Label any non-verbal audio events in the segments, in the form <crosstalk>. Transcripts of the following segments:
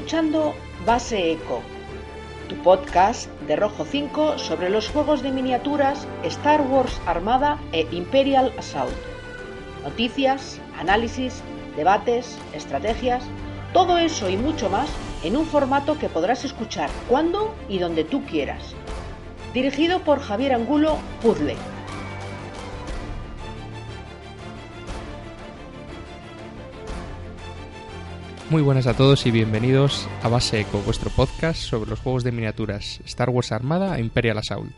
Escuchando Base Eco, tu podcast de Rojo 5 sobre los juegos de miniaturas Star Wars Armada e Imperial Assault. Noticias, análisis, debates, estrategias, todo eso y mucho más en un formato que podrás escuchar cuando y donde tú quieras. Dirigido por Javier Angulo Puzzle. Muy buenas a todos y bienvenidos a Base Eco, vuestro podcast sobre los juegos de miniaturas Star Wars Armada e Imperial Assault.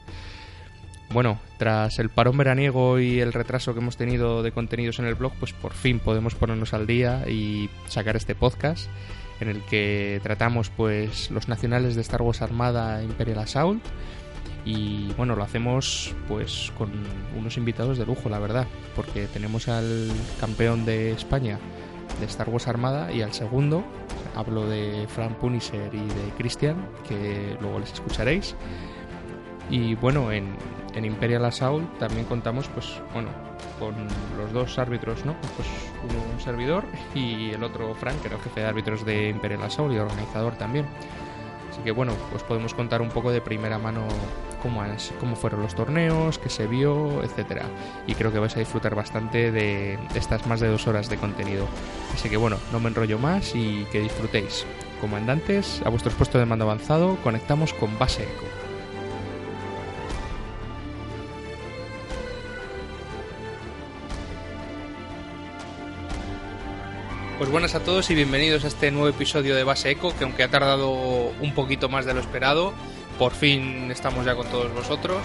Bueno, tras el parón veraniego y el retraso que hemos tenido de contenidos en el blog, pues por fin podemos ponernos al día y sacar este podcast en el que tratamos pues los nacionales de Star Wars Armada e Imperial Assault y bueno, lo hacemos pues con unos invitados de lujo, la verdad, porque tenemos al campeón de España de Star Wars Armada y al segundo, hablo de Frank Punisher y de Christian, que luego les escucharéis. Y bueno, en, en Imperial Assault también contamos pues bueno con los dos árbitros, ¿no? Pues un servidor y el otro Frank, que era el jefe de árbitros de Imperial Assault y organizador también. Así que bueno, pues podemos contar un poco de primera mano cómo, cómo fueron los torneos, qué se vio, etcétera. Y creo que vais a disfrutar bastante de estas más de dos horas de contenido. Así que bueno, no me enrollo más y que disfrutéis. Comandantes, a vuestros puestos de mando avanzado, conectamos con base eco. Pues buenas a todos y bienvenidos a este nuevo episodio de Base Eco, que aunque ha tardado un poquito más de lo esperado, por fin estamos ya con todos vosotros.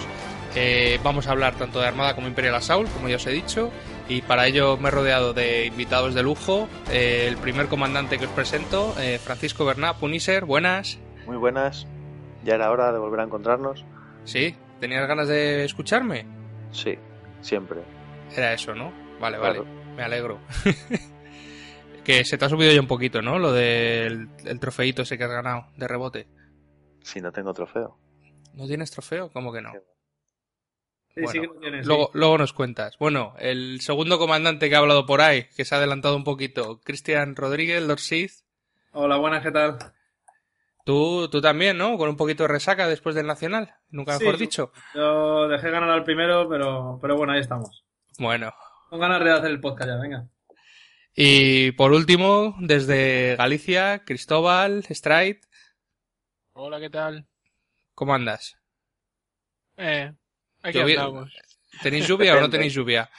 Eh, vamos a hablar tanto de Armada como Imperial Assault, como ya os he dicho, y para ello me he rodeado de invitados de lujo. Eh, el primer comandante que os presento, eh, Francisco Berná, Punisher, buenas. Muy buenas, ya era hora de volver a encontrarnos. ¿Sí? ¿Tenías ganas de escucharme? Sí, siempre. Era eso, ¿no? Vale, vale, me alegro. <laughs> que se te ha subido ya un poquito, ¿no? Lo del el trofeito ese que has ganado de rebote. Si no tengo trofeo. ¿No tienes trofeo? ¿Cómo que no? Sí, Bueno, sí que lo tienes, sí. luego, nos cuentas. Bueno, el segundo comandante que ha hablado por ahí, que se ha adelantado un poquito, Cristian Rodríguez, Lord Sith. Hola, buenas, ¿qué tal? Tú, tú también, ¿no? Con un poquito de resaca después del Nacional, nunca Sí. mejor dicho. Yo dejé ganar al primero, pero, pero bueno, ahí estamos. Bueno, Con ganas de hacer el podcast ya, venga. Y por último, desde Galicia, Cristóbal, Stride, Hola, ¿qué tal? ¿cómo andas? Eh, aquí Llovi- andamos. ¿Tenéis lluvia o no tenéis lluvia?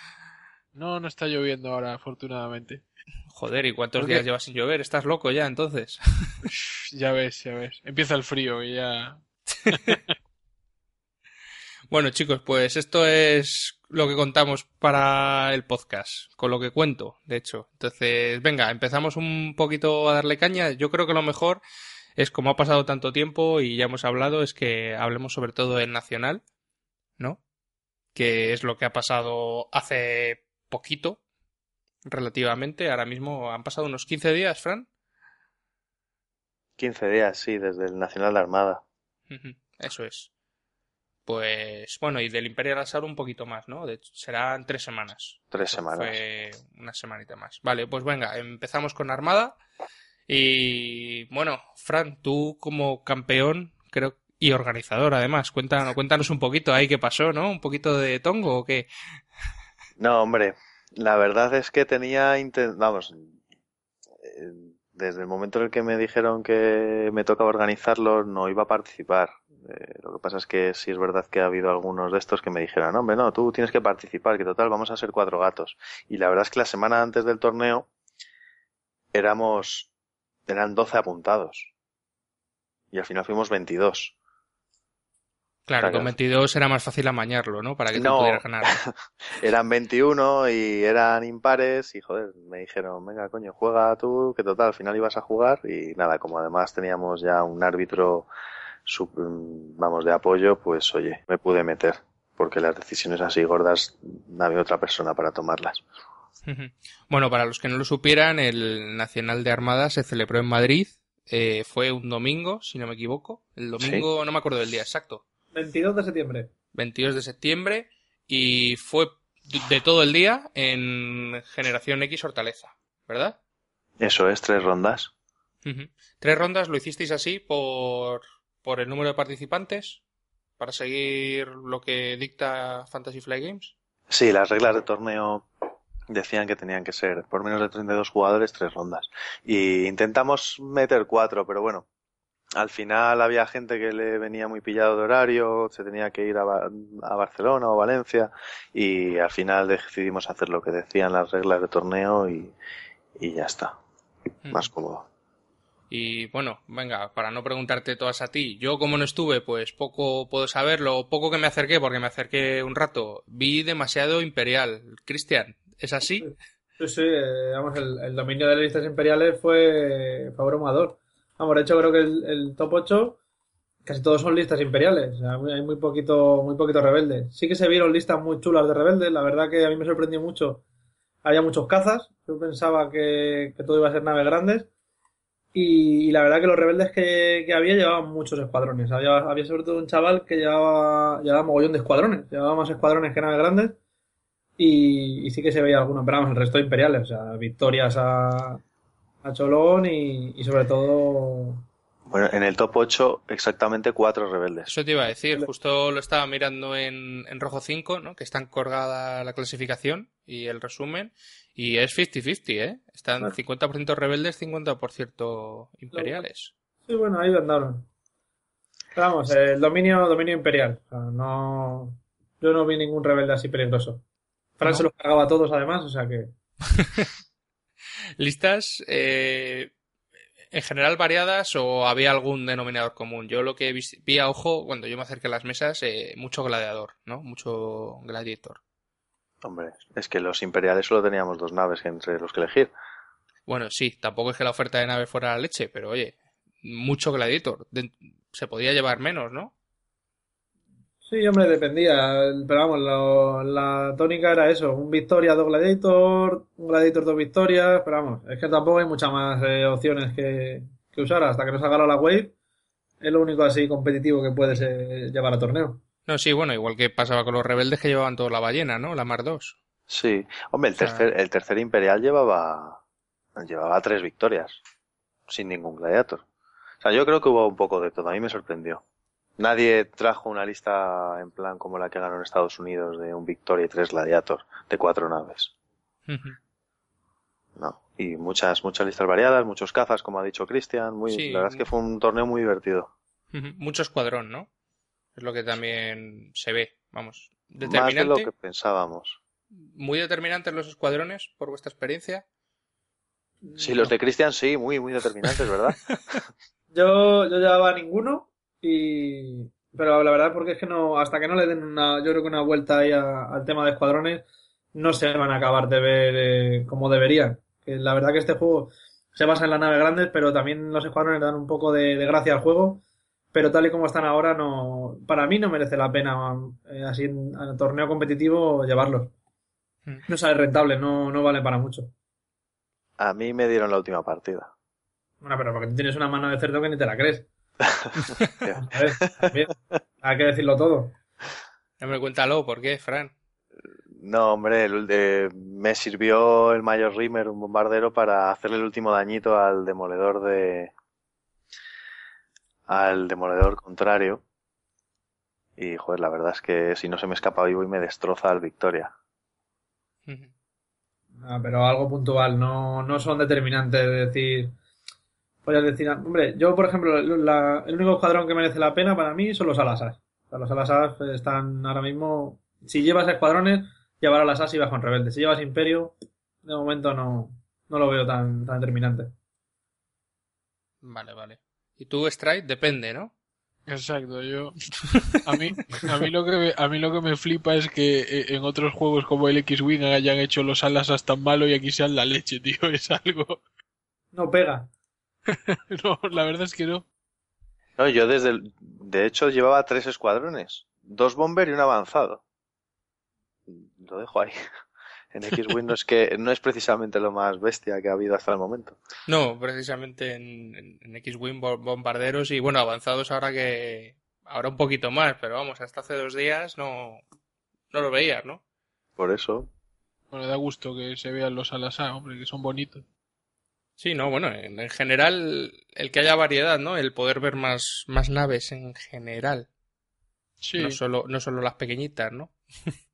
No, no está lloviendo ahora, afortunadamente. Joder, ¿y cuántos días llevas sin llover? ¿Estás loco ya entonces? Ya ves, ya ves. Empieza el frío y ya... <laughs> Bueno, chicos, pues esto es lo que contamos para el podcast, con lo que cuento, de hecho. Entonces, venga, empezamos un poquito a darle caña. Yo creo que lo mejor es, como ha pasado tanto tiempo y ya hemos hablado, es que hablemos sobre todo del Nacional, ¿no? Que es lo que ha pasado hace poquito, relativamente. Ahora mismo han pasado unos 15 días, Fran. 15 días, sí, desde el Nacional de Armada. Eso es. Pues bueno, y del Imperial Assault un poquito más, ¿no? De hecho, serán tres semanas. Tres semanas. Fue una semanita más. Vale, pues venga, empezamos con Armada. Y bueno, Fran, tú como campeón, creo, y organizador además, cuéntanos, cuéntanos un poquito ahí qué pasó, ¿no? ¿Un poquito de tongo o qué? No, hombre, la verdad es que tenía, inten- vamos, eh, desde el momento en el que me dijeron que me tocaba organizarlo, no iba a participar. Eh, lo que pasa es que sí es verdad que ha habido algunos de estos que me dijeron, hombre, no, tú tienes que participar, que total vamos a ser cuatro gatos. Y la verdad es que la semana antes del torneo éramos, eran 12 apuntados. Y al final fuimos 22. Claro, con 22 era más fácil amañarlo, ¿no? Para que tú No. pudieras ganar. <laughs> Eran 21 y eran impares y joder, me dijeron, venga coño, juega tú, que total, al final ibas a jugar y nada, como además teníamos ya un árbitro, vamos, de apoyo, pues oye, me pude meter, porque las decisiones así gordas no había otra persona para tomarlas. Bueno, para los que no lo supieran, el Nacional de Armada se celebró en Madrid. eh, fue un domingo, si no me equivoco. El domingo, no me acuerdo del día exacto. 22 de septiembre. 22 de septiembre. Y fue de- todo el día en Generación X Hortaleza, ¿verdad? Eso es, tres rondas. ¿Tres rondas lo hicisteis así por, por el número de participantes? ¿Para seguir lo que dicta Fantasy Flight Games? Sí, las reglas de torneo decían que tenían que ser por menos de 32 jugadores tres rondas. Y intentamos meter cuatro, pero bueno, al final había gente que le venía muy pillado de horario, se tenía que ir a, Ba- a Barcelona o Valencia y al final decidimos hacer lo que decían las reglas de torneo y, y ya está, Ujú. más cómodo. Y bueno, venga, para no preguntarte todas a ti, yo como no estuve, pues poco puedo saberlo, poco que me acerqué, porque me acerqué un rato, vi demasiado Imperial. Cristian, ¿es así? Sí, sí, eh, vamos, el, dominio de las listas imperiales fue, fue. Vamos, de hecho creo que el, top 8 casi todos son listas imperiales. O sea, hay muy poquito, muy poquito rebeldes. Sí que se vieron listas muy chulas de rebeldes. La verdad que a mí me sorprendió mucho. Había muchos cazas. Yo pensaba que, que todo iba a ser naves grandes. Y, y la verdad que los rebeldes que, que había llevaban muchos escuadrones. Había, había sobre todo un chaval que llevaba, llevaba mogollón de escuadrones. Llevaba más escuadrones que naves grandes. Y, y sí que se veía algunos, pero vamos, el resto imperiales. O sea, victorias a, a Cholón y, y sobre todo Bueno, en el top 8 exactamente cuatro rebeldes. Eso te iba a decir, justo lo estaba mirando en, en Rojo 5, ¿no? Que está encorgada la clasificación y el resumen, y es 50-50, ¿eh? Están Vale. 50% rebeldes, 50% imperiales. Sí, bueno, ahí andaron. Pero vamos, el dominio, dominio imperial. O sea, no, yo no vi ningún rebelde así peligroso. Fran No. se los cargaba a todos además, o sea que. <laughs> ¿Listas eh, en general variadas o había algún denominador común? Yo lo que vi, vi a ojo cuando yo me acerqué a las mesas, eh, mucho gladiador, ¿no? Mucho gladiator. Hombre, es que los imperiales solo teníamos dos naves entre los que elegir. Bueno, sí, tampoco es que la oferta de nave fuera la leche, pero oye, mucho gladiator. De- se podía llevar menos, ¿no? Sí, hombre, dependía. Pero vamos, lo- la tónica era eso: un Victoria, dos Gladiator, un Gladiator, dos Victorias. Pero vamos, es que tampoco hay muchas más eh, opciones que, que usar hasta que no salga la Wave. Es lo único así competitivo que puedes eh, llevar a torneo. No, sí, bueno, igual que pasaba con los rebeldes que llevaban toda la ballena, ¿no? La Mar 2. Sí. Hombre, el O sea- tercer, el tercer imperial llevaba, llevaba tres victorias. Sin ningún gladiator. O sea, yo creo que hubo un poco de todo. A mí me sorprendió. Nadie trajo una lista en plan como la que ganó en Estados Unidos de un Victoria y tres Gladiator de cuatro naves. No. Y muchas, muchas listas variadas, muchos cazas, como ha dicho Cristian. Muy, Sí. la verdad es que fue un torneo muy divertido. Ujú. Mucho escuadrón, ¿no? Es lo que también se ve, vamos. Más de lo que pensábamos. muy determinantes los escuadrones, por vuestra experiencia. Sí, los de Cristian sí, muy, muy determinantes, ¿verdad? <laughs> <laughs> Yo, yo llevaba ninguno y... Pero la verdad porque es que no, hasta que no le den una, yo creo que una vuelta ahí a- al tema de escuadrones, no se van a acabar de ver eh, como deberían. Que la verdad que este juego se basa en las naves grandes, pero también los escuadrones dan un poco de, de gracia al juego. Pero tal y como están ahora, no, para mí no merece la pena eh, así en, en torneo competitivo llevarlos. Mm. No sale rentable, no, no vale para mucho. A mí me dieron la última partida. Bueno, pero porque tú tienes una mano de cerdo que ni te la crees. <laughs> A ver, también, hay que decirlo todo. Hombre, cuéntalo, ¿por qué, Fran? No, hombre, el- eh, me sirvió el Mayor Rimmer, un bombardero, para hacerle el último dañito al demoledor de. Al demoledor contrario. Y, joder, la verdad es que si no se me escapa vivo y me destroza al Victoria. Ah, pero algo puntual, no, no son determinantes de decir. Podrías decir, hombre, yo por ejemplo, la- el único escuadrón que merece la pena para mí son los alasas. O sea, los alasas están ahora mismo. Si llevas escuadrones, llevar alasas y vas con rebeldes. Si llevas imperio, de momento no, no lo veo tan, tan determinante. Vale, vale. ¿Y tú, Strike? Depende, ¿no? Exacto, yo a mí a mí lo que me, a mí lo que me flipa es que eh, en otros juegos como el X-Wing hayan hecho los alas hasta malo y aquí sean la leche, <laughs> tío, es algo. No pega. <laughs> No, la verdad es que no. No, yo desde el- de hecho llevaba tres escuadrones, dos bomber y un avanzado. Lo dejo ahí. <laughs> En X-Wing no es que no es precisamente lo más bestia que ha habido hasta el momento. No, precisamente en, en- en X-Wing bo- bombarderos y bueno, avanzados ahora que... Ahora un poquito más, pero vamos, hasta hace dos días no, no lo veías, ¿no? Por eso. Bueno, da gusto que se vean los alas, ah, hombre, que son bonitos. Sí, no, bueno, en, en general el que haya variedad, ¿no? El poder ver más, más naves en general. Sí, No solo, no solo las pequeñitas, ¿no? <laughs>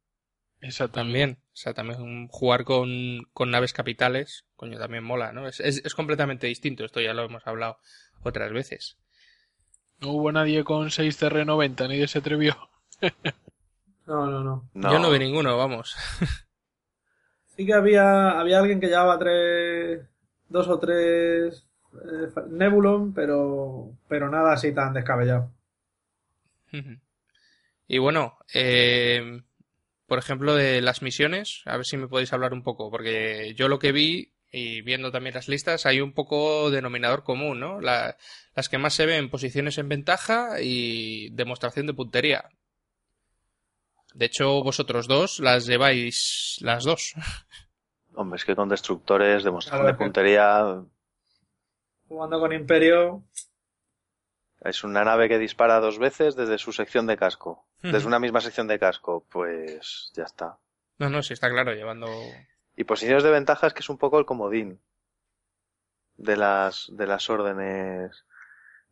exactamente. También. O sea, también jugar con, con naves capitales, coño, también mola, ¿no? Es, es, es completamente distinto, esto ya lo hemos hablado otras veces. No hubo nadie con 6 CR90, nadie se atrevió. <laughs> No, no, no. No, Yo no vi ninguno, vamos. Sí que había, había alguien que llevaba tres, dos o tres eh, Nebulon, pero, pero nada así tan descabellado. <laughs> Y bueno, eh, por ejemplo, de las misiones, a ver si me podéis hablar un poco, porque yo lo que vi, y viendo también las listas, hay un poco denominador común, ¿no? La- las que más se ven, posiciones en ventaja y demostración de puntería. De hecho, vosotros dos las lleváis las dos. <laughs> Hombre, es que con destructores, demostración Claro, de puntería, Jugando con Imperio, es una nave que dispara dos veces desde su sección de casco. Desde una misma sección de casco, pues ya está. No, no, sí está claro, llevando... Y posiciones de ventaja es que es un poco el comodín de las, de las órdenes,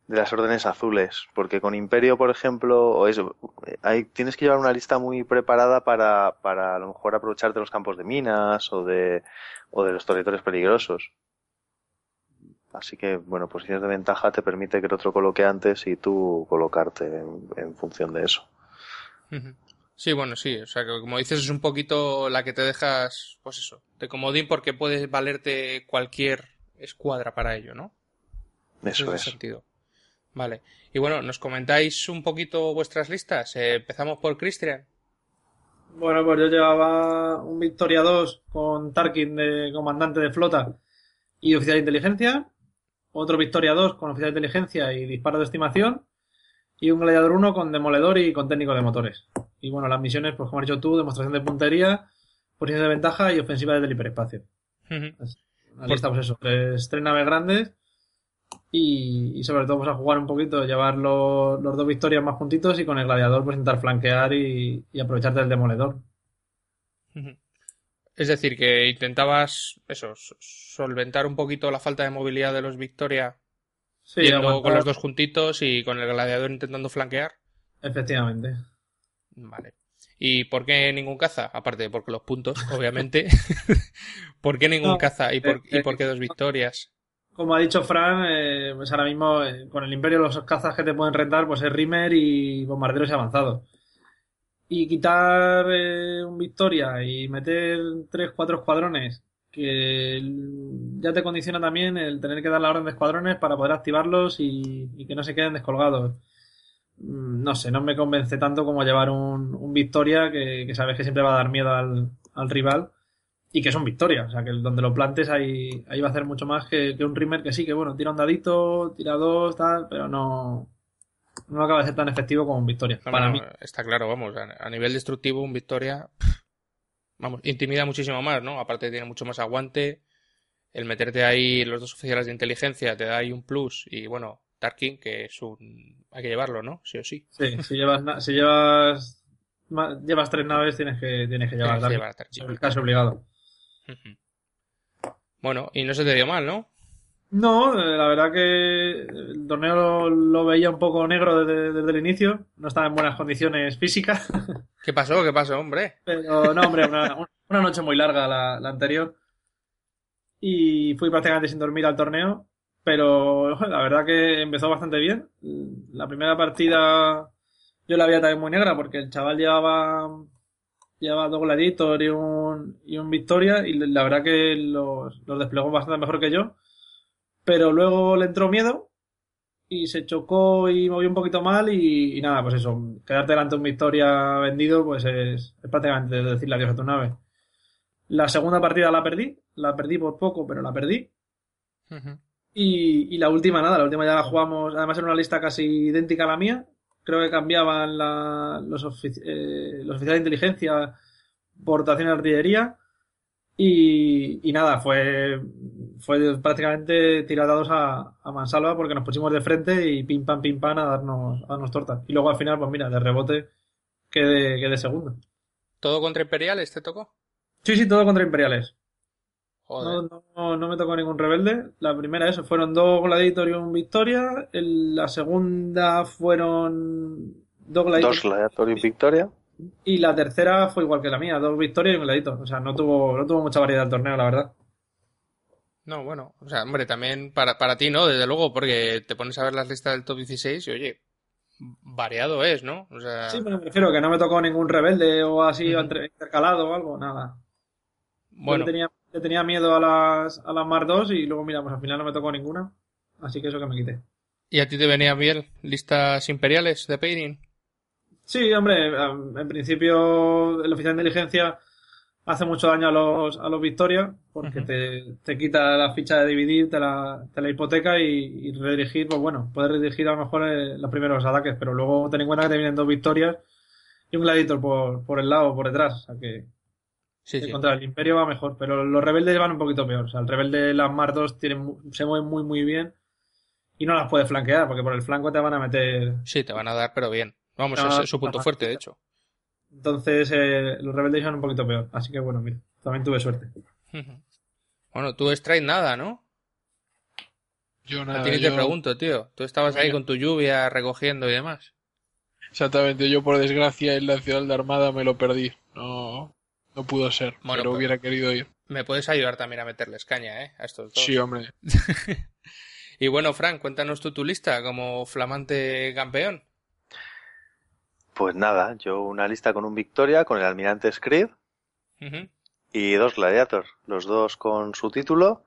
de las órdenes azules. Porque con Imperio, por ejemplo, o eso, hay, tienes que llevar una lista muy preparada para, para a lo mejor aprovecharte los campos de minas o de, o de los territorios peligrosos. Así que, bueno, posiciones de ventaja te permite que el otro coloque antes y tú colocarte en, en función de eso. Sí, bueno, sí, o sea que como dices es un poquito la que te dejas, pues eso, de comodín porque puedes valerte cualquier escuadra para ello, ¿no? Eso En es. ese sentido. Vale. Y bueno, ¿nos comentáis un poquito vuestras listas? Eh, empezamos por Christian. bueno, pues yo llevaba un Victoria 2 con Tarkin de comandante de flota y oficial de inteligencia, otro Victoria 2 con oficial de inteligencia y disparo de estimación, y un Gladiador 1 con demoledor y con técnico de motores. Y bueno, las misiones, pues como has dicho tú, demostración de puntería, posición de ventaja y ofensiva desde el hiperespacio. Ujú. Una lista, pues eso, tres, tres naves grandes y, y sobre todo pues a jugar un poquito, llevar los, los dos victorias más juntitos y con el gladiador pues intentar flanquear y, y aprovecharte del demoledor. Es decir, que intentabas, eso, solventar un poquito la falta de movilidad de los Victoria Sí, yendo aguantar- con los dos juntitos y con el gladiador intentando flanquear. Efectivamente. Vale. ¿Y por qué ningún caza? Aparte, porque los puntos, <laughs> obviamente. <laughs> ¿Por qué ningún No, caza? ¿Y por, y eh, por qué dos victorias? Como ha dicho Fran, eh, pues ahora mismo eh, con el Imperio los cazas que te pueden rentar pues es Rimmer y bombarderos avanzados. Y quitar eh, un Victoria y meter tres, cuatro escuadrones que ya te condiciona también el tener que dar la orden de escuadrones para poder activarlos y, y que no se queden descolgados. Mm, No sé, no me convence tanto como llevar un, un Victoria que, que sabes que siempre va a dar miedo al, al rival y que son victorias. O sea, que donde lo plantes ahí, ahí va a hacer mucho más que, que un Rimmer que sí, que bueno, tira un dadito, tira dos, tal, pero no, no acaba de ser tan efectivo como un victoria. No, para no, mí. Está claro, vamos, a, a nivel destructivo un Victoria, pff, vamos, intimida muchísimo más, ¿no? Aparte tiene mucho más aguante, el meterte ahí los dos oficiales de inteligencia te da ahí un plus y bueno, Tarkin, que es un... hay que llevarlo, ¿no? Sí o sí. Sí, si llevas, si llevas, llevas tres naves, tienes que, tienes que llevar Tienes que Dark. llevar a Tarkin. Es el caso obligado. Bueno, y no se te dio mal, ¿no? No, la verdad que el torneo lo, lo veía un poco negro desde, desde el inicio. No estaba en buenas condiciones físicas. <laughs> ¿Qué pasó? ¿Qué pasó, hombre? Pero no, hombre, una, una noche muy larga la, la anterior. Y fui prácticamente sin dormir al torneo. Pero la verdad que empezó bastante bien. La primera partida yo la veía también muy negra porque el chaval llevaba, llevaba dos Gladiator y un, y un Victoria. Y la verdad que los, los desplegó bastante mejor que yo. Pero luego le entró miedo y se chocó y movió un poquito mal y, y nada, pues eso, quedarte delante de un Victoria vendido pues es, es prácticamente decirle adiós a tu nave. La segunda partida la perdí, la perdí por poco, pero la perdí. Y, y la última nada, la última ya la jugamos, además en una lista casi idéntica a la mía. Creo que cambiaban la- los, ofici- eh, los oficiales de inteligencia por dotación de artillería. Y, y nada, fue, fue prácticamente tirar dados a, a mansalva porque nos pusimos de frente y pim pam pim pam a darnos, a darnos tortas. Y luego al final, pues mira, de rebote quedé, quedé segundo. ¿Todo contra Imperiales te tocó? Sí, sí, todo contra Imperiales. Joder. No, no, no me tocó ningún rebelde. La primera, eso, fueron dos Gladiator y un Victoria. El- la segunda fueron dos Gladiator. Dos Gladiator y Victoria. Y la tercera fue igual que la mía, dos Victorias y un Gladiator. O sea, no tuvo, no tuvo mucha variedad el torneo, la verdad. No, bueno, o sea, hombre, también para, para ti, ¿no? Desde luego, porque te pones a ver las listas del top 16 y, oye, variado es, ¿no? O sea, Sí, pero me refiero que no me tocó ningún rebelde o así entre- intercalado o algo, nada. Yo bueno, le tenía, le tenía miedo a las, a las Mar 2 y luego, mira, pues al final no me tocó ninguna. Así que eso que me quité. ¿y a ti te venían bien listas imperiales de Painting? Sí, hombre, em, en principio el oficial de inteligencia hace mucho daño a los, a los Victoria porque te, te quita la ficha de dividir, te la, te la hipoteca y, y redirigir, pues bueno, puedes redirigir a lo mejor eh, los primeros ataques, pero luego ten en cuenta que te vienen dos Victorias y un Gladiator por, por el lado o por detrás, o sea que, Sí, que sí. contra el Imperio va mejor, pero los rebeldes van un poquito peor, o sea, el rebelde las Mar 2 tienen, se mueven muy muy bien y no las puedes flanquear porque por el flanco te van a meter Sí, te van a dar, pero bien. Vamos, Ah, es su punto ajá. fuerte, de hecho. Entonces, eh, los rebeldes iban un poquito peor. Así que bueno, mira, también tuve suerte. Bueno, tú Stride nada, ¿no? Yo A nada, ti ni yo- te pregunto, tío. Tú estabas ahí con tu lluvia recogiendo y demás. Exactamente, yo por desgracia en la ciudad de Armada me lo perdí. No, no pudo ser, Bueno, pero pues- hubiera querido ir. Me puedes ayudar también a meterles caña, ¿eh? A estos dos. Sí, hombre. <laughs> Y bueno, Frank, cuéntanos tú tu lista como flamante campeón. Pues nada, yo una lista con un Victoria, con el Almirante Screed Ujú. y dos Gladiator, los dos con su título,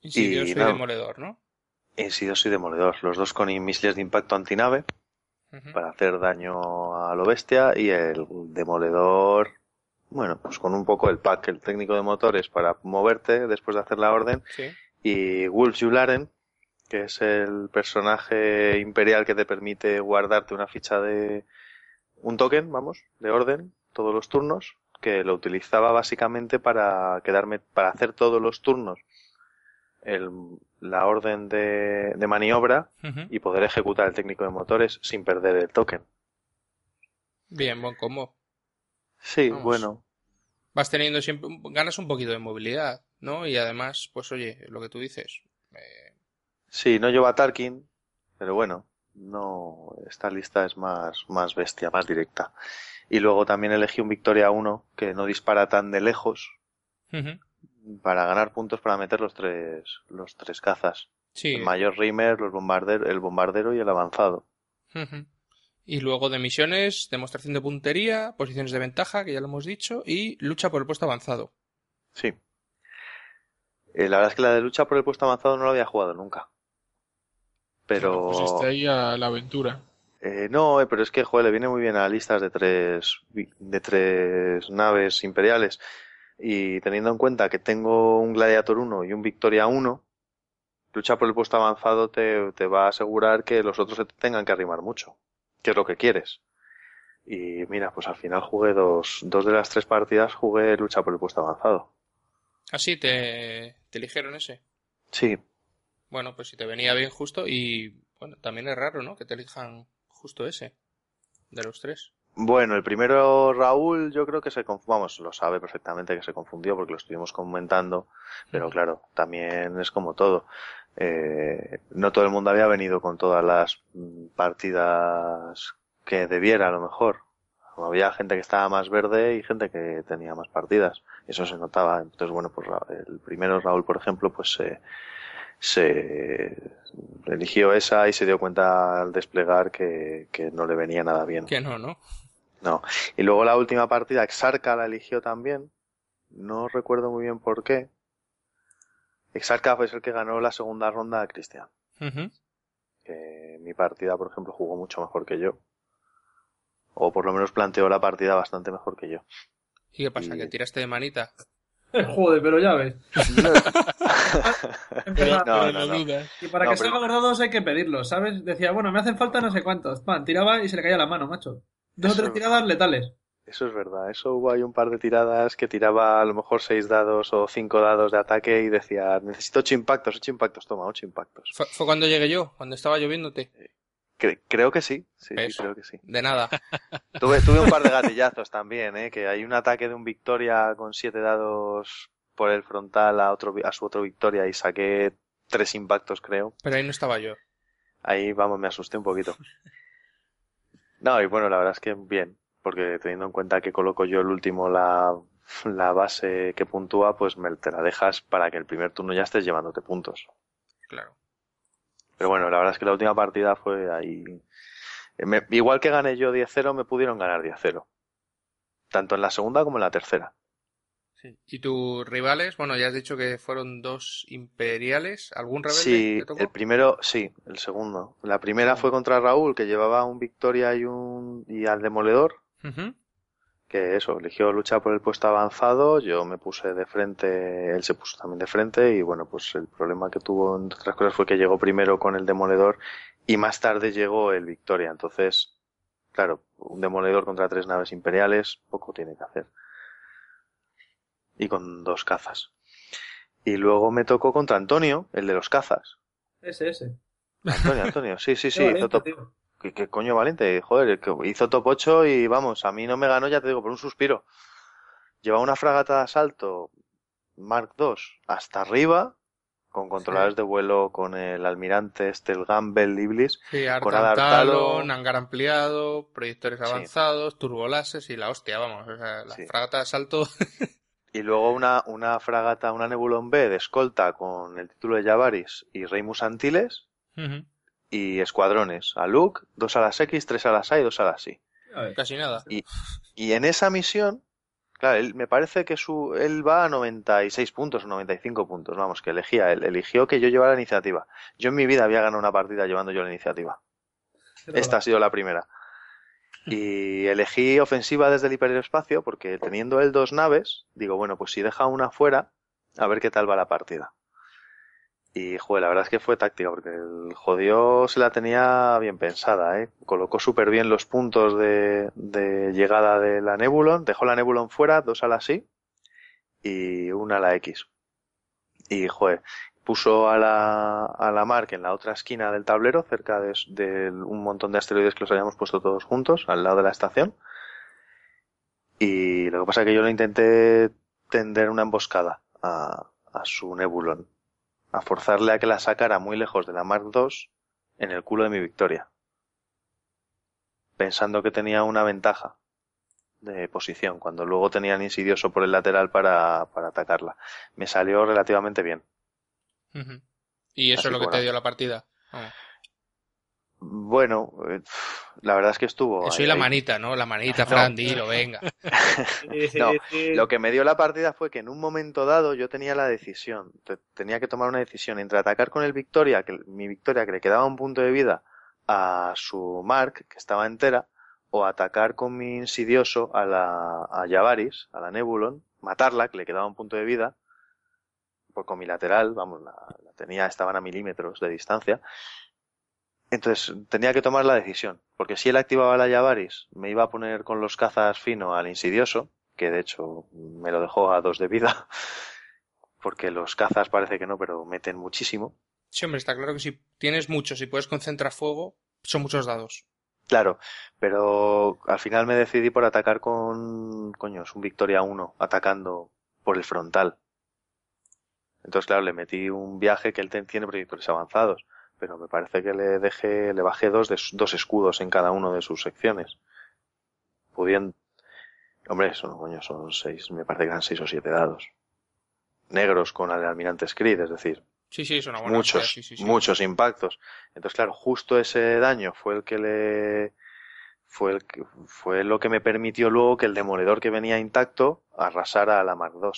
Insidioso y, Y no. demoledor, ¿no? Insidioso y Demoledor, los dos con misiles de impacto antinave para hacer daño a lo bestia y el Demoledor, bueno, pues con un poco el pack, el técnico de motores para moverte después de hacer la orden Sí. y Wolf Yularen, que es el personaje imperial que te permite guardarte una ficha de un token, vamos, de orden todos los turnos, que lo utilizaba básicamente para quedarme para hacer todos los turnos el, la orden de, de maniobra y poder ejecutar el técnico de motores sin perder el token. Bien, buen combo. Sí, Vamos. bueno, Vas teniendo siempre, ganas un poquito de movilidad, ¿no? Y además, pues oye, lo que tú dices. eh, sí, no lleva Tarkin, pero bueno, no, esta lista es más, más bestia, más directa. Y luego también elegí un Victoria 1 que no dispara tan de lejos para ganar puntos para meter los tres, los tres cazas. Sí. El mayor Reimer, los bombarder, el bombardero y el avanzado. Y luego de misiones, demostración de puntería, posiciones de ventaja, que ya lo hemos dicho, y lucha por el puesto avanzado. Sí. Eh, la verdad es que la de lucha por el puesto avanzado no lo había jugado nunca. Pero... Pues está ahí a la aventura. Eh, no, eh, pero es que, joder, le viene muy bien a listas de tres, de tres naves imperiales. Y teniendo en cuenta que tengo un Gladiator 1 y un Victoria 1, lucha por el puesto avanzado te, te va a asegurar que los otros se te tengan que arrimar mucho, que es lo que quieres. Y mira, pues al final jugué dos, dos de las tres partidas, jugué lucha por el puesto avanzado. Así te, te eligieron ese. Sí, Bueno, pues si te venía bien justo y bueno, también es raro, ¿no? Que te elijan justo ese de los tres. Bueno, el primero Raúl yo creo que se vamos, lo sabe perfectamente que se confundió porque lo estuvimos comentando, pero claro, también es como todo. Eh, no todo el mundo había venido con todas las mm, partidas que debiera a lo mejor. Había gente que estaba más verde y gente que tenía más partidas. Eso se notaba. Entonces, bueno, pues el primero Raúl, por ejemplo, pues se, se eligió esa y se dio cuenta al desplegar que, que no le venía nada bien. Que no, ¿no? No. Y luego la última partida, Exarca la eligió también. No recuerdo muy bien por qué. Exarca fue el que ganó la segunda ronda a Cristian. Que mi partida, por ejemplo, jugó mucho mejor que yo. O por lo menos planteó la partida bastante mejor que yo. ¿Y qué pasa? Y- ¿Que tiraste de manita? Joder, pero ya ves. <laughs> <laughs> Empezaba- No, Pero no, no. dudas. Y para No, que pero- salgan los dados hay que pedirlos, ¿sabes? Decía, bueno, me hacen falta no sé cuántos. Pan, tiraba y se le caía la mano, macho. Dos o tres tiradas letales. Eso es verdad. Eso hubo ahí un par de tiradas que tiraba a lo mejor seis dados o cinco dados de ataque y decía, necesito ocho impactos, ocho impactos, toma, ocho impactos. Fue, fue cuando llegué yo, cuando estaba lloviéndote. Cre- creo que sí, sí, creo que sí. De nada. Tuve, tuve un par de <laughs> gatillazos también, ¿eh? Que hay un ataque de un Victoria con siete dados por el frontal a, otro, a su otro victoria y saqué tres impactos, creo. Pero ahí no estaba yo. Ahí, vamos, me asusté un poquito. <laughs> No, y bueno, la verdad es que bien, porque teniendo en cuenta que coloco yo el último la, la base que puntúa, pues me te la dejas para que el primer turno ya estés llevándote puntos. Claro. Pero bueno, la verdad es que la última partida fue ahí. me- igual que gané yo 10-0, me pudieron ganar 10-0. Tanto en la segunda como en la tercera. ¿Y tus rivales? Bueno, ya has dicho que fueron dos imperiales. ¿Algún rebelde Sí, te tocó? el primero, sí, el segundo. La primera fue contra Raúl, que llevaba un Victoria y un y al Demoledor, que eso, eligió luchar por el puesto avanzado, yo me puse de frente, él se puso también de frente y bueno, pues el problema que tuvo entre otras cosas fue que llegó primero con el Demoledor y más tarde llegó el Victoria, entonces, claro, un Demoledor contra tres naves imperiales, poco tiene que hacer. Y con dos cazas. Y luego me tocó contra Antonio, el de los cazas. Ese, ese. Antonio, Antonio, sí, sí, Qué <laughs> sí, valiente, hizo top. ¿Qué, qué coño valiente? Joder, que hizo top 8 y vamos, a mí no me ganó, ya te digo, por un suspiro. Llevaba una fragata de asalto Mark II hasta arriba, con controladores de vuelo, con el almirante este, el Gamble Iblis. Sí, Con Artan Adartalo. Talon, hangar ampliado, proyectores Sí. avanzados, turbolases y la hostia, vamos. O sea, la Sí. fragata de asalto. <laughs> Y luego una, una fragata, una Nebulon B de escolta con el título de Javaris y Reimus Antilles. Y escuadrones, a Luke, dos a las X, tres a las A y dos a las Y. Casi nada. Y en esa misión, claro, él, me parece que su, él va a 96 puntos o 95 puntos, vamos, que elegía él, eligió que yo llevara la iniciativa. Yo en mi vida había ganado una partida llevando yo la iniciativa. Esta ha sido la primera. Y elegí ofensiva desde el hiperespacio porque teniendo él dos naves, digo, bueno, pues si deja una fuera, a ver qué tal va la partida. Y, joder, la verdad es que fue táctica porque el jodió se la tenía bien pensada, ¿eh? Colocó súper bien los puntos de, de llegada de la Nebulon, dejó la Nebulon fuera, dos a la sí y una a la X. Y, joder, puso a la, a la Mark en la otra esquina del tablero, cerca de, un montón de asteroides que los habíamos puesto todos juntos, al lado de la estación. Y lo que pasa es que yo le intenté tender una emboscada a, a su Nebulon, a forzarle a que la sacara muy lejos de la Mark II en el culo de mi victoria, pensando que tenía una ventaja de posición, cuando luego tenía el insidioso por el lateral para, para atacarla. Me salió relativamente bien. Y eso Así es lo que te dio la partida. Vamos. Bueno, eh, la verdad es que estuvo. Eso ahí, y la manita, ¿no? La manita, <laughs> No. Fran, dilo, venga. <laughs> <laughs> No. Lo que me dio la partida fue que en un momento dado yo tenía la decisión, te- tenía que tomar una decisión entre atacar con el Victoria, que mi Victoria que le quedaba un punto de vida a su Mark, que estaba entera, o atacar con mi insidioso a la a Javaris, a la Nebulon, matarla, que le quedaba un punto de vida, pues con mi lateral, vamos, la, la tenía, estaban a milímetros de distancia. Entonces tenía que tomar la decisión, porque si él activaba la Javaris, me iba a poner con los cazas fino al insidioso, que de hecho me lo dejó a dos de vida, <laughs> porque los cazas parece que no, pero meten muchísimo. Sí, hombre, está claro que si tienes muchos y puedes concentrar fuego, son muchos dados. Claro, pero al final me decidí por atacar con, coño, es un Victoria 1, atacando por el frontal. Entonces, claro, le metí un viaje que él tiene proyectores avanzados, pero me parece que le dejé, le bajé dos, de, dos escudos en cada uno de sus secciones. Pudiendo, hombre, son, coño, son seis, me parece que eran seis o siete dados. Negros con el almirante Screed, es decir, Sí, sí, una buena muchos, hostia, sí, sí, sí. muchos impactos. Entonces, claro, justo ese daño fue el que le fue el que, fue lo que me permitió luego que el demoledor que venía intacto arrasara a la Mark II.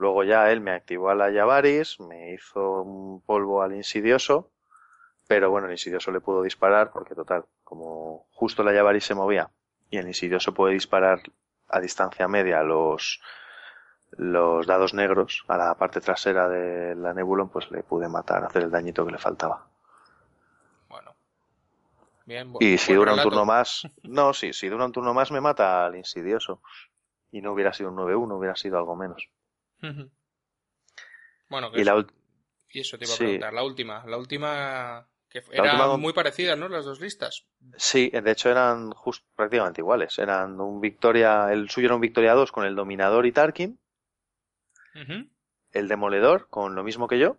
Luego ya él me activó a la Javaris, me hizo un polvo al insidioso, pero bueno, el insidioso le pudo disparar porque total, como justo la Javaris se movía y el insidioso puede disparar a distancia media los los dados negros a la parte trasera de la Nebulon, pues le pude matar, hacer el dañito que le faltaba. Bueno. Bien, Y si dura un turno más, no, sí, si dura un turno más me mata al insidioso. Y no hubiera sido un 9-1, hubiera sido algo menos. Bueno, que Y eso, la ult- y eso te iba a sí. preguntar. La última, la última que La eran última- muy parecidas, ¿no? Las dos listas. Sí, de hecho eran just, prácticamente iguales. Eran un Victoria, el suyo era un Victoria 2 con el Dominador y Tarkin. El demoledor con lo mismo que yo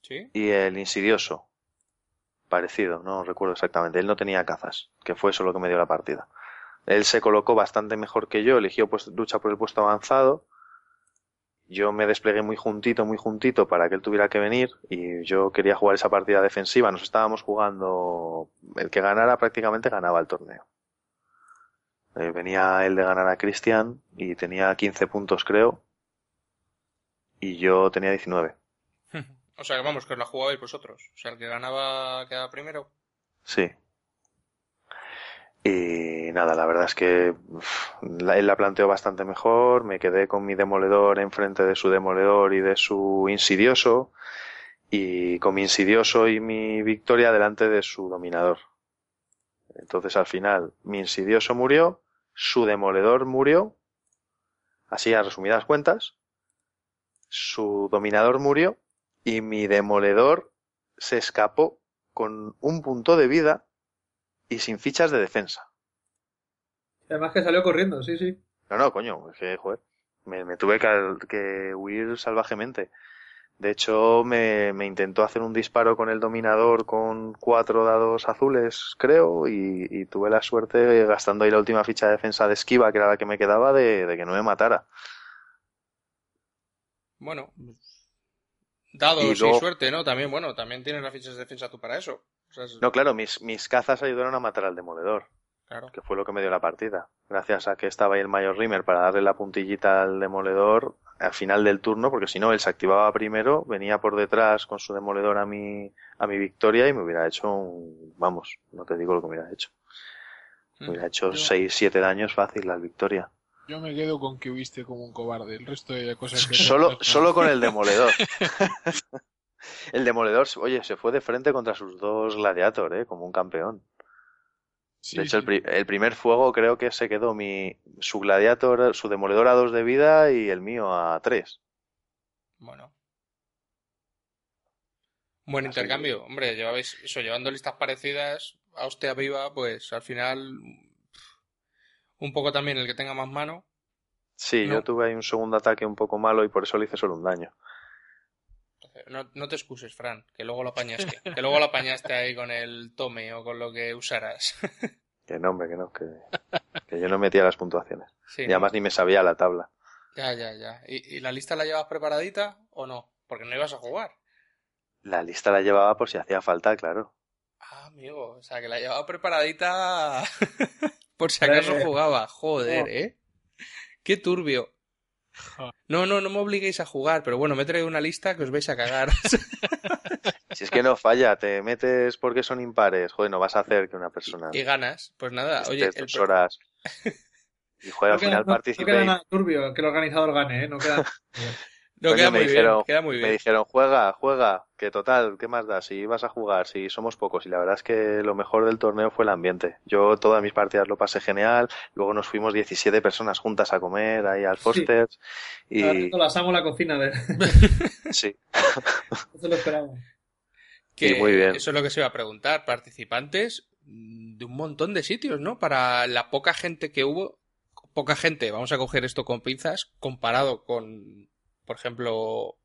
Sí. y el insidioso. Parecido, no recuerdo exactamente. Él no tenía cazas, que fue eso lo que me dio la partida. Él se colocó bastante mejor que yo, eligió pues, lucha por el puesto avanzado. Yo me desplegué muy juntito, muy juntito para que él tuviera que venir y yo quería jugar esa partida defensiva. Nos estábamos jugando, el que ganara prácticamente ganaba el torneo. Eh, venía él de ganar a Cristian y tenía 15 puntos creo y yo tenía 19. <laughs> O sea, que vamos, que os la jugabais vosotros. O sea, el que ganaba quedaba primero. Sí. Y nada, la verdad es que él la planteó bastante mejor. Me quedé con mi demoledor enfrente de su demoledor y de su insidioso. Y con mi insidioso y mi victoria delante de su dominador. Entonces al final mi insidioso murió, su demoledor murió, así a resumidas cuentas. Su dominador murió y mi demoledor se escapó con un punto de vida y sin fichas de defensa. Además que salió corriendo, sí, sí. No, no, coño, es que, joder, me, me tuve que, que huir salvajemente. De hecho, me, me intentó hacer un disparo con el dominador con cuatro dados azules, creo, y, y tuve la suerte, gastando ahí la última ficha de defensa de esquiva, que era la que me quedaba, de, de que no me matara. Bueno, dados Y y, suerte, ¿no? También, bueno, también tienes las fichas de defensa tú para eso. O sea, es- No, claro, mis, mis cazas ayudaron a matar al demoledor. claro. que fue lo que me dio la partida. Gracias a que estaba ahí el Mayor Rimmer para darle la puntillita al demoledor al final del turno, porque si no, él se activaba primero, venía por detrás con su demoledor a mi, a mi victoria y me hubiera hecho un, vamos, no te digo lo que me hubiera hecho. Me hubiera hecho Yo- 6, 7 daños fácil la victoria. Yo me quedo con que huiste como un cobarde. El resto de cosas que... <laughs> Solo, solo con el demoledor. <laughs> el demoledor, oye, se fue de frente contra sus dos gladiator, eh, como un campeón. Sí, de hecho, el, sí. pri- el primer fuego creo que se quedó mi, su gladiator, su demoledor a 2 de vida y el mío a 3. Bueno. Buen Así intercambio. Hombre, llevabais eso, llevando listas parecidas a hostia viva, pues al final un poco también el que tenga más mano. Sí, No. yo tuve ahí un segundo ataque un poco malo y por eso le hice solo un daño. No, no te excuses, Fran, que luego lo apañaste. Que luego lo apañaste ahí con el tome o con lo que usaras. <laughs> Que no, hombre, que no, que, que yo no metía las puntuaciones. Sí, Y ¿no? además ni me sabía la tabla. Ya, ya, ya. ¿Y, y la lista la llevas preparadita o no? Porque no ibas a jugar. La lista la llevaba por si hacía falta, claro. Ah, amigo, o sea, que la llevaba preparadita <laughs> por si acaso jugaba. Joder. ¿eh? Qué turbio. No, no, no me obliguéis a jugar, pero bueno, me he traído una lista que os vais a cagar. <laughs> Si es que no falla, te metes porque son impares. Joder, no vas a hacer que una persona y ganas. Pues nada, oye, el dos horas <laughs> y joder, al No queda, final no- no participé queda nada turbio que el organizador gane, ¿eh? No queda... <laughs> no, Coño, queda me muy dijeron- bien, queda muy me bien. dijeron, juega, juega, que total, ¿qué más da? Si vas a jugar, si somos pocos. Y la verdad es que lo mejor del torneo fue el ambiente. Yo todas mis partidas lo pasé genial. Luego nos fuimos 17 personas juntas a comer ahí al Foster's. Ahora Y la amo la cocina de... <laughs> sí, <laughs> Eso lo esperamos. Que Sí, muy bien. Eso es lo que se iba a preguntar. Participantes de un montón de sitios, ¿no? Para la poca gente que hubo, poca gente, vamos a coger esto con pinzas, comparado con, por ejemplo,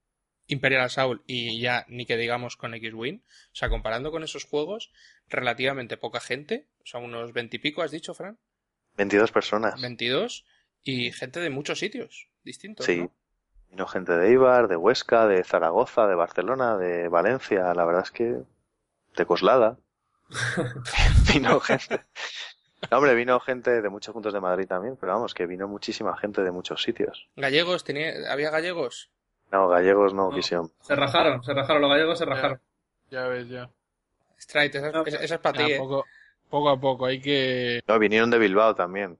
Imperial Assault y ya ni que digamos con X-Wing. O sea, comparando con esos juegos, relativamente poca gente, o sea, unos veintipico, has dicho, Fran, 22 personas. 22, y gente de muchos sitios distintos, Sí. ¿no? Vino gente de Ibar, de Huesca, de Zaragoza, de Barcelona, de Valencia. La verdad es que de Coslada. <laughs> <laughs> vino gente. No, hombre, vino gente de muchos puntos de Madrid también, pero vamos, que vino muchísima gente de muchos sitios. Gallegos, tenía, ¿había gallegos? No, gallegos no, No. quisieron. Se rajaron, se rajaron, los gallegos se rajaron. Ya ves, ya. Strike, esa, No, esa- esa es para ti, ¿eh? poco, poco a poco, hay que... No, vinieron de Bilbao también.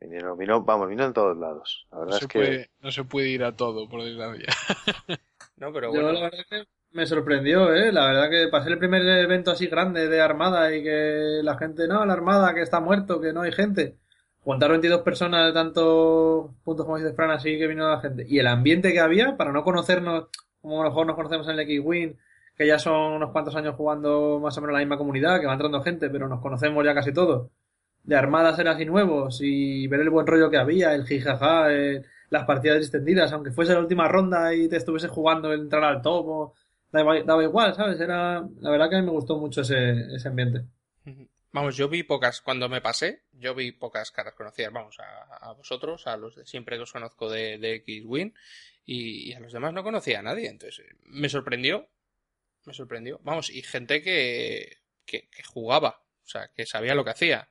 Vinieron, vino, vamos, vino en todos lados. La No verdad se, es que puede, no se puede ir a todo, por desgracia. No, pero Yo bueno. la verdad que me sorprendió, ¿eh? La verdad que pasé el primer evento así grande de Armada y que la gente, no, la Armada que está muerto, que no hay gente. Juntar 22 personas de tantos puntos como dice Fran, así que vino la gente. Y el ambiente que había, para no conocernos, como a mejor nos conocemos en el X-Wing, que ya son unos cuantos años jugando más o menos en la misma comunidad, que va entrando gente, pero nos conocemos ya casi todos. De Armada ser así nuevos y ver el buen rollo que había, el jijaja, el, las partidas extendidas, aunque fuese la última ronda y te estuviese jugando el entrar al topo, daba, igual, ¿sabes? Era, la verdad que a mí me gustó mucho ese, ese ambiente. Vamos, yo vi pocas, cuando me pasé, yo vi pocas caras conocidas, vamos, a, a vosotros, a los de siempre que os conozco de, de X-Win, y, y, a los demás no conocía a nadie, entonces me sorprendió, me sorprendió, vamos, y gente que, que jugaba, o sea, que sabía lo que hacía.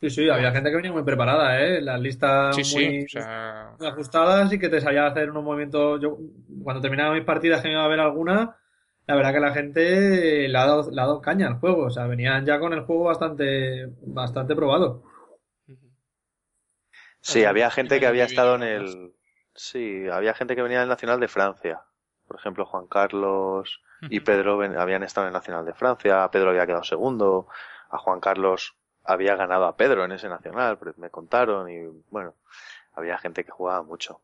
Sí, sí, había gente que venía muy preparada, ¿eh? Las listas Sí, muy, sí, o sea, muy ajustadas y que te sabía hacer unos movimientos. Yo, cuando terminaba mis partidas, que me iba a ver alguna, la verdad que la gente le ha dado, le ha dado caña al juego. O sea, venían ya con el juego bastante, bastante probado. Sí, había gente que había estado en el... Sí, había gente que venía del Nacional de Francia. Por ejemplo, Juan Carlos y Pedro ven- habían estado en el Nacional de Francia. Pedro había quedado segundo. A Juan Carlos había ganado a Pedro en ese Nacional, pero me contaron y bueno, había gente que jugaba mucho.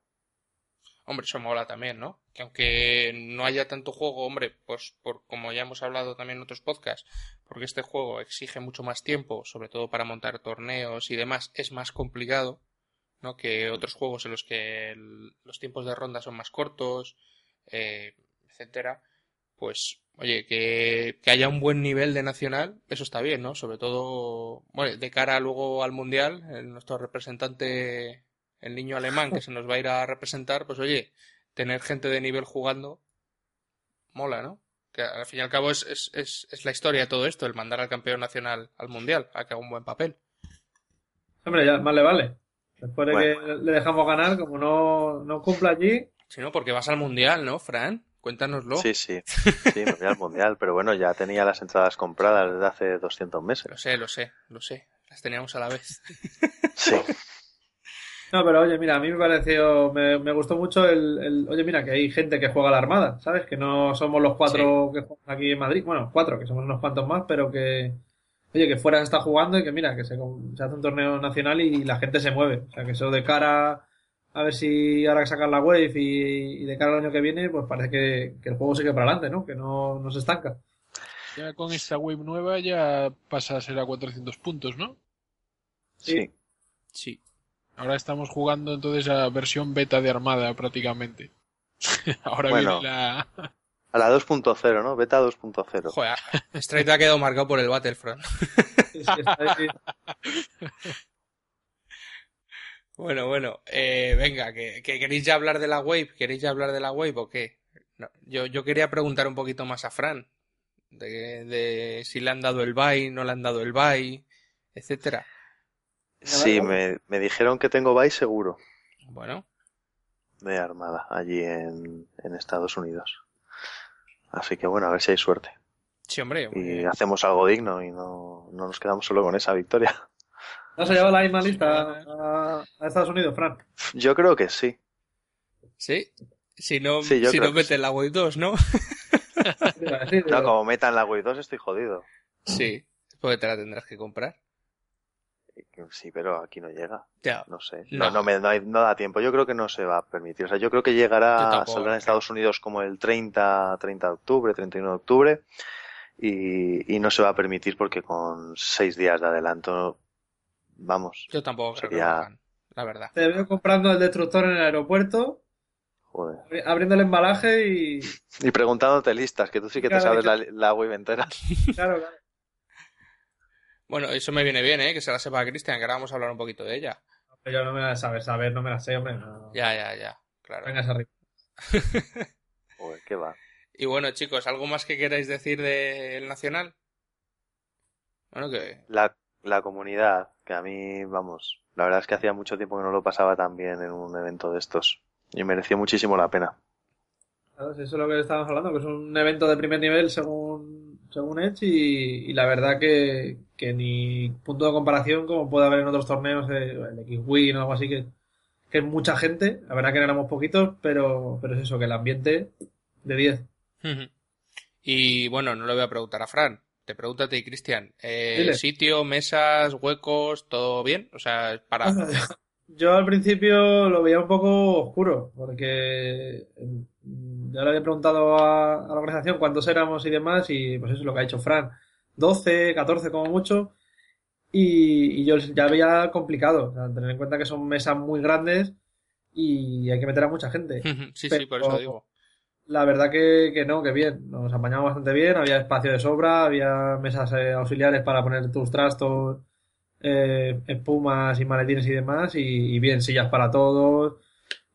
Hombre, eso mola también, ¿no? Que aunque no haya tanto juego, hombre, pues por como ya hemos hablado también en otros podcasts, porque este juego exige mucho más tiempo, sobre todo para montar torneos y demás, es más complicado, ¿no? Que otros juegos en los que el- los tiempos de ronda son más cortos, eh, etcétera. Pues, oye, que, que haya un buen nivel de nacional, eso está bien, ¿no? Sobre todo, bueno, de cara luego al mundial, nuestro representante el niño alemán que se nos va a ir a representar, pues oye, tener gente de nivel jugando mola, ¿no? Que al fin y al cabo es, es, es, es la historia de todo esto, el mandar al campeón nacional al mundial, a que haga un buen papel. Hombre, ya más le vale. Después de Bueno. que le dejamos ganar, como no, no cumpla allí, Si no, porque vas al mundial, ¿no, Fran? Cuéntanoslo. Sí, sí, sí, me fui al Mundial, pero bueno, ya tenía las entradas compradas desde hace 200 Lo meses. sé, lo sé, lo sé. Las teníamos a la vez. Sí, <laughs> No, pero oye, mira, a mí me pareció, me, me gustó mucho el, el- oye, mira, que hay gente que juega a la Armada, ¿sabes? Que no somos los cuatro que juegan aquí en Madrid, bueno, cuatro, que somos unos cuantos más, pero que, oye, que fuera se está jugando y que mira, que se, se hace un torneo nacional y la gente se mueve. O sea, que eso de cara a ver si ahora que sacan la wave y, y de cara al año que viene, pues parece que, que el juego sigue para adelante, ¿no? Que no, no se estanca. Ya con esta wave nueva ya pasa a ser a 400 puntos, ¿no? sí. Sí. Ahora estamos jugando entonces a versión beta de Armada prácticamente. <laughs> Ahora Bueno. viene la... <laughs> A la 2.0, ¿no? Beta 2.0. Joder, Straight ha quedado marcado por el Battlefront. <laughs> Sí, sí, está ahí. Bueno, bueno, eh, venga, que, que queréis ya hablar de la Wave, ¿queréis ya hablar de la Wave o qué? No, yo, yo quería preguntar un poquito más a Fran, de, de si le han dado el bye, no le han dado el bye, etcétera. Sí, me, me dijeron que tengo bye seguro Bueno, de Armada allí en, en Estados Unidos. Así que bueno, a ver si hay suerte. sí, hombre, Y hacemos algo digno y no, no nos quedamos solo con esa victoria. ¿No se lleva la misma lista a, a Estados Unidos, Fran? Yo creo que sí. sí, si no, Sí, si no meten la Wave 2, ¿no? <laughs> No, como metan la Wii 2 estoy jodido. Sí, porque te la tendrás que comprar. Sí, pero aquí no llega. Ya, No sé. No. No, no, me, no, hay- no da tiempo. Yo creo que no se va a permitir. O sea, yo creo que llegará, saldrá en. Estados Unidos como el 30, 30 de octubre, 31 de octubre. Y, y no se va a permitir porque con seis días de adelanto, vamos, yo tampoco creo que lo hagan, la verdad. Te veo comprando el destructor en el aeropuerto, joder. abri- abriendo el embalaje y... Y preguntándote listas, que tú sí que te Claro, sabes la, la web entera. <laughs> Claro, claro. Bueno, eso me viene bien, ¿eh? Que se la sepa Cristian, que ahora vamos a hablar un poquito de ella. Pero yo no me la saber, saber, no me la sé, hombre. No. Ya, ya, ya, claro. Vengas <laughs> arriba. Joder, qué va. Y bueno, chicos, ¿algo más que queráis decir del Nacional? Bueno, que... La, la comunidad, que a mí, vamos, la verdad es que hacía mucho tiempo que no lo pasaba tan bien en un evento de estos. Y mereció muchísimo la pena. Claro, si eso es lo que estábamos hablando, que es un evento de primer nivel según, según Edge y, y la verdad que, que ni punto de comparación como puede haber en otros torneos, eh, el X-Win o algo así, que, que es mucha gente. La verdad que no éramos poquitos, pero, pero es eso, que el ambiente de 10. Y bueno, no le voy a preguntar a Fran. Te pregúntate, Cristian. Eh, sitio, mesas, huecos, ¿todo bien? O sea, para... <laughs> Yo al principio lo veía un poco oscuro, porque mm, yo le había preguntado a, a la organización cuántos éramos y demás, y pues eso es lo que ha hecho Fran. 12, 14 como mucho, y, y yo ya veía complicado. O sea, tener en cuenta que son mesas muy grandes y hay que meter a mucha gente. <laughs> sí, sí, por eso digo. La verdad que, que no, que bien. Nos apañamos bastante bien, había espacio de sobra, había mesas eh, auxiliares para poner tus trastos, eh, espumas y maletines y demás, y, y bien, sillas para todos,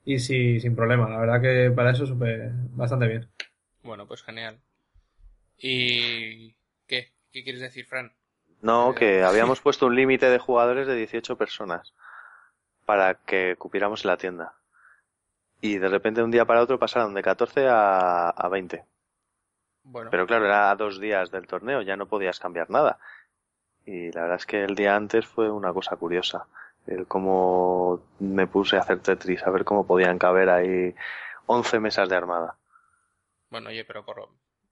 y sí, sin problema. La verdad que para eso súper bastante bien. Bueno, pues genial. ¿Y qué? ¿Qué quieres decir, Fran? No, que habíamos puesto un límite de jugadores de 18 personas para que cupiéramos en la tienda. Y de repente de un día para otro pasaron de 14 a, a 20. Bueno, Pero claro, era a dos días del torneo, ya no podías cambiar nada. Y la verdad es que el día antes fue una cosa curiosa. El cómo me puse a hacer Tetris, a ver cómo podían caber ahí 11 mesas de armada. bueno, oye, pero por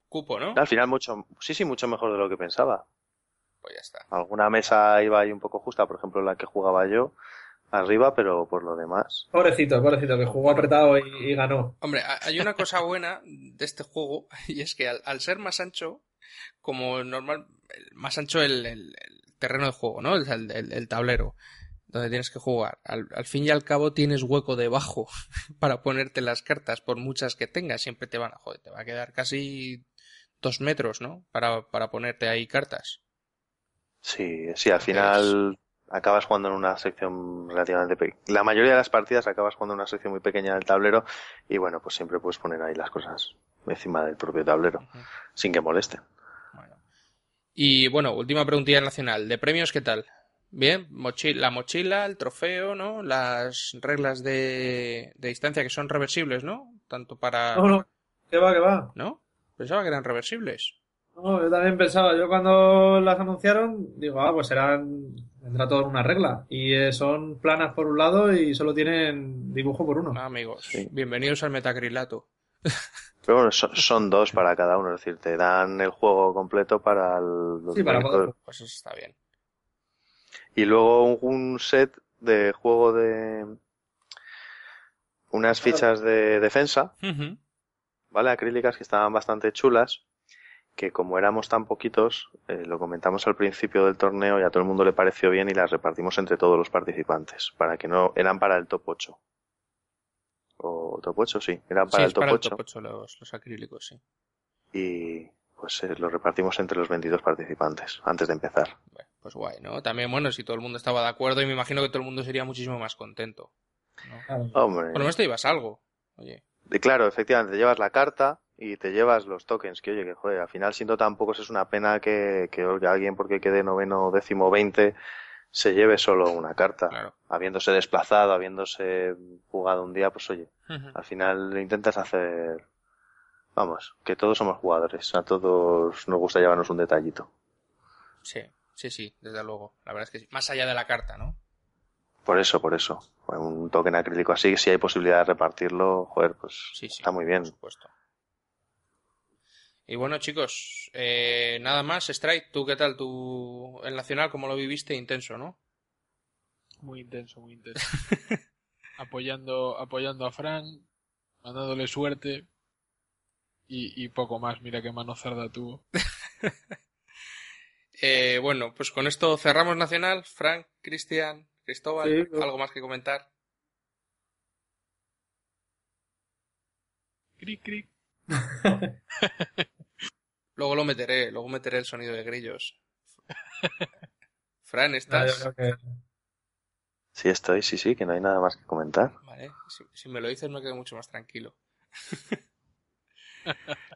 cupo, ¿no? Al final mucho, sí, sí, mucho mejor de lo que pensaba. Pues ya está. Alguna mesa iba ahí un poco justa, por ejemplo la que jugaba yo, arriba, pero por lo demás. Pobrecito, pobrecito, que jugó apretado y, y ganó. Hombre, ha- hay una cosa buena de este juego y es que al, al ser más ancho, como normal, más ancho el, el- el terreno de juego, ¿no? El, el- el tablero donde tienes que jugar. Al, al fin y al cabo tienes hueco debajo <laughs> para ponerte las cartas, por muchas que tengas, siempre te van a joder, te va a quedar casi dos metros, ¿no? Para, para ponerte ahí cartas. Sí, sí, al final acabas jugando en una sección relativamente pequeña. La mayoría de las partidas acabas jugando en una sección muy pequeña del tablero y bueno, pues siempre puedes poner ahí las cosas encima del propio tablero, sin que molesten. Bueno. Y bueno, última preguntilla nacional. ¿De premios qué tal? Bien, mochi- la mochila, el trofeo, ¿no? Las reglas de, de distancia que son reversibles, ¿no? Tanto para... No, no, que va, que va. ¿No? Pensaba que eran reversibles. No, yo también pensaba, yo cuando las anunciaron, digo, ah, pues serán, vendrá todo en una regla. Y eh, son planas por un lado y solo tienen dibujo por uno. Ah, amigos, Sí. bienvenidos al metacrilato. <laughs> Pero bueno, son, son dos para cada uno, es decir, te dan el juego completo para el, Sí, para poder- Pues eso está bien. Y luego un, un set de juego de unas fichas de defensa. ¿vale? Acrílicas que estaban bastante chulas, que como éramos tan poquitos, eh, lo comentamos al principio del torneo y a todo el mundo le pareció bien y las repartimos entre todos los participantes, para que no, eran para el top 8. O top 8, sí, eran para el top para el 8 top 8 los, los acrílicos, sí. y pues eh, lo repartimos entre los 22 participantes antes de empezar. Bueno, pues guay, ¿no? También, bueno, si todo el mundo estaba de acuerdo y me imagino que todo el mundo sería muchísimo más contento. Hombre, Por lo menos te llevas algo. Oye, Y claro, efectivamente, te llevas la carta y te llevas los tokens, que oye, que joder, al final siendo tan pocos es una pena que, que alguien porque quede noveno, décimo, veinte, se lleve solo una carta. claro. Habiéndose desplazado, habiéndose jugado un día, pues oye, al final intentas hacer, vamos, que todos somos jugadores, a todos nos gusta llevarnos un detallito. Sí, sí, sí, desde luego. La verdad es que sí. Más allá de la carta, ¿no? Por eso, por eso. Un token acrílico así, si hay posibilidad de repartirlo, joder, pues Sí, sí. está muy bien. Por supuesto. Y bueno, chicos, eh, nada más. Strike, ¿tú qué tal? ¿Tú, el Nacional, cómo lo viviste? Intenso, ¿no? Muy intenso, muy intenso. <laughs> apoyando, apoyando a Fran, mandándole suerte y, y poco más. Mira qué mano cerda tuvo. <laughs> Eh, bueno, pues con esto cerramos Nacional. Frank, Cristian, Cristóbal, Sí, ¿algo más que comentar? Cric, cric. <laughs> Luego lo meteré, luego meteré el sonido de grillos. <laughs> Fran, Ah, ¿estás? que- Sí estoy, sí, sí, que no hay nada más que comentar. Vale, si, si me lo dices me quedo mucho más tranquilo. <laughs>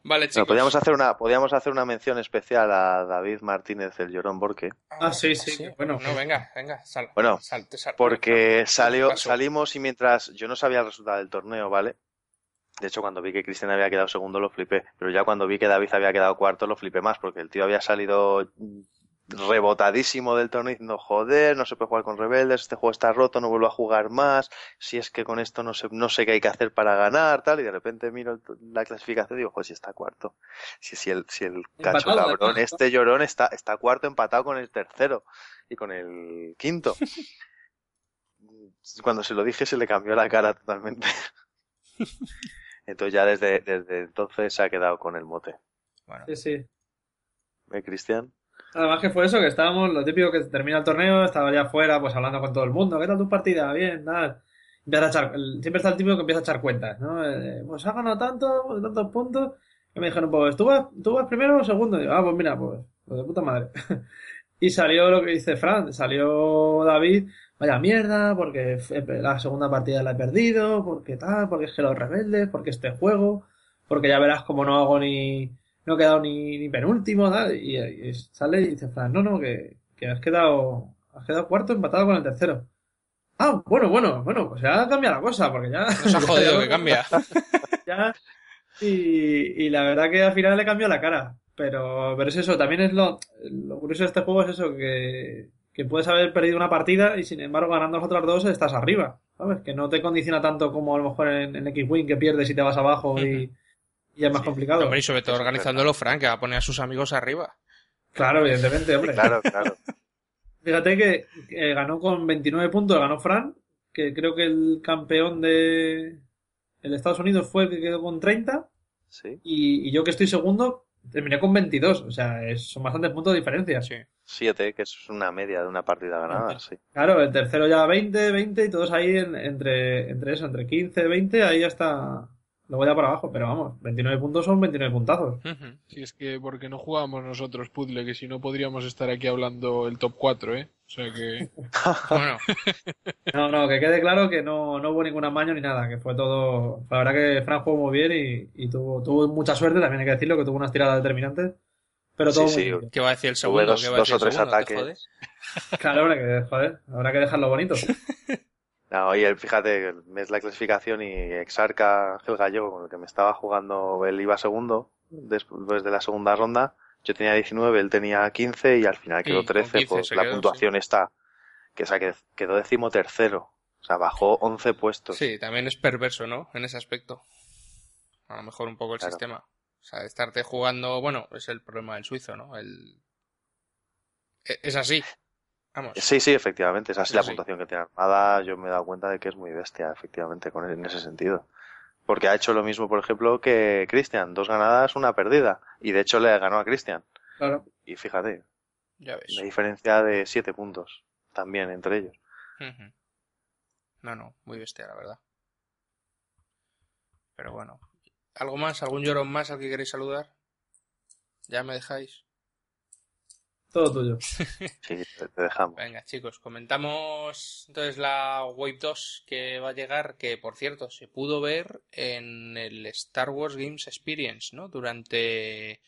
vale, chicos. Bueno, podríamos hacer una, podríamos hacer una mención especial a David Martínez, el llorón Borque, Ah, sí, sí, bueno. No, venga, venga, sal. Bueno, salte, sal- porque salió, salimos y mientras yo no sabía el resultado del torneo, ¿vale? De hecho, cuando vi que Cristian había quedado segundo, lo flipé. Pero ya cuando vi que David había quedado cuarto, lo flipé más, porque el tío había salido rebotadísimo del torneo diciendo, joder, no se puede jugar con rebeldes, este juego está roto, no vuelvo a jugar más, si es que con esto no sé, no sé qué hay que hacer para ganar, tal, y de repente miro la clasificación y digo, joder, si está cuarto. Si, si el, si el cacho Empatado, cabrón, este llorón está, está cuarto empatado con el tercero y con el quinto. <laughs> Cuando se lo dije se le cambió la cara totalmente. <laughs> Entonces ya desde, desde entonces se ha quedado con el mote. Bueno, Sí, sí. ¿Eh, Cristian? Además que fue eso, que estábamos, lo típico que termina el torneo, estaba ya afuera, pues hablando con todo el mundo, ¿qué tal tu partida? Bien, tal. empieza a echar, el- siempre está el típico que empieza a echar cuentas, ¿no? Eh, pues ha ganado tanto, pues tantos puntos. Y me dijeron, pues tú vas, tú vas primero o segundo. Y digo, ah, pues mira, pues, lo de puta madre. <laughs> y salió lo que dice Fran, salió David, vaya mierda, porque he- la segunda partida la he perdido, porque tal, porque es que los rebeldes, porque este juego, porque ya verás como no hago ni, no he quedado ni, ni penúltimo, tal. Y, y sale y dice Fran, no, no, que, que has quedado, has quedado cuarto empatado con el tercero. Ah, bueno, bueno, bueno, pues ya cambia la cosa, porque ya. Nos ha <laughs> jodido ya- que cambia. <laughs> ya. Y, y la verdad que al final le cambió la cara. Pero, pero es eso, también es lo, lo curioso de este juego es eso, que, que puedes haber perdido una partida y sin embargo ganando las otras dos estás arriba, ¿sabes? Que no te condiciona tanto como a lo mejor en, en X-Wing que pierdes y te vas abajo y, y es más complicado. Hombre, y sobre todo organizándolo Frank, que va a poner a sus amigos arriba. Claro, evidentemente, hombre. Claro, claro. <laughs> Fíjate que eh, ganó con 29 puntos, ganó Fran, que creo que el campeón de el Estados Unidos fue el que quedó con 30 Sí. y, y yo que estoy segundo terminé con 22, o sea, es- son bastantes puntos de diferencia. Sí. Siete, que es una media de una partida ganada, sí. Claro, el tercero ya 20, 20 y todos ahí en- entre, entre eso, entre 15, 20, ahí ya está, luego ya para abajo, pero vamos, 29 puntos son 29 puntazos. Si es que porque no jugamos nosotros puzzle, que si no podríamos estar aquí hablando el top 4, ¿eh? O sea que... <laughs> Bueno, No, no, que quede claro que no, no hubo ningún amaño ni nada, que fue todo. La verdad que Fran jugó muy bien y, y tuvo, tuvo mucha suerte, también hay que decirlo, que tuvo unas tiradas determinantes. Pero todo Sí, sí. ¿qué va a decir el segundo? dos- ¿Qué va a dos decir o el tres segundo? ¿Te ataques. <laughs> Claro, hombre, que joder, habrá que dejarlo bonito. <laughs> No, y el, fíjate, ves la clasificación y Exarca Ángel Gallego, con el que me estaba jugando, él iba segundo después de la segunda ronda. Yo tenía 19, él tenía 15 y al final quedó Y con 13. 15 pues la quedó, puntuación está, que o sea, que quedó décimo tercero. O sea, bajó 11 puestos. Sí, también es perverso, ¿no? En ese aspecto. A lo mejor un poco el Claro. sistema. O sea, estarte jugando, bueno, es el problema del suizo, ¿no? El... e- Es así. Vamos. Sí, sí, efectivamente, es Sí, la puntuación que tiene Armada. Yo me he dado cuenta de que es muy bestia, efectivamente, con en ese sentido. Porque ha hecho lo mismo, por ejemplo, que Cristian. Dos ganadas, una perdida. Y de hecho le ganó a Cristian. Claro. Y fíjate, Ya ves. una diferencia de 7 puntos. También entre ellos. No, no, muy bestia, la verdad. Pero bueno. ¿Algo más? ¿Algún llorón más al que queréis saludar? ¿Ya me dejáis? Todo tuyo. <laughs> Sí, te, dejamos. Venga, chicos, comentamos entonces la Wave 2 que va a llegar, que por cierto se pudo ver en el Star Wars Games Experience, ¿no? Durante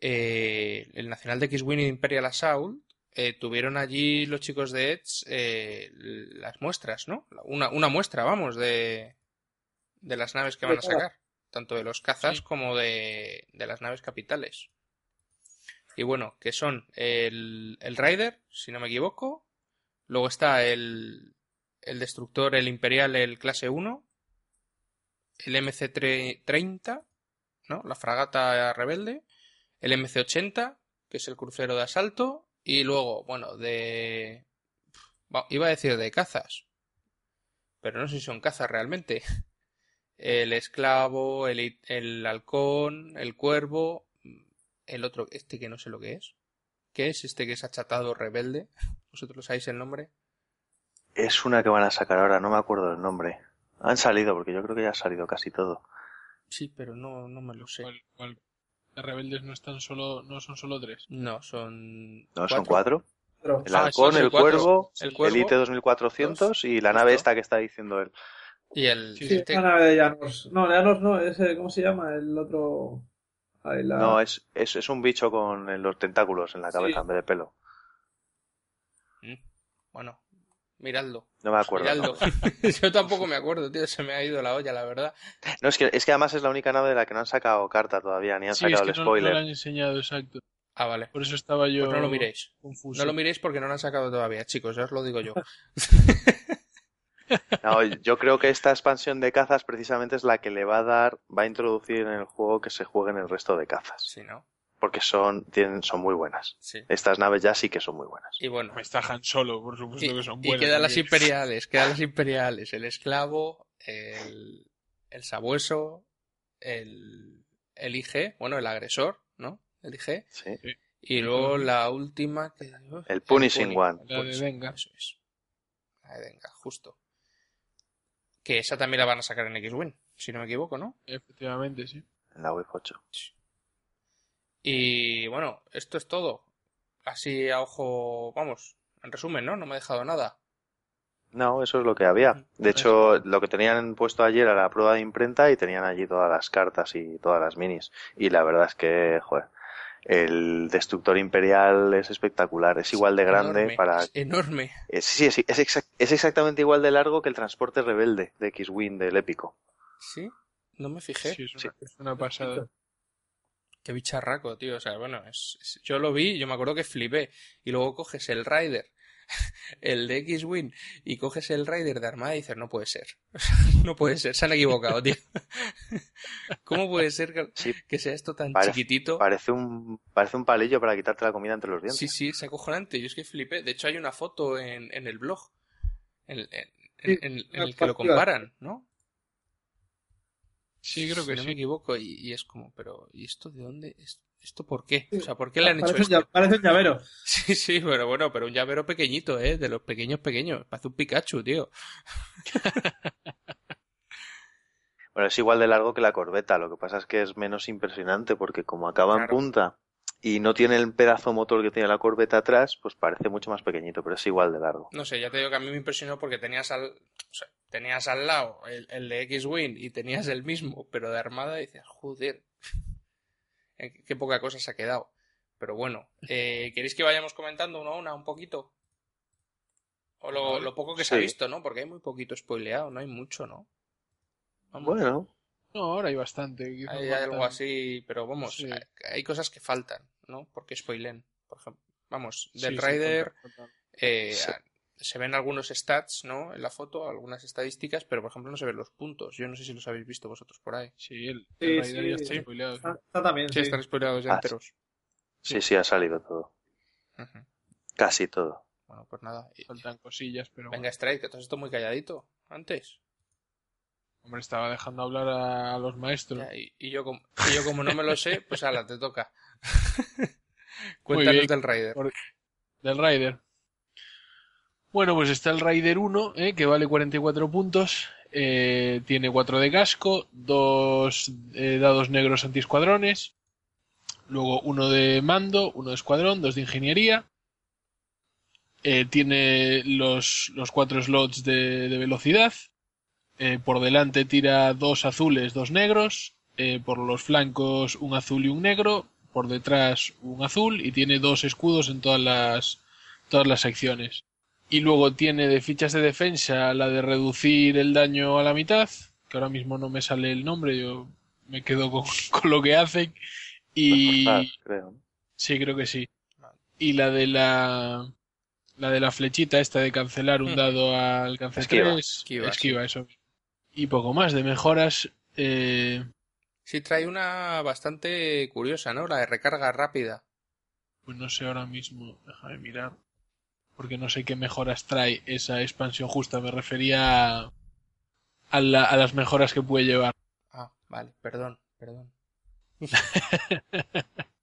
eh, el Nacional de X-Wing y Imperial Assault, eh, tuvieron allí los chicos de Edge eh, las muestras, ¿no? Una, una muestra, vamos, de, de las naves que van a sacar, tanto de los cazas Sí. como de, de las naves capitales. Y bueno, que son el, el Raider, si no me equivoco. Luego está el, el Destructor, el Imperial, el clase 1. El MC-30, ¿no? La fragata rebelde. El MC-80, que es el crucero de asalto. Y luego, bueno, de... Iba a decir de cazas. Pero no sé si son cazas realmente. <laughs> El esclavo, el, el halcón, el cuervo, el otro, este que no sé lo que es. ¿Qué es este que es achatado rebelde? <laughs> ¿Vosotros sabéis el nombre? Es una que van a sacar ahora, no me acuerdo el nombre. Han salido, porque yo creo que ya ha salido casi todo. Sí, pero no, no me lo sé. ¿Cuál- cuál? Las rebeldes no están solo, no son solo tres. No, son. ¿No? ¿Son cuatro? Pero- El Ah, halcón, el cuatro. cuervo, El el cuervo, Elite 2400 y la nave esta que está diciendo él. Y el. Sí, Sí, este- es una nave de Llanos. No, Llanos no, ese, ¿cómo se llama? El otro. Ahí la- No, es, es, es un bicho con eh, los tentáculos en la cabeza Sí. en vez de pelo. Mm, Bueno, miradlo. No me acuerdo. <laughs> <laughs> Yo tampoco me acuerdo, tío. Se me ha ido la olla, la verdad. No, es que, es que además es la única nave de la que no han sacado carta todavía, ni han Sí, es sacado que el no, no spoiler. lo han enseñado, exacto. Ah, vale. Por eso estaba yo Pues no lo miréis. confuso. No lo miréis porque no lo han sacado todavía, chicos. Ya os lo digo yo. <laughs> No, yo creo que esta expansión de cazas precisamente es la que le va a dar, va a introducir en el juego que se jueguen el resto de cazas. Sí, ¿no? Porque son, tienen, son muy buenas. Sí. Estas naves ya sí que son muy buenas. Y bueno. Me está Han Solo, por supuesto Y, que son y buenas. quedan las imperiales, quedan las imperiales, el esclavo, el, el sabueso, el, el IG, bueno, el agresor, ¿no? El IG. Sí. Y luego la última que... El Punishing Puni- One. La de Denga. Eso es. La de Denga, justo. Que esa también la van a sacar en X-Wing, si no me equivoco, ¿no? Efectivamente, sí. En la Wave 8. Y bueno, esto es todo. Así a ojo, vamos, en resumen, ¿no? No me he dejado nada. No, eso es lo que había. De hecho, lo que tenían puesto ayer era la prueba de imprenta y tenían allí todas las cartas y todas las minis. Y la verdad es que, joder, el destructor imperial es espectacular. Es igual de grande enorme, para... es enorme. Es, sí, es, es, exact- es exactamente igual de largo que el transporte rebelde de X-Wing del épico. ¿Sí? No me fijé. Sí, es una, es una pasada. Qué bicharraco, tío. O sea, bueno, es, es- yo lo vi, yo me acuerdo que flipé. Y luego coges el Rider, <laughs> el de X-Wing, y coges el Rider de Armada y dices, no puede ser. <laughs> no puede ser, se han equivocado, tío. <laughs> ¿Cómo puede ser que, Sí, que sea esto tan Parece- chiquitito? parece un, parece un palillo para quitarte la comida entre los dientes. Sí, sí, es acojonante. Yo es que flipé. De hecho, hay una foto en, en el blog en, en- en- Sí, en- en una el que lo comparan, ¿no? Sí, creo que si no sí. me equivoco. Y, y es como, pero ¿y esto de dónde? ¿Es- ¿Esto por qué? O sea, ¿por qué le han hecho Parece, un esto? parece un llavero. <laughs> Sí, sí, pero bueno, pero un llavero pequeñito, ¿eh? De los pequeños pequeños. Parece un Pikachu, tío. <laughs> Bueno, es igual de largo que la corbeta, lo que pasa es que es menos impresionante porque como acaba en punta y no tiene el pedazo motor que tiene la corbeta atrás, pues parece mucho más pequeñito, pero es igual de largo. No sé, ya te digo que a mí me impresionó porque tenías al, o sea, tenías al lado el, el de X-Wing y tenías el mismo, pero de armada y dices, joder, qué qué poca cosa se ha quedado. Pero bueno, eh, ¿queréis que vayamos comentando uno a una un poquito? O lo, lo poco que se ha visto, ¿no? Porque hay muy poquito spoileado, no hay mucho, ¿no? Vamos. Bueno, No, ahora hay bastante. Hay faltan- algo así, pero vamos, Sí. hay, hay cosas que faltan, ¿no? Porque spoilen, por ejemplo. Vamos, del sí, Rider eh, se ven algunos stats, ¿no? En la foto, algunas estadísticas, pero por ejemplo no se ven los puntos. Yo no sé si los habéis visto vosotros por ahí. Sí, el, Sí, el sí, ya está sí. spoileado. Está, está también, Sí, sí. están spoileados ya Ah, enteros. sí, sí, ha salido todo. Casi todo. Bueno, pues nada. Faltan cosillas, pero Venga, Strike, que todo esto muy calladito antes. Hombre, estaba dejando hablar a, a los maestros. Ya, y, y yo como, y yo como no me lo sé, pues ala, te toca. <laughs> Muy Cuéntanos bien. del Rider. Por- Del Rider. Bueno, pues está el Rider 1, eh, que vale 44 puntos. eh, tiene 4 de casco, 2 dados negros antiescuadrones. Luego uno de mando, uno de escuadrón, dos de ingeniería. Eh, tiene los, los cuatro slots de, de velocidad. Eh, por delante tira dos azules, dos negros. Eh, por los flancos un azul y un negro. Por detrás un azul y tiene dos escudos en todas las, todas las secciones. Y luego tiene de fichas de defensa la de reducir el daño a la mitad, que ahora mismo no me sale el nombre, yo me quedo con, <laughs> con lo que hacen. Y Reforzar, creo. sí, creo que sí. Y la de la la de la flechita esta de cancelar un Hmm. dado al alcance Esquiva. 3, Esquiva, esquiva, eso. Y poco más de mejoras. Eh, Sí, trae una bastante curiosa, ¿no? La de recarga rápida. pues no sé ahora mismo, déjame mirar. Porque no sé qué mejoras trae esa expansión justa. Me refería a, la- a las mejoras que puede llevar. Ah, vale, perdón, perdón. <laughs>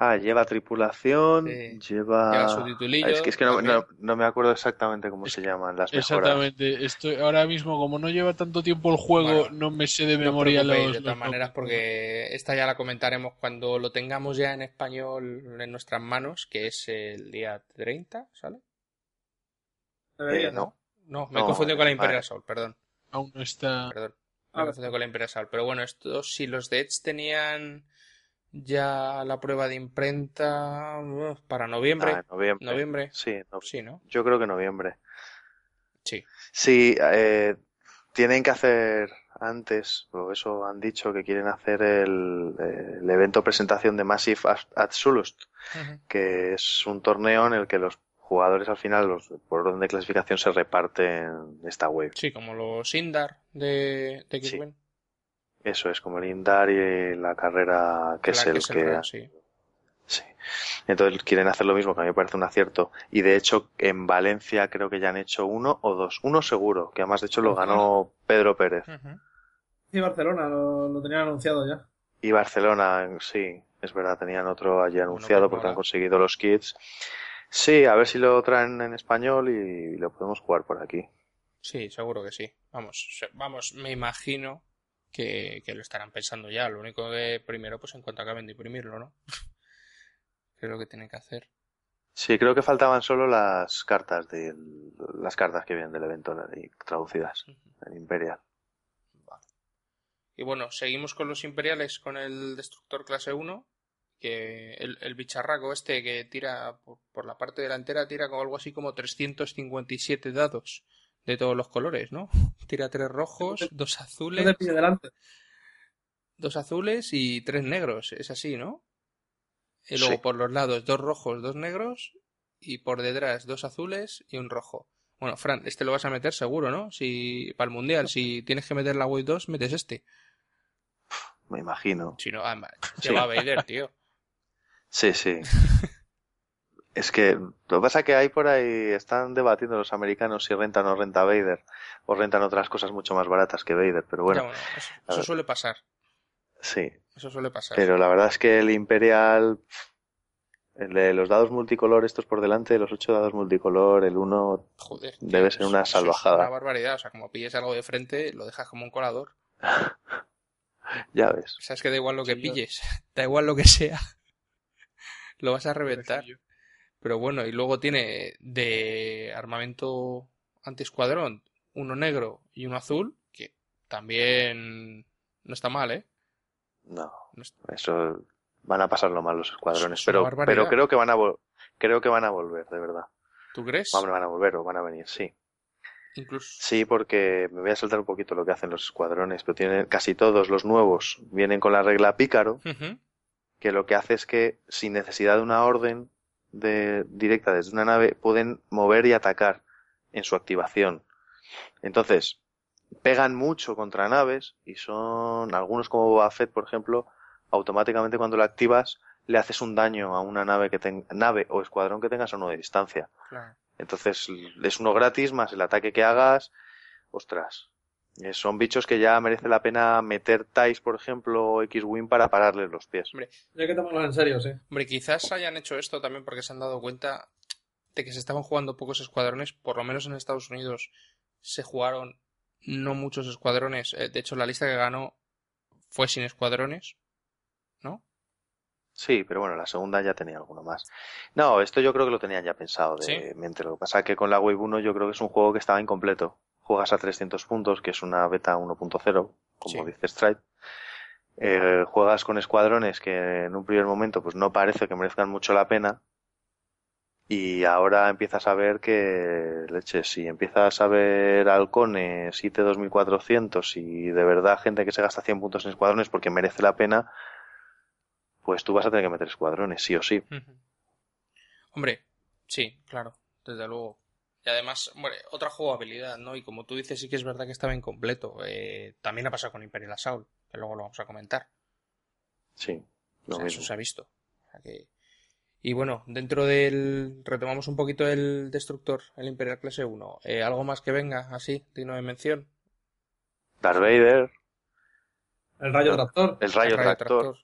Ah, lleva tripulación, Sí. lleva... Lleva su titulillo. Es que, es que no, no, no me acuerdo exactamente cómo Es se llaman las mejoras. Exactamente. Estoy, ahora mismo, como no lleva tanto tiempo el juego, Bueno, no me sé de No memoria los. de todas los maneras, porque esta ya la comentaremos cuando lo tengamos ya en español en nuestras manos, que es el día 30, ¿sale? Debería, Eh, no. No, me he No, confundido con la vale. Imperial Soul, perdón, Aún no está. perdón. Me Ah, he confundido con la Imperial Soul. Pero bueno, esto, si los de Edge tenían ya la prueba de imprenta uh, para noviembre. Ah, noviembre. Noviembre. Sí, no- Sí, ¿no? yo creo que noviembre. Sí. Sí, eh, tienen que hacer antes, o eso han dicho, que quieren hacer el, el evento presentación de Massive Absolute, que es un torneo en el que los jugadores al final, los, por orden de clasificación, se reparten esta wave. Sí, como los Indar de, de Sí. Eso es como el Indar y la carrera que es el que... Sí. Sí. Entonces quieren hacer lo mismo, que a mí me parece un acierto. Y de hecho, en Valencia creo que ya han hecho uno o dos. Uno seguro, que además de hecho lo ganó Pedro Pérez. Ujú. Sí, Barcelona, lo, lo tenían anunciado ya. Y Barcelona, sí, es verdad, tenían otro allí anunciado porque han conseguido los kits. Sí, a ver si lo traen en español y, lo podemos jugar por aquí. Sí, seguro que sí. Vamos, vamos, me imagino que, que lo estarán pensando ya. Lo único que primero, pues en cuanto acaben de imprimirlo, ¿no? <laughs> Lo que tienen que hacer. Sí, creo que faltaban solo las cartas de las cartas que vienen del evento y traducidas en Imperial. Vale. Y bueno, seguimos con los imperiales con el destructor clase 1. Que el, el bicharraco este que tira por, por la parte delantera tira con algo así como 357 dados de todos los colores, ¿no? Tira tres rojos, dos No azules, te pide delante. dos azules y tres negros. Es así, ¿no? Y luego Sí. por los lados dos rojos, dos negros y por detrás dos azules y un rojo. Bueno, Fran, este lo vas a meter seguro, ¿no? Si para el mundial, si tienes que meter la Wave 2, metes este. Me imagino. Si no, ah, Sí. lleva Vader, tío. Sí, sí. <laughs> Es que lo que pasa es que hay por ahí, están debatiendo los americanos si renta o no renta Vader, o rentan otras cosas mucho más baratas que Vader, pero bueno, bueno, eso, suele pasar. sí. Eso suele pasar. Pero la verdad es que el Imperial, el de los dados multicolor, estos por delante, los ocho dados multicolor, el uno, Joder. tío, debe ser eso- una eso es salvajada. una barbaridad. O sea, como pilles algo de frente, lo dejas como un colador. <laughs> ya ves. O sea, es que da igual lo que Sí, yo- pilles. <laughs> Da igual lo que sea. <laughs> Lo vas a reventar. Pero bueno, y luego tiene de armamento antiescuadrón uno negro y uno azul, que también no está mal, ¿eh? No, No está- eso van a pasarlo mal los escuadrones, Es pero, creo que van a vol- creo que van a volver, de verdad. ¿Tú crees? Van a volver o van a venir, sí. Incluso. Sí, porque me voy a saltar un poquito lo que hacen los escuadrones, pero tienen casi todos los nuevos vienen con la regla pícaro, que lo que hace es que sin necesidad de una orden de, directa desde una nave pueden mover y atacar en su activación. Entonces, pegan mucho contra naves y son algunos como Boba Fett, por ejemplo, automáticamente cuando lo activas le haces un daño a una nave que ten- nave o escuadrón que tengas a uno de distancia. Claro. Entonces es uno gratis más el ataque que hagas. Ostras. Eh, Son bichos que ya merece la pena meter TIEs, por ejemplo, o X-Wing para pararles los pies. Hay que tomarlos en serio, sí. Hombre, quizás hayan hecho esto también porque se han dado cuenta de que se estaban jugando pocos escuadrones, por lo menos en Estados Unidos se jugaron no muchos escuadrones. Eh, De hecho, la lista que ganó fue sin escuadrones, ¿no? Sí, pero bueno, la segunda ya tenía alguno más. No, esto yo creo que lo tenían ya pensado de Sí. mente. Lo que pasa es que con la Wave 1 yo creo que es un juego que estaba incompleto. Juegas a 300 puntos, que es una beta 1.0, como Sí. dice Stripe. Eh, juegas con escuadrones que en un primer momento pues no parece que merezcan mucho la pena. Y ahora empiezas a ver que, leche, si empiezas a ver halcones, IT 2400 y de verdad gente que se gasta 100 puntos en escuadrones porque merece la pena, pues tú vas a tener que meter escuadrones, sí o sí. Hombre, sí, claro, desde luego. Y además, hombre, otra jugabilidad, ¿no? Y como tú dices, sí que es verdad que estaba incompleto. Eh, también ha pasado con Imperial Assault, que luego lo vamos a comentar. Sí, O eso se ha visto. O sea que- Y bueno, dentro del... Retomamos un poquito el Destructor, el Imperial Clase 1. Eh, ¿Algo más que venga así, digno de mención? Darth Vader, El rayo tractor. el rayo, El rayo tractor.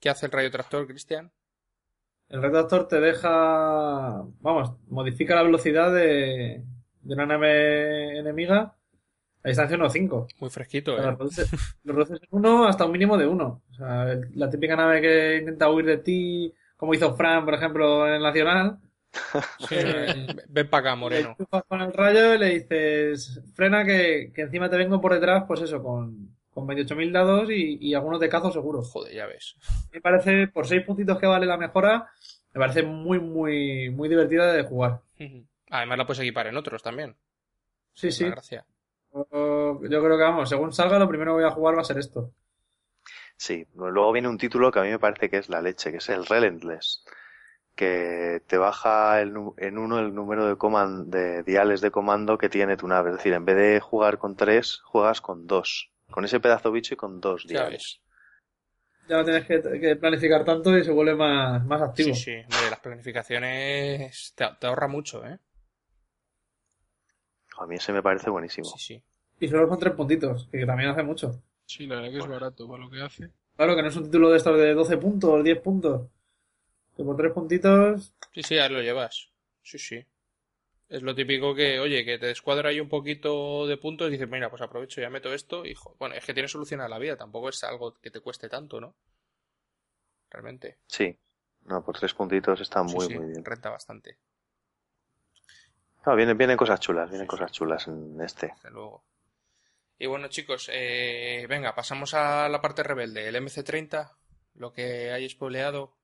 ¿Qué hace el rayo tractor, Cristian? El rayo tractor te deja, vamos, modifica la velocidad de, de una nave enemiga a distancia 1.5. Muy fresquito, ¿eh? lo reduces en uno hasta un mínimo de uno. O sea, el- la típica nave que intenta huir de ti, como hizo Fran, por ejemplo, en el Nacional. <laughs> Sí, ven para acá, Le Moreno. enchufas con el rayo y le dices, frena que, que encima te vengo por detrás, pues eso, con, con 28.000 dados y, y algunos de cazo seguro. Joder, ya ves. Me parece, por 6 puntitos que vale la mejora, me parece muy, muy, muy divertida de jugar. Además la puedes equipar en otros también. Sí, sí. Gracia. Yo, yo creo que, vamos, según salga, lo primero que voy a jugar va a ser esto. Sí, luego viene un título que a mí me parece que es la leche, que es el Relentless, que te baja el en uno el número de, coman- de diales de comando que tiene tu nave. Es decir, en vez de jugar con tres, juegas con dos. Con ese pedazo bicho y con dos Ya ves. Ya no tienes que, que planificar tanto y se vuelve más, más activo. Sí, sí. Las planificaciones te, te ahorra mucho, ¿eh? A mí ese me parece buenísimo. Sí, sí. Y solo son 3 puntitos, que también hace mucho. Sí, la verdad que es barato para lo que hace. Claro que no es un título de estos de 12 puntos, 10 puntos. Que por 3 puntitos, Sí, sí, ahí lo llevas. Sí, sí. Es lo típico que, oye, que te descuadra ahí un poquito de puntos y dices, mira, pues aprovecho, ya meto esto y, bueno, es que tiene solución a la vida, tampoco es algo que te cueste tanto, ¿no? Realmente. Sí. No, por tres puntitos está muy, sí, muy bien. renta bastante, No, vienen, vienen cosas chulas, vienen cosas chulas en este. desde luego. Y bueno, chicos, eh, venga, pasamos a la parte rebelde. El MC30, lo que hay spoileado,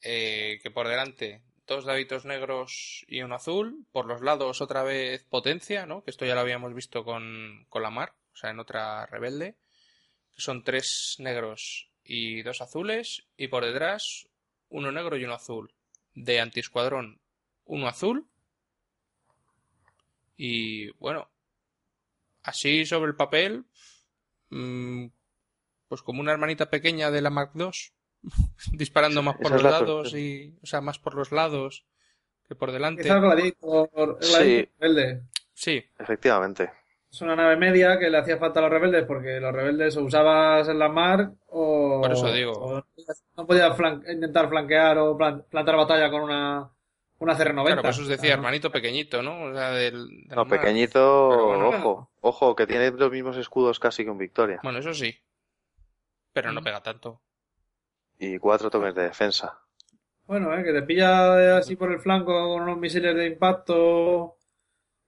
eh, que por delante dos daditos negros y uno azul, por los lados otra vez potencia, ¿no? Que esto ya lo habíamos visto con, con la mar, o sea, en otra rebelde. Son tres negros y dos azules, y por detrás uno negro y uno azul. De antiescuadrón, uno azul. Y bueno, así sobre el papel, mm, pues como una hermanita pequeña de la Mark II, <laughs> disparando más por los es la lados y, o sea, más por los lados que por delante. Quizás Gladiator, Sí. Gladiator rebelde. Sí, Efectivamente. Es una nave media que le hacía falta a los rebeldes porque los rebeldes o usabas en la mar o, Por eso digo. o no podías- flan- intentar flanquear o plan- plantar batalla con una, una CR90. claro, pues os decía, hermanito pequeñito, ¿no? O sea, del, No, mar. pequeñito, bueno. ojo, ojo, que tiene los mismos escudos casi que un Victoria. Bueno, eso sí. Pero no pega tanto. Y cuatro toques de defensa. Bueno, eh, que te pilla así por el flanco con unos misiles de impacto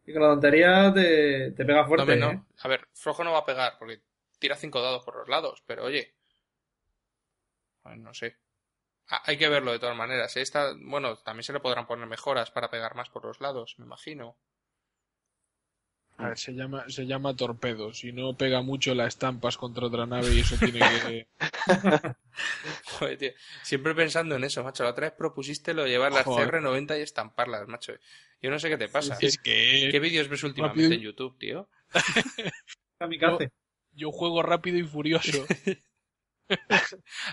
y con la tontería te, te pega No, fuerte. hombre, no. ¿eh? A ver, flojo no va a pegar porque tira cinco dados por los lados, pero oye. Pues no sé. Ah, hay que verlo de todas maneras. Esta, bueno, también se le podrán poner mejoras para pegar más por los lados, me imagino. A ver, se llama, se llama torpedo. Si no pega mucho, la estampas contra otra nave y eso tiene que. <laughs> <laughs> Joder, tío. Siempre pensando en eso, macho. La otra vez propusiste lo de llevar las Joder. CR90 y estamparlas, macho. Yo no sé qué te pasa. Es que ¿Qué vídeos ves últimamente Rápido. en YouTube, tío? <laughs> Kamikaze. yo juego rápido y furioso.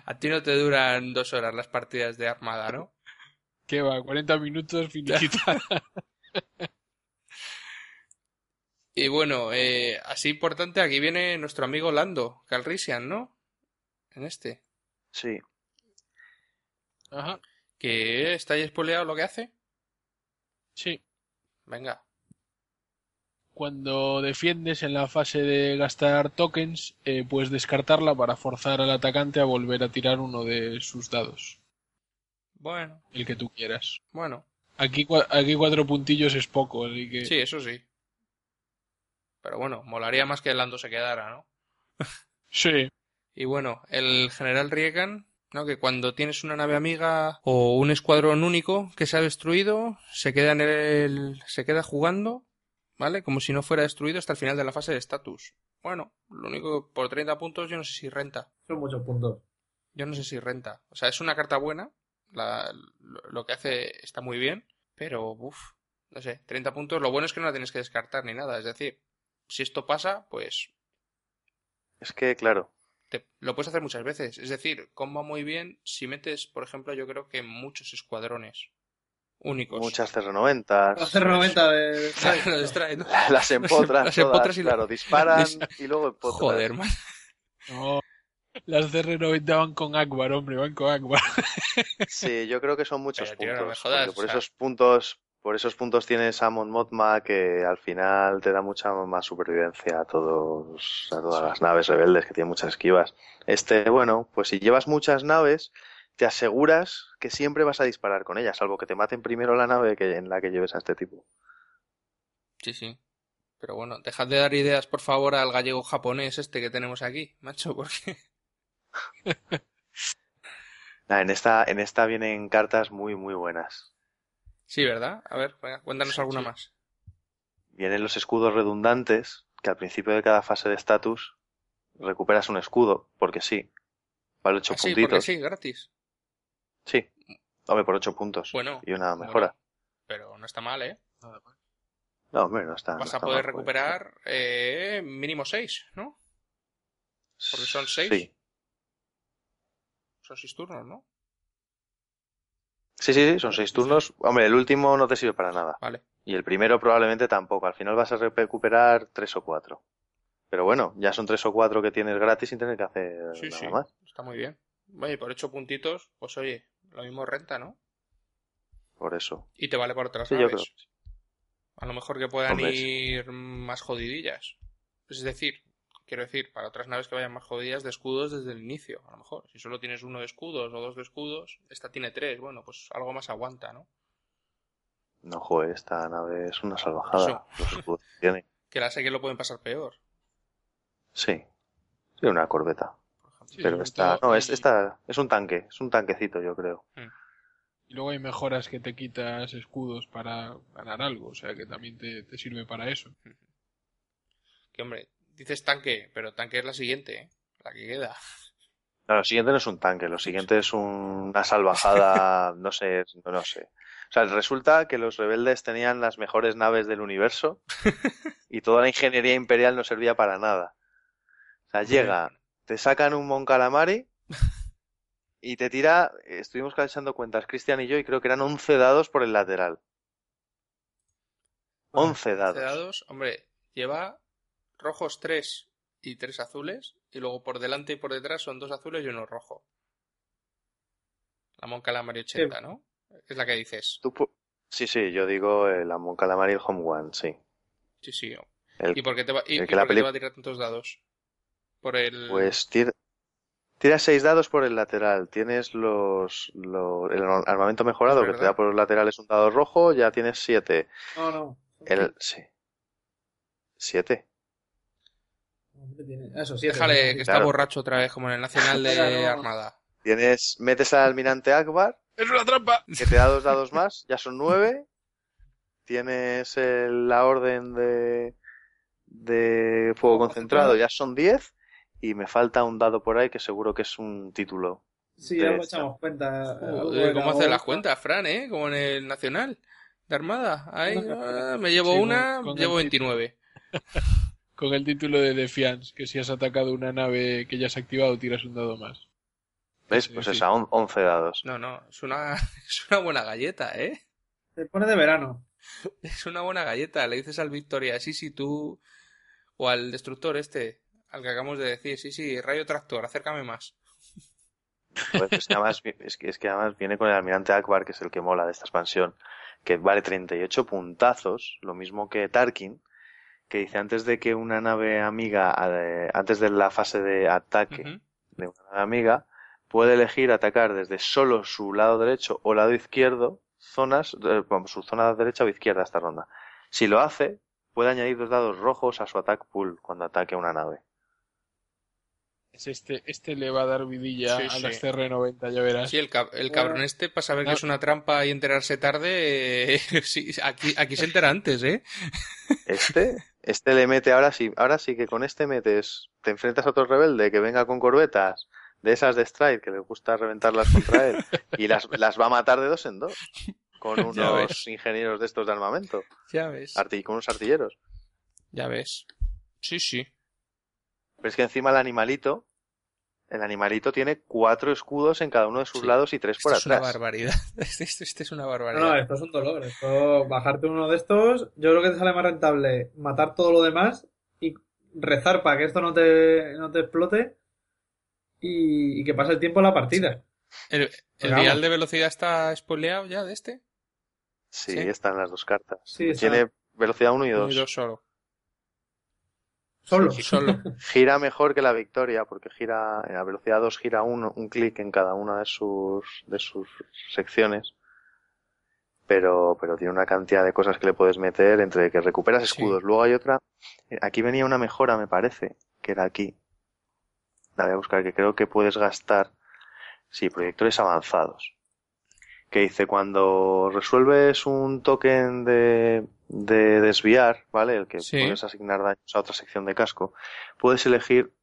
A ti no te duran dos horas las partidas de Armada, ¿no? ¿Qué va? 40 minutos, finiquita. Y bueno, eh, así importante, aquí viene nuestro amigo Lando, Calrissian, ¿no? En este. Sí. Ajá. Que está ahí spoileado lo que hace. Sí. Venga. Cuando defiendes en la fase de gastar tokens, eh, puedes descartarla para forzar al atacante a volver a tirar uno de sus dados. Bueno, El que tú quieras. bueno. Aquí, aquí cuatro puntillos es poco, así que. Sí, eso sí. Pero bueno, molaría más que Lando se quedara, ¿no? Sí. Y bueno, el general Riegan, ¿no? Que cuando tienes una nave amiga o un escuadrón único que se ha destruido, se queda en el, se queda jugando, ¿vale? Como si no fuera destruido hasta el final de la fase de estatus. Bueno, lo único que por 30 puntos yo no sé si renta. Son muchos puntos. Yo no sé si renta. O sea, es una carta buena. La- lo, lo que hace está muy bien. Pero, uff, no sé, 30 puntos. Lo bueno es que no la tienes que descartar ni nada. Es decir, si esto pasa, pues Es que, claro, te- lo puedes hacer muchas veces. Es decir, comba muy bien si metes, por ejemplo, yo creo que muchos escuadrones únicos. muchas CR90, <laughs> La CR90 de... ¿no? las empotras, <laughs> Las todas, empotras y claro, disparan Dis- <laughs> y luego empotras. Joder, man. No. Las CR90 van con Akbar, hombre, van con Akbar. Sí, yo creo que son muchos Pero, tío, no me puntos. jodas, por o sea- esos puntos, por esos puntos tienes a Mon Mothma que al final te da mucha más supervivencia a todos, a todas las naves rebeldes que tienen muchas esquivas. Este, bueno, pues si llevas muchas naves, te aseguras que siempre vas a disparar con ellas, salvo que te maten primero la nave que en la que lleves a este tipo. Sí, sí. Pero bueno, dejad de dar ideas, por favor, al gallego japonés este que tenemos aquí, macho, <laughs> porque... Nah, <laughs> en esta, en esta vienen cartas muy, muy buenas. Sí, ¿verdad? A ver, venga, cuéntanos alguna Sí. más. Vienen los escudos redundantes, que al principio de cada fase de estatus recuperas un escudo, porque sí. Vale ocho Ah, sí, puntitos. porque sí, gratis. Sí. Hombre, por ocho puntos. Bueno, y una mejora. Bueno, pero no está mal, ¿eh? No, hombre, no está. Vas no a está poder mal, pues. recuperar eh, mínimo 6, ¿no? porque son seis. Sí. Son 6 turnos, ¿no? Sí, sí, sí, son seis turnos. Hombre, el último no te sirve para nada. Vale. Y el primero probablemente tampoco. Al final vas a recuperar tres o cuatro. Pero bueno, ya son tres o cuatro que tienes gratis sin tener que hacer Sí, nada sí. más. Está muy bien. Oye, por 8 puntitos, pues oye, lo mismo renta, ¿no? por eso. Y te vale para otras Sí, yo naves. creo. A lo mejor que puedan Hombre, ir más jodidillas. Es decir, quiero decir, para otras naves que vayan más jodidillas de escudos desde el inicio, a lo mejor. Si solo tienes uno de escudos o dos de escudos, esta tiene tres, bueno, pues algo más aguanta, ¿no? No, joder, esta nave es una salvajada. Los escudos que tiene. <laughs> Que la sé que lo pueden pasar peor. Sí. Sí, una corbeta. por ejemplo. Sí, Pero esta, no, es, esta es un tanque, es un tanquecito, yo creo. Y luego hay mejoras que te quitas escudos para ganar algo, o sea que también te, te sirve para eso. Que hombre, dices tanque, pero tanque es la siguiente, ¿eh? La que queda. No, lo siguiente no es un tanque, lo siguiente es un- una salvajada, <laughs> no sé, no, no sé. O sea, resulta que los rebeldes tenían las mejores naves del universo <laughs> y toda la ingeniería imperial no servía para nada. O sea, llega, te sacan un Mon Calamari <laughs> y te tira, estuvimos echando cuentas, Cristian y yo, y creo que eran 11 dados por el lateral. 11 dados. dados, hombre, lleva rojos tres y tres azules, y luego por delante y por detrás son dos azules y uno rojo. La Mon Calamari 80, ¿no? Es la que dices. Tú sí, sí, yo digo eh, la Mon Calamari y el Home One, sí. Sí, sí. El- ¿Y por qué te va, y, el la por qué te peli- va a tirar tantos dados? Por el... Pues tira, tira seis dados por el lateral. Tienes los, los- el armamento mejorado Es que te da por los laterales un dado rojo, ya tienes siete. No, no. El, sí. Siete. Tiene- Eso, siete. Déjale, que está Claro. borracho otra vez, como en el Nacional de. Armada. Tienes, metes al almirante Akbar, ¡Es una trampa! que te da dos dados más, ya son nueve. Tienes el- la orden de, de fuego concentrado, ya son diez. Y me falta un dado por ahí que seguro que es un título. Sí, ya lo echamos cuenta. Joder, ¿Cómo hace las cuentas, Fran, eh? Como en el Nacional de Armada. Ahí, <laughs> ah, me llevo Sí, una, llevo título. 29. Con el título de Defiance, que si has atacado una nave que ya has activado, tiras un dado más. ¿Ves? Pues sí. esa, on- once dados. No, no, es una, <laughs> es una buena galleta, ¿eh? Se pone de verano. <laughs> Es una buena galleta. Le dices al Victoria, sí, sí, tú. O al destructor este, al que acabamos de decir, sí, sí, rayo tractor, acércame más. <laughs> Pues que además, es, que, es que además viene con el almirante Akbar, que es el que mola de esta expansión, que vale 38 puntazos, lo mismo que Tarkin, que dice antes de que una nave amiga, eh, antes de la fase de ataque de una nave amiga, puede elegir atacar desde solo su lado derecho o lado izquierdo, zonas, eh, vamos, su zona derecha o izquierda esta ronda. Si lo hace, puede añadir dos dados rojos a su attack pool cuando ataque una nave. Es este, este le va a dar vidilla Sí, a sí. las CR90, ya verás. Sí, el, cab- el cabrón este, para saber que No. es una trampa y enterarse tarde, <laughs> eh, sí, aquí, aquí se entera antes, ¿eh? Este, <laughs> este le mete, ahora sí, ahora sí que con este metes, te enfrentas a otro rebelde que venga con corbetas de esas de Stride que les gusta reventarlas contra él <laughs> y las, las va a matar de dos en dos con <laughs> unos ingenieros de estos de armamento, Ya ves. arti- con unos artilleros. Ya ves. Sí, sí. Pero es que encima el animalito, el animalito tiene cuatro escudos en cada uno de sus Sí. lados y tres por Esto es una atrás. barbaridad. <laughs> Este, este- este es una No, barbaridad. no, esto es un dolor. Esto, bajarte uno de estos, yo creo que te sale más rentable matar todo lo demás y rezar para que esto no te, no te explote y, y que pase el tiempo en la partida. ¿El, el dial de velocidad está spoileado ya de este? Sí, Sí. están las dos cartas. Sí. Tiene velocidad 1 y Uno 2. y dos solo. Solo. Sí, solo. <laughs> Gira mejor que la victoria, porque gira, en la velocidad 2 gira uno, un clic en cada una de sus, de sus secciones. Pero, pero tiene una cantidad de cosas que le puedes meter entre que recuperas Sí. escudos. Luego hay otra, eh, aquí venía una mejora, me parece, que era aquí. La voy a buscar, que creo que puedes gastar, sí, proyectores avanzados. Que dice, cuando resuelves un token de, de desviar, ¿vale? El que Sí. puedes asignar daños a otra sección de casco, puedes elegir,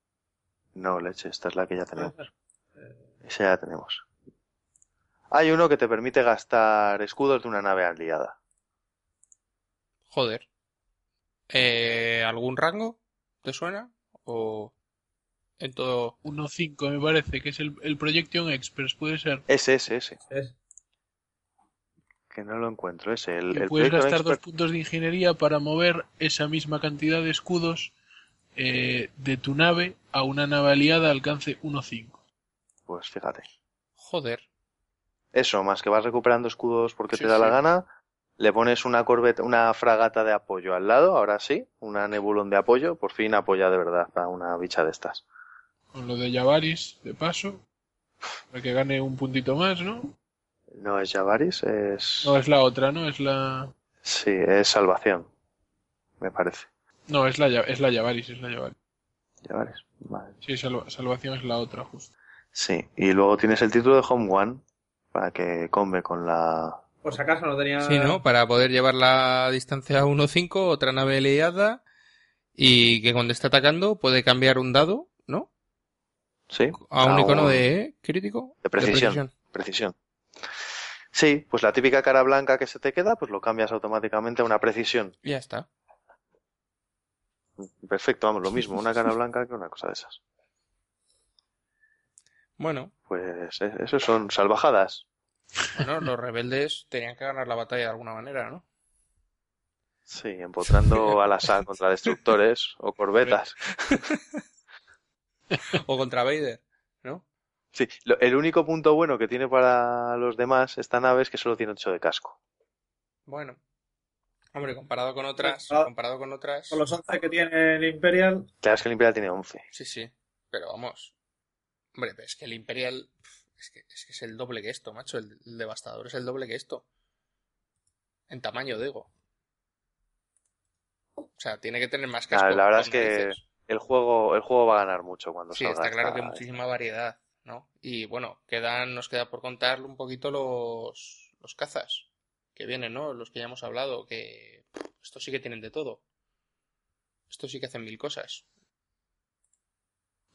no, leche, esta es la que ya tenemos. Esa ya la tenemos. Hay uno que te permite gastar escudos de una nave aliada. Joder. Eh, ¿Algún rango? ¿Te suena? ¿O en todo? 1.5 me parece, que es el, el Projection Express, puede ser. Ese, ese, ese. Es- Que no lo encuentro, ese. El, puedes gastar dos puntos de ingeniería para mover esa misma cantidad de escudos eh, de tu nave a una nave aliada alcance 1.5. Pues fíjate. Joder. Eso, más que vas recuperando escudos porque Sí, te da la gana, le pones una corbeta, una fragata de apoyo al lado, ahora sí, una nebulón de apoyo, por fin apoya de verdad a una bicha de estas. Con lo de Javaris, de paso. Para que gane un puntito más, ¿no? No es Javaris, es... No, es la otra, ¿no? Es la... Sí, es salvación, me parece. No, es la, es la Javaris, es la Javaris. Javaris, vale. Sí, salva- salvación es la otra, justo. Sí, y luego tienes el título de Home One, para que come con la... Por si acaso no tenía. Sí, ¿no? Para poder llevar la distancia a 1-5, otra nave aliada y que cuando esté atacando puede cambiar un dado, ¿no? Sí, A un a icono un- de crítico. de precisión. precisión. Sí, pues la típica cara blanca que se te queda, pues lo cambias automáticamente a una precisión. Y ya está. Perfecto, vamos, lo mismo, una cara <laughs> blanca que una cosa de esas. Bueno, Pues eh, eso son salvajadas. bueno, los rebeldes tenían que ganar la batalla de alguna manera, ¿no? Sí, empotrando <laughs> al azar contra destructores o corbetas. <laughs> O contra Vader, ¿no? Sí, lo- el único punto bueno que tiene para los demás esta nave es que solo tiene 8 de casco. Bueno. Hombre, comparado con otras, Comparado- comparado con otras, Con los 11 que tiene el Imperial. Claro, es que el Imperial tiene 11. sí, sí. Pero vamos. Hombre, pero es que el Imperial es que, es que es el doble que esto, macho. El, el devastador es el doble que esto. En tamaño, digo. O sea, tiene que tener más casco. Ah, la verdad es que. El juego, el juego va a ganar mucho cuando Sí, salga. está claro que esta- muchísima variedad, ¿no? Y bueno, quedan, nos queda por contar un poquito los, los cazas que vienen, ¿no? Los que ya hemos hablado, que estos sí que tienen de todo. Estos sí que hacen mil cosas.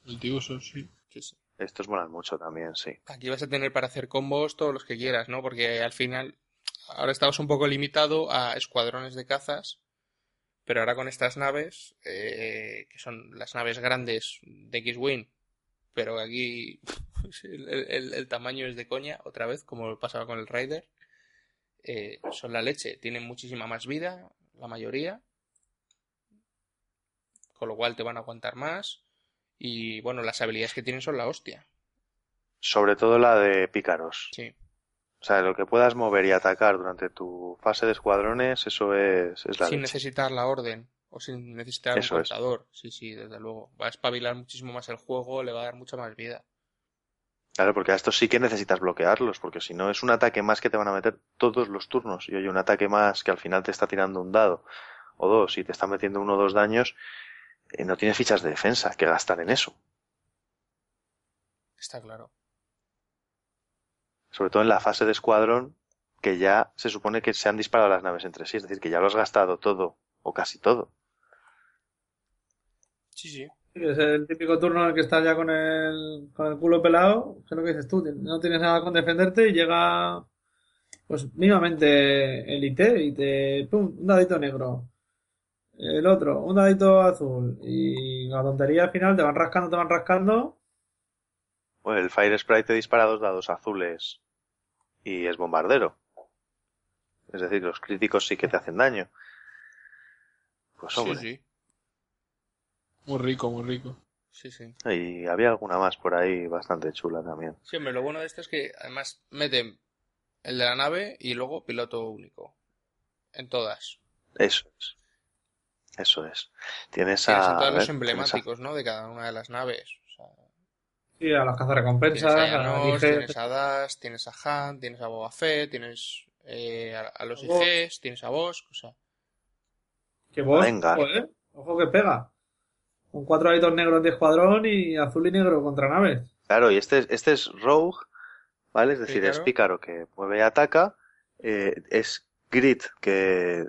Multiusos, sí. Sí, sí. Estos molan mucho también, sí. Aquí vas a tener para hacer combos todos los que quieras, ¿no? Porque al final, ahora estamos un poco limitado a escuadrones de cazas, pero ahora con estas naves, eh, que son las naves grandes de X-Wing, pero aquí <laughs> el, el- el tamaño es de coña, otra vez, como pasaba con el Raider, eh, son la leche, tienen muchísima más vida, la mayoría, con lo cual te van a aguantar más, y bueno, las habilidades que tienen son la hostia, Sobre todo la de pícaros. sí. O sea, lo que puedas mover y atacar durante tu fase de escuadrones, eso es, es la sin leche. necesitar la orden o sin necesitar Eso un es. contador. Sí, sí, desde luego. Va a espabilar muchísimo más el juego, le va a dar mucha más vida. Claro, porque a estos sí que necesitas bloquearlos, porque si no es un ataque más que te van a meter todos los turnos. Y oye, un ataque más que al final te está tirando un dado o dos y te está metiendo uno o dos daños, eh, no tienes fichas de defensa que gastar en eso. Está claro. Sobre todo en la fase de escuadrón, que ya se supone que se han disparado las naves entre sí, es decir, que ya lo has gastado todo, o casi todo. Sí, sí. Sí, Es el típico turno en el que estás ya con el, con el culo pelado, que es lo que dices tú, no tienes nada con defenderte y llega, pues mínimamente el IT y te, pum, un dadito negro, el otro, un dadito azul y la tontería al final te van rascando, te van rascando, Bueno, el Fire Sprite te dispara dos dados azules y es bombardero. Es decir, los críticos sí que te hacen daño. Pues Sí, hombre, sí. Muy rico, muy rico. Sí, sí. y había alguna más por ahí bastante chula también. Sí, hombre, lo bueno de esto es que además meten el de la nave y luego piloto único. En todas. Eso es. Eso es. Tienes Tienes a... en todos a los tienes a- emblemáticos, ¿no? De cada una de las naves. O sea, y a las tienes cazarrecompensas, a a IG, tienes a Das, tienes a Han, tienes a Boba Fett, tienes eh, a, a los A. IGs, tienes a Bosch, o sea, que vos, Venga. ojo que pega, con cuatro daditos negros de escuadrón y azul y negro contra naves. Claro, y este, es- este es Rogue, ¿vale? Es decir, es Pícaro. pícaro que mueve y ataca. eh, es Grit, que,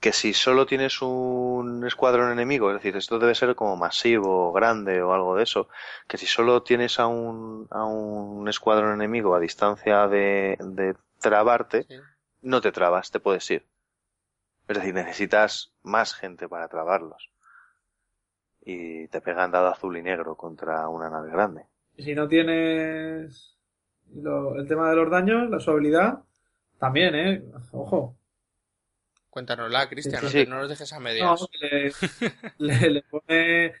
que si solo tienes un escuadrón enemigo, es decir, esto debe ser como masivo, grande o algo de eso, que si solo tienes a un, a un escuadrón enemigo a distancia de, de trabarte, sí. no te trabas, te puedes ir. Es decir, necesitas más gente para trabarlos. Y te pegan dado azul y negro contra una nave grande. Y si no tienes lo- el tema de los daños, la su habilidad, también, ¿eh? Ojo. Cuéntanosla, Cristian, Sí, no, sí. no nos dejes a No, medias. le, le- le pone,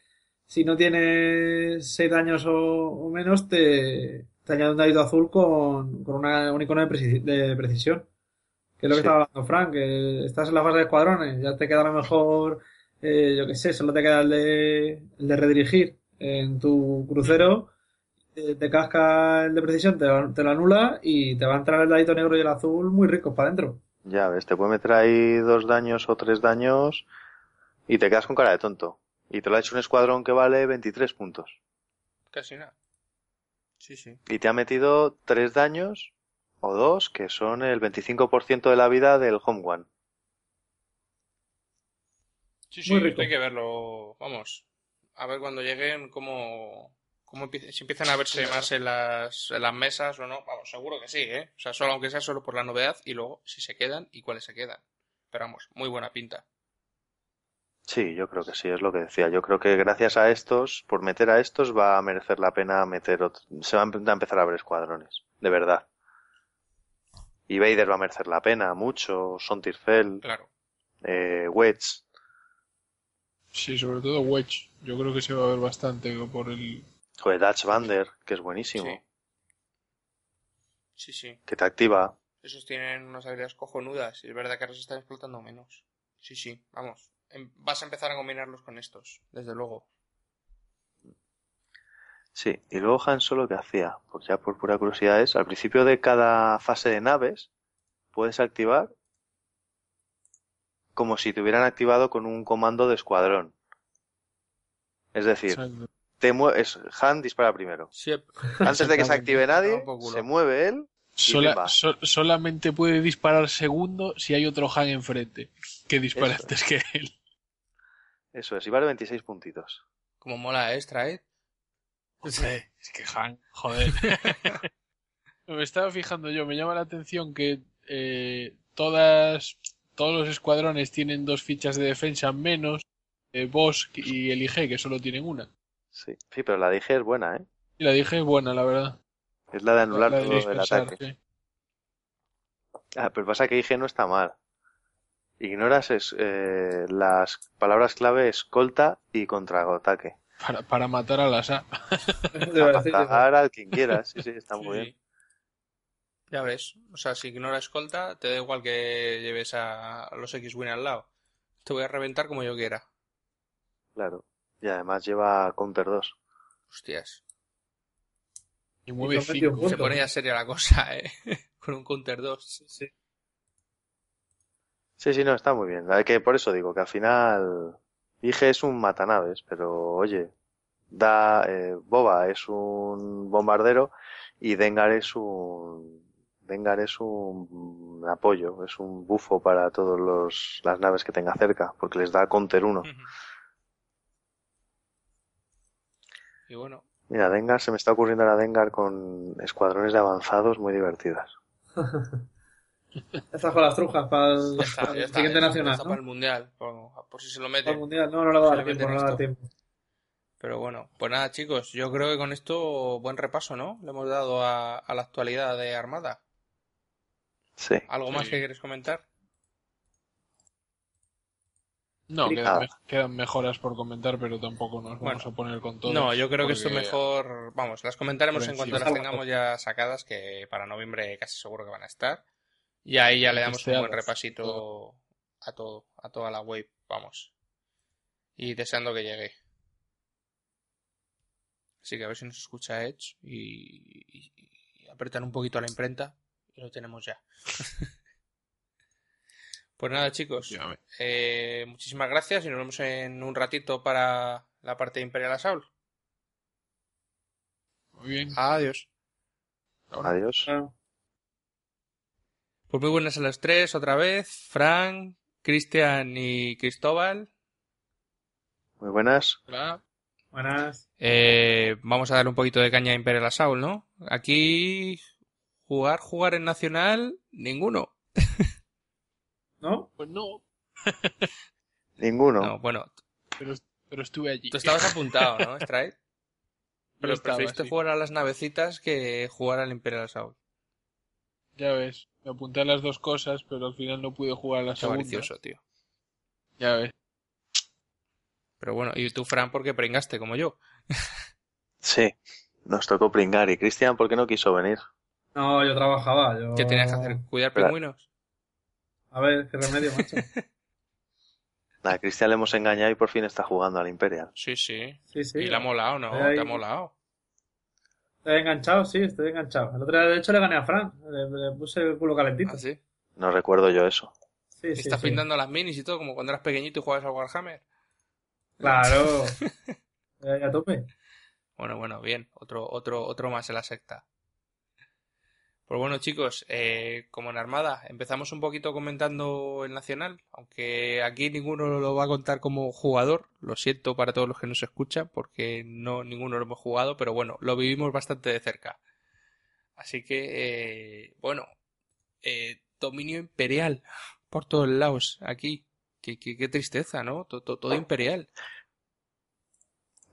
si no tienes 6 daños o, o menos, te, te añade un dadito azul con, con una, un icono de, preci- de precisión. Que es lo que Sí. estaba hablando Frank, que estás en la fase de escuadrones, ya te queda a lo mejor, eh, yo qué sé, solo te queda el de, el de redirigir en tu crucero, eh, te casca el de precisión, te, lo- te lo anula y te va a entrar el dadito negro y el azul muy ricos para adentro. Ya ves, te puede meter ahí dos daños o tres daños y te quedas con cara de tonto. Y te lo ha hecho un escuadrón que vale 23 puntos. Casi nada. Sí, sí. Y te ha metido tres daños o dos, que son el 25% de la vida del Home One. Sí, sí, Muy rico. hay que verlo. Vamos. A ver cuando lleguen cómo, cómo si empiezan a verse más en las, en las mesas o no. Vamos, seguro que sí, ¿eh? O sea, solo aunque sea solo por la novedad y luego si se quedan y cuáles se quedan. Pero vamos, muy buena pinta. Sí, yo creo que sí, es lo que decía. Yo creo que gracias a estos, por meter a estos, va a merecer la pena meter otro. Se van a empezar a ver escuadrones, de verdad. Y Vader va a merecer la pena, mucho. Sontirfell, Claro. eh, Wedge. Sí, sobre todo Wedge. Yo creo que se va a ver bastante por el... Joder, Dutch Vander, que es buenísimo. Sí. Sí, sí. Que te activa. Esos tienen unas habilidades cojonudas y es verdad que ahora se están explotando menos. Sí, sí, vamos. Em- Vas a empezar a combinarlos con estos, desde luego. Sí, y luego Han Solo que hacía, pues ya por pura curiosidad es, al principio de cada fase de naves, puedes activar como si te hubieran activado con un comando de escuadrón. Es decir, Exacto. te mue- es, Han dispara primero. Sí, Antes de que se active nadie, se mueve él. Sola- pimba. so- solamente puede disparar segundo si hay otro Han enfrente que dispare Eso. antes que él. Eso es, y vale 26 puntitos. como mola extra, ¿eh? Hombre, es que Han, joder. <laughs> me estaba fijando yo, me llama la atención que eh, todas, todos los escuadrones tienen dos fichas de defensa menos eh, Bosk y el IG, que solo tienen una. Sí, sí, pero la dije es buena, ¿eh? Y la dije es buena, la verdad. Es la de anular La de todo el ataque. sí. Ah, pero pasa que IG no está mal. Ignoras es, eh, las palabras clave escolta y contraataque. Para, para matar a las A. Eso te iba a decir, digo, Atacar al quien quieras, sí, sí, está muy Sí, bien. Ya ves, o sea, si ignora escolta, te da igual que lleves a los X-Wing al lado. Te voy a reventar como yo quiera. Claro. Y además lleva Counter 2. Hostias. Y mueve Y son 21 cinco. puntos. Se pone ya seria la cosa, <laughs> ¿eh? Con un counter 2. sí, sí. Sí, sí, no, está muy bien. La que por eso digo que al final IG es un matanaves, pero oye, da eh, Boba es un bombardero y Dengar es un Dengar es un apoyo, es un bufo para todos los las naves que tenga cerca, porque les da counter 1. Y bueno, Mira, Dengar se me está ocurriendo ahora Dengar con escuadrones de avanzados muy divertidas. <laughs> Estás con las trujas para el, está, para el está. siguiente ya nacional, está ¿no? para el mundial, por, por si se lo Para el mete. mundial. No, no le va a dar tiempo, no tiempo. Pero bueno, pues nada, chicos, yo creo que con esto buen repaso, ¿no? Le hemos dado a, a la actualidad de Armada. Sí. ¿Algo más Sí. que quieres comentar? No, quedan, me- quedan mejoras por comentar, pero tampoco nos vamos Bueno. a poner con todo. No, yo creo que esto mejor, vamos, las comentaremos en cuanto las tengamos ya sacadas, que para noviembre casi seguro que van a estar. Y ahí ya le damos un buen repasito a todo, a toda la web, vamos. Y deseando que llegue. Así que a ver si nos escucha Edge y, y- y apretan un poquito a la imprenta y lo tenemos ya. <laughs> pues nada, chicos. Eh, muchísimas gracias y nos vemos en un ratito para la parte de Imperial Assault. Muy bien. Adiós. Adiós. Pues muy buenas a los tres otra vez. Frank, Cristian y Cristóbal. Muy buenas. Hola. Buenas. Eh, vamos a darle un poquito de caña a Imperial Assault, ¿no? Aquí jugar, jugar en Nacional, ninguno. <laughs> ¿No? Pues no, <laughs> Ninguno. No, bueno, pero, pero estuve allí. tú estabas apuntado, ¿no, <laughs> Stride? Yo Pero estaba, preferiste sí. jugar a las navecitas que jugar al Imperial Assault. Ya ves, me apunté a las dos cosas, pero al final no pude jugar a la Qué segunda. avaricioso, tío. Ya ves. Pero bueno, y tú, Fran, porque pringaste como yo. Sí. Nos tocó pringar. ¿Y Cristian por qué no quiso venir? No, yo trabajaba. Yo... ¿Qué tenías que hacer? ¿Cuidar pingüinos? A ver, qué remedio, macho. <laughs> A Cristian le hemos engañado y por fin está jugando al Imperial. Sí, sí. Sí, sí. Y le ha molado, ¿no? Ahí- Te ha molado. Estoy enganchado, sí, estoy enganchado. El otro día, de hecho, le gané a Fran. Le, le puse el culo calentito. ¿Ah, sí? No recuerdo yo eso. Sí, sí, Estás sí. pintando las minis y todo, como cuando eras pequeñito y jugabas al Warhammer. Claro. <laughs> Eh, a tope. Bueno, bueno, bien. Otro, otro, otro más en la secta. Pues bueno, chicos, eh, como en Armada, empezamos un poquito comentando el Nacional, aunque aquí ninguno lo va a contar como jugador. Lo siento para todos los que nos escuchan, porque no ninguno lo hemos jugado, pero bueno, lo vivimos bastante de cerca. Así que, eh, bueno, eh, dominio imperial por todos lados aquí. Qué, qué, qué tristeza, ¿no? Todo, todo, todo imperial.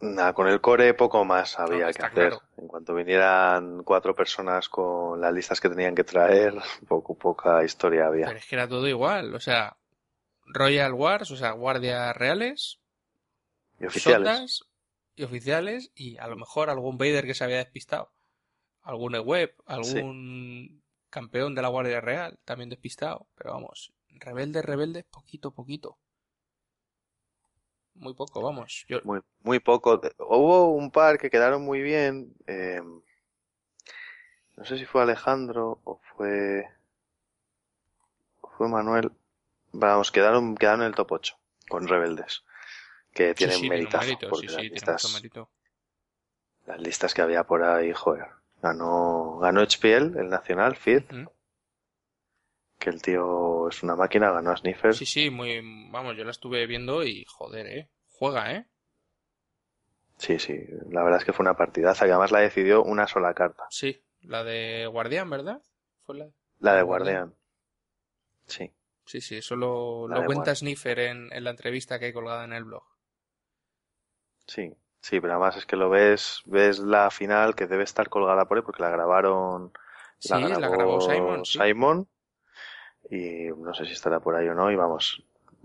Nada, con el core poco más había que hacer. claro. En cuanto vinieran cuatro personas con las listas que tenían que traer, <laughs> poco poca historia había. Pero es que era todo igual, o sea, Royal Wars, o sea, guardias reales, Y oficiales. y oficiales, y a lo mejor algún Vader que se había despistado, algún web, algún campeón de la Guardia Real también despistado, pero vamos, rebeldes, rebeldes, poquito, poquito. Muy poco, vamos. Yo, Muy, muy poco. Hubo un par que quedaron muy bien. eh, no sé si fue Alejandro o fue. fue Manuel. Vamos, quedaron, quedaron en el top 8 con Rebeldes. Que sí, tienen sí, tiene mérito, sí, las, listas, mérito. las listas que había por ahí, joder. Ganó, ganó HPL, el nacional, Ujú. Que el tío es una máquina, ganó a Sniffer. Sí, sí, muy, vamos, yo la estuve viendo y joder, eh, juega, eh. Sí, sí, la verdad es que fue una partidaza, que además la decidió una sola carta. Sí, la de Guardián, ¿verdad? Fue la... La de Guardián. Sí. Sí, sí, eso lo, lo cuenta. Sniffer en, en la entrevista que hay colgada en el blog. Sí, sí, pero además es que lo ves, ves la final que debe estar colgada por ahí porque la grabaron, Sí, la la grabó grabó Simon. Simon, y no sé si estará por ahí o no, y vamos,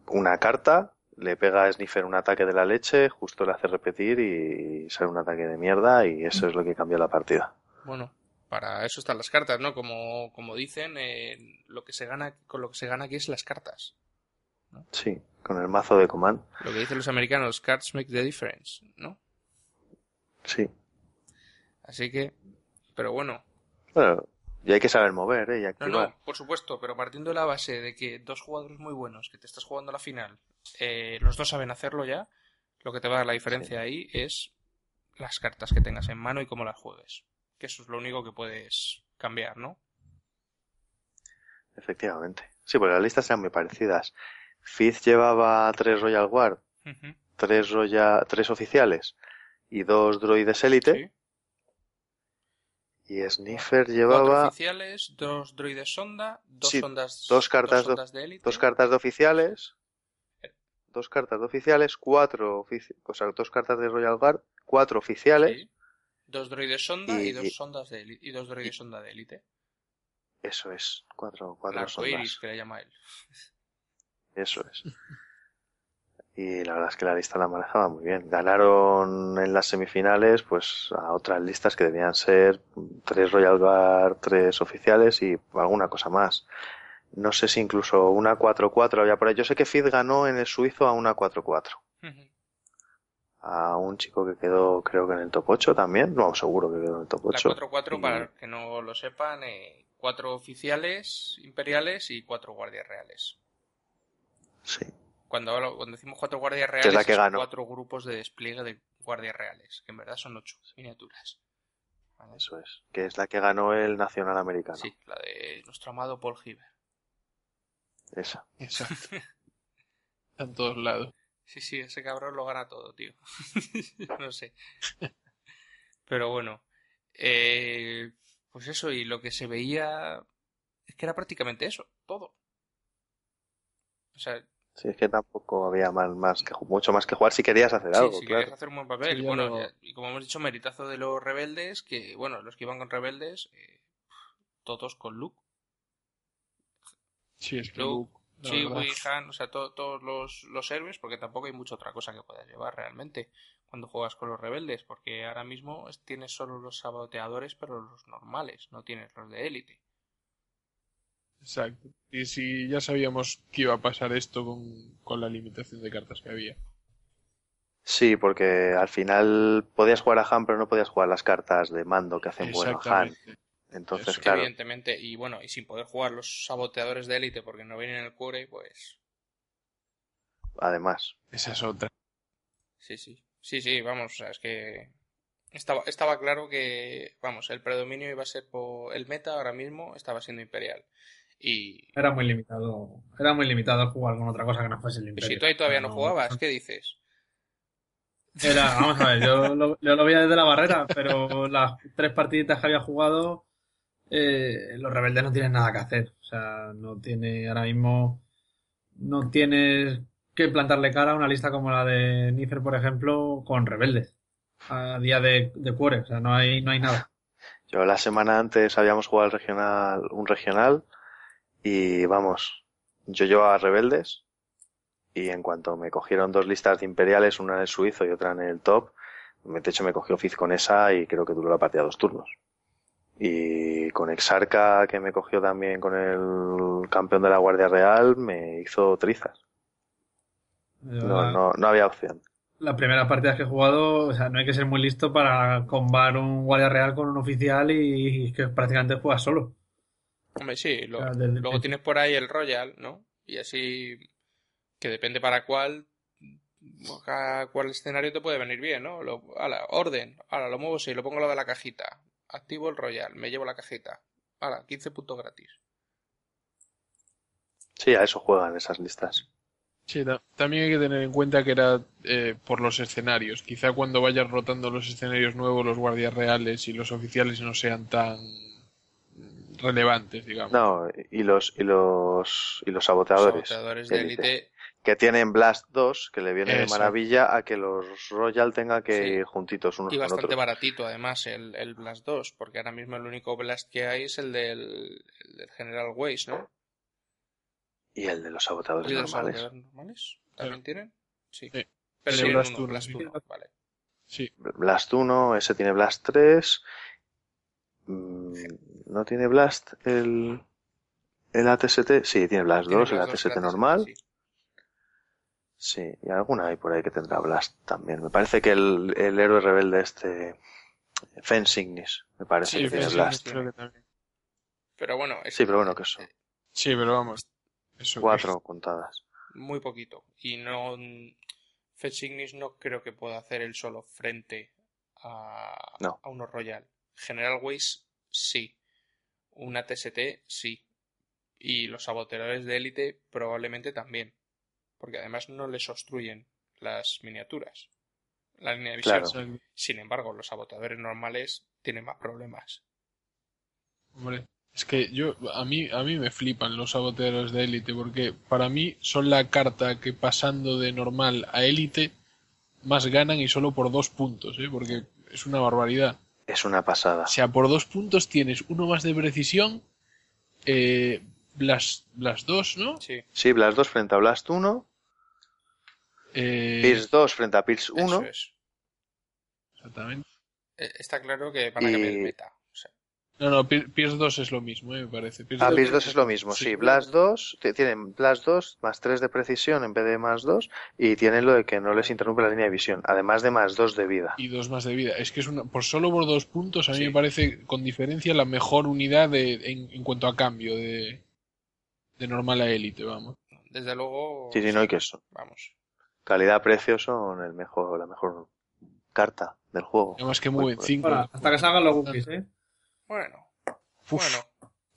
una carta, le pega a Sniffer un ataque de la leche, justo le hace repetir y sale un ataque de mierda y eso es lo que cambió la partida. Bueno, para eso están las cartas, ¿no? Como, como dicen, eh, lo que se gana, con lo que se gana aquí es las cartas. Sí, con el mazo de Command, Lo que dicen los americanos, cards make the difference, ¿no? sí. Así que, pero bueno, Bueno, y hay que saber mover, ¿eh? Y no, activar. no, por supuesto, pero partiendo de la base de que dos jugadores muy buenos que te estás jugando la final, eh, los dos saben hacerlo ya, lo que te va a dar la diferencia ahí es las cartas que tengas en mano y cómo las juegues. Que eso es lo único que puedes cambiar, ¿no? Efectivamente. Sí, porque las listas eran muy parecidas. Fizz llevaba tres Royal Guard, tres, Roya- tres oficiales y dos droides élite. Sí. Y Sniffer Cuatro llevaba oficiales, dos droides sonda, dos Sí, sondas, dos cartas de- sondas de élite. dos cartas de oficiales, dos cartas de oficiales, cuatro ofici- o sea, dos cartas de Royal Guard, cuatro oficiales. Sí. Dos droides sonda y, Y- dos sondas de élite, y dos droides sonda de élite. Eso es, cuatro, cuatro iris, sondas. que le llama él. Eso es. <laughs> Y la verdad es que la lista la manejaba muy bien. Ganaron en las semifinales, pues, a otras listas que debían ser tres Royal Guard, tres oficiales y alguna cosa más. No sé si incluso una 4-4 había por ahí. Yo sé que Fid ganó en el suizo a una 4-4. Ujú. A un chico que quedó, creo que en el top 8 también. No, seguro que quedó en el top La 8. 4-4, Y- para que no lo sepan, eh, cuatro oficiales imperiales y cuatro guardias reales. Sí. Cuando, hablo- cuando decimos cuatro guardias es reales, la que son ganó. cuatro grupos de despliegue de guardias reales, que en verdad son ocho miniaturas. ¿Vale? Eso es. Que es la que ganó el Nacional Americano. Sí, la de nuestro amado Paul Hiver. Esa. Exacto. <laughs> <laughs> en todos lados. Sí, sí, ese cabrón lo gana todo, tío. <laughs> no sé. Pero bueno. eh, pues eso, y lo que se veía es que era prácticamente eso, todo. O sea, Sí, es que tampoco había más, más que, mucho más que jugar si querías hacer sí, algo, si claro. querías hacer un buen papel. Sí, bueno, y como hemos dicho, meritazo de los rebeldes, que bueno, los que iban con rebeldes, eh, todos con Luke. Sí, es que Luke, verdad. Han, o sea, to- todos los, los héroes, porque tampoco hay mucha otra cosa que puedas llevar realmente. cuando juegas con los rebeldes, porque ahora mismo tienes solo los saboteadores, pero los normales, no tienes los de élite. Exacto. Y si ya sabíamos que iba a pasar esto con, con la limitación de cartas que había. Sí, porque al final podías jugar a Han, pero no podías jugar las cartas de mando que hacen bueno a Han. Exactamente. Entonces, Eso, claro, Evidentemente, y bueno, y sin poder jugar los saboteadores de élite porque no vienen en el core, pues además. Esa es otra. sí, sí. Sí, sí, vamos, o sea, es que estaba, estaba claro que, vamos, el predominio iba a ser por el meta ahora mismo estaba siendo imperial. Y, Era muy limitado. Era muy limitado jugar con otra cosa que no fuese el y Imperio. si tú ahí todavía no No- jugabas, ¿qué dices? Era, vamos a ver, yo lo, yo lo veía desde la barrera, pero las tres partiditas que había jugado, eh, los rebeldes no tienen nada que hacer. O sea, no tiene, ahora mismo, no tienes que plantarle cara a una lista como la de Nífer, por ejemplo, con rebeldes. A día de, de cuore, o sea, no hay, no hay nada. Yo la semana antes habíamos jugado el regional, un regional y vamos, yo llevaba rebeldes y en cuanto me cogieron dos listas de imperiales, una en el suizo y otra en el top, de hecho me cogió Fizz con esa y creo que duró la partida dos turnos. Y con Exarca, que me cogió también con el campeón de la Guardia Real, me hizo trizas. No, la- no, no había opción. Las primeras partidas que he jugado, o sea, no hay que ser muy listo para combar un guardia real con un oficial y, que prácticamente juegas solo. Hombre, sí, lo- Claro, desde- luego tienes por ahí el Royal, ¿no? Y así, que depende para cuál, cada cuál escenario te puede venir bien, ¿no? Lo, ala, orden, ahora lo muevo así, lo pongo al lado de la cajita, activo el Royal, me llevo la cajita, ahora, 15 puntos gratis. Sí, a eso juegan esas listas. Sí, ta- también hay que tener en cuenta que era eh, por los escenarios. Quizá cuando vayas rotando los escenarios nuevos, los guardias reales y los oficiales no sean tan relevantes, digamos. No, y los, y los, y los saboteadores. Saboteadores de élite. que tienen Blast 2, que le viene de Eso. maravilla a que los Royal tengan que Sí. ir juntitos unos y con bastante otros. baratito además el, el Blast 2, porque ahora mismo el único Blast que hay es el del, el del General Weiss, ¿no? Y el de los saboteadores ¿Y de los normales. saboteadores normales? ¿También tienen? Sí. Sí. Pero Sí, sí, Blast uno, uno, Blast sí. uno, vale. Sí, Blast 1, ese tiene Blast 3. Mm, ¿No tiene Blast el, el ATST? Sí, tiene Blast 2, el Tiene ATST normal. sí. Sí, y alguna hay por ahí que tendrá Blast también. Me parece que el, el héroe rebelde este, Fensignis, me parece sí, que tiene sí, Blast. creo que también. Pero bueno, es Sí, pero bueno, que son Sí, pero vamos. Eso cuatro contadas. muy poquito. Y no. Fetch Ignis no creo que pueda hacer el solo frente a, No. a unos Royal. General Weiss, sí. Una TST, sí. Y los saboteadores de élite, probablemente también. Porque además no les obstruyen las miniaturas. La línea de visión. Claro. Sin embargo, los saboteadores normales tienen más problemas. Hombre, es que yo a mí a mí me flipan los saboteadores de élite porque para mí son la carta que pasando de normal a élite más ganan y solo por dos puntos, ¿eh? Porque es una barbaridad. Es una pasada. O sea, por dos puntos tienes uno más de precisión, eh, Blast, Blast 2, ¿no? Sí, Sí, Blast 2 frente a Blast 1, Eh, Pierce 2 frente a Pierce 1. eso es. Exactamente. Eh, Está claro que van a Y- cambiar el meta. No, no, Pier- Pierce 2 es lo mismo, ¿eh? me parece. Pierce Ah, dos- Pierce 2 es lo mismo, sí. Blast 2, t- tienen Blast 2 más 3 de precisión en vez de más 2 y tienen lo de que no les interrumpe la línea de visión, además de más 2 de vida. y dos más de vida. Es que es una, por solo por dos puntos, a mí Sí. me parece con diferencia la mejor unidad de, en, en cuanto a cambio de, de normal a élite, vamos. desde luego. Sí, sí, no hay que eso. Vamos. Calidad-precio son el mejor, la mejor carta del juego. Además que mueven Pues, cinco. Ahora, hasta que salgan los Wookiees, ¿eh? Bueno, Uf, bueno.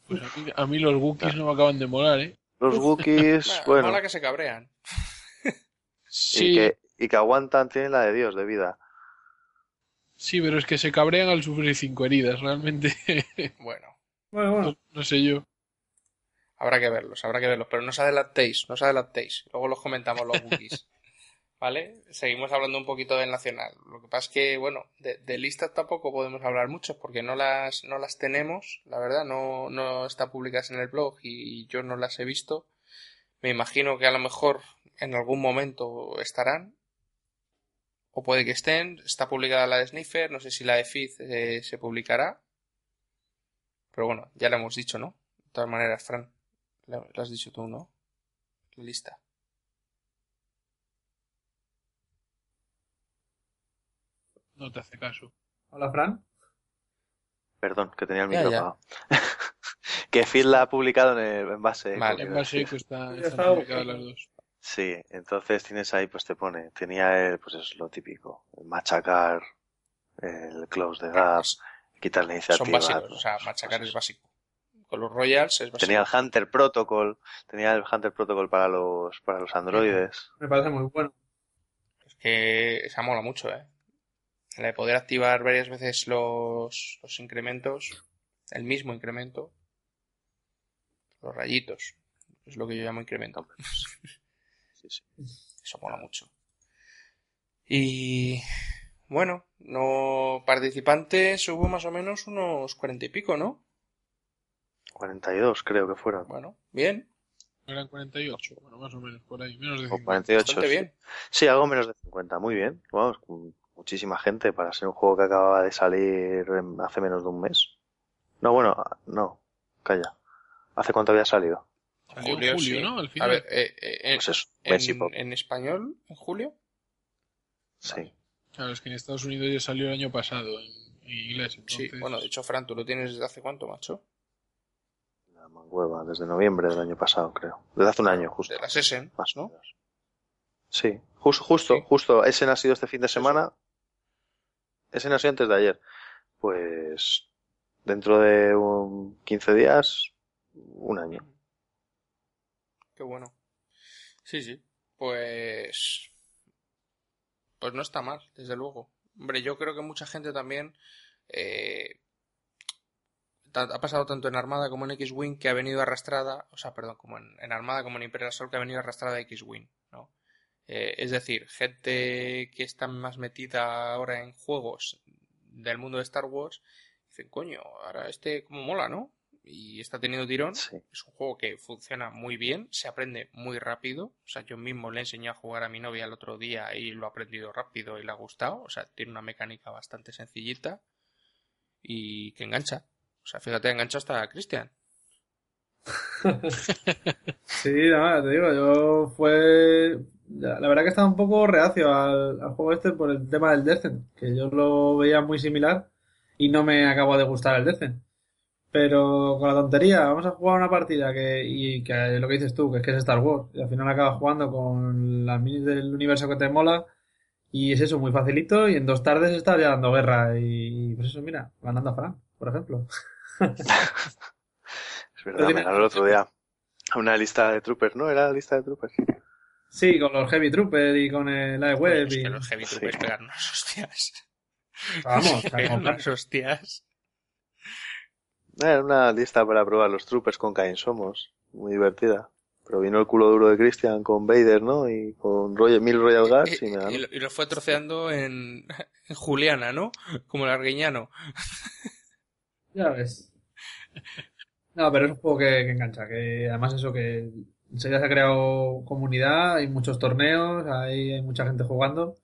pues a mí, a mí los Wookiees no me acaban de molar, ¿eh? Los <laughs> Wookiees, bueno, Mala que se cabrean. <laughs> Sí, y, que, y que aguantan, tienen la de Dios de vida. sí, pero es que se cabrean al sufrir cinco heridas, realmente. <laughs> Bueno, Bueno, bueno. no, no sé yo. habrá que verlos, habrá que verlos. Pero no os adelantéis, no os adelantéis. Luego los comentamos los bookies. ¿Vale? Seguimos hablando un poquito del nacional. Lo que pasa es que, bueno, de, listas tampoco podemos hablar mucho porque no las, no las tenemos, la verdad, no, no están publicadas en el blog y yo no las he visto. Me imagino que a lo mejor en algún momento estarán. o puede que estén. Está publicada la de Sniffer, no sé si la de Fizz eh, se publicará. Pero bueno, ya la hemos dicho, ¿no? De todas maneras, Fran, lo has dicho tú, ¿no? La lista. No te hace caso. Hola, Fran. Perdón, que tenía el Ya, micro ya. apagado. <laughs> que Phil la ha publicado en, el, en base. Vale, En base que está, Ya están está, publicadas las dos. Sí, entonces tienes ahí, pues te pone, tenía el, pues es lo típico, el machacar, el close the gap, Pues quitar la iniciativa. son básicos, pues, o sea, pues machacar es básico. Con los Royals es básico. Tenía el Hunter Protocol, tenía el Hunter Protocol para los, para los androides. Me parece muy bueno. Es que esa mola mucho, ¿eh? La de poder activar varias veces los, los incrementos, el mismo incremento, los rayitos, es lo que yo llamo incremento. Hombre, sí, sí. Eso mola mucho. Y bueno, no participantes hubo más o menos unos cuarenta y pico, ¿no? 42 creo que fueron. Bueno, bien, Eran 48, bueno, más o menos, por ahí. Menos de O 50. 48. bastante sí. bien. Sí, algo menos de 50, muy bien. Vamos, con muchísima gente para ser un juego que acababa de salir hace menos de un mes. No, bueno, no, calla. ¿Hace cuánto había salido? Salió en julio, sí. ¿no? Al A final. ver, eh, eh, en, Pues eso, en, español, en julio. Sí. Claro, es que en Estados Unidos ya salió el año pasado en, en inglés. Sí, Entonces, bueno, de hecho, Fran, ¿tú lo tienes desde hace cuánto, macho? La mangueva, desde noviembre del año pasado, creo. Desde hace un año, justo. De las Essen, Más ¿no? Sí, jus- justo, Sí. justo. Ese ha sido este fin de semana. Ese sido antes de ayer. Pues dentro de un 15 días, un año. Qué bueno. Sí, sí. Pues. Pues no está mal, desde luego. Hombre, yo creo que mucha gente también. eh, ha pasado tanto en Armada como en X-Wing que ha venido arrastrada. O sea, perdón, como en, Armada como en Imperial Assault que ha venido arrastrada X-Wing, ¿no? Eh, es decir, gente que está más metida ahora en juegos del mundo de Star Wars. Dicen, coño, ahora este como mola, ¿no? Y está teniendo tirón. Sí. Es un juego que funciona muy bien, se aprende muy rápido. O sea, yo mismo le enseñé a jugar a mi novia el otro día y lo ha aprendido rápido y le ha gustado. O sea, tiene una mecánica bastante sencillita y que engancha. O sea, fíjate, engancha hasta a Cristian. <laughs> Sí, nada, te digo, yo fue... La la verdad que estaba un poco reacio al, al juego este por el tema del Descent, que yo lo veía muy similar y no me acabó de gustar el Descent. Pero con la tontería, vamos a jugar una partida que, y que lo que dices tú, que es que es Star Wars, y al final acabas jugando con las minis del universo que te mola, y es eso, muy facilito, y en dos tardes estás ya dando guerra, y pues eso, mira, ganando a Fran, por ejemplo. <laughs> Es verdad, me ganó el otro día una lista de troopers, ¿no? Era la lista de troopers. Sí, con los Heavy Trooper y con el Live Web, Es y... que los Heavy Sí. Troopers pegan unas hostias. Vamos, <laughs> pegan como- unas hostias. Era una lista para probar los troopers con Cain Somos. Muy divertida. Pero vino el culo duro de Christian con Vader, ¿no? Y con Royal, Mil Royal Guards y me ganó. Y, y lo- y lo fue troceando en, en Juliana, ¿no? Como el arguiñano. Ya ves. No, pero es un juego que, que engancha, que además eso que enseguida se ha creado comunidad, hay muchos torneos, hay, hay mucha gente jugando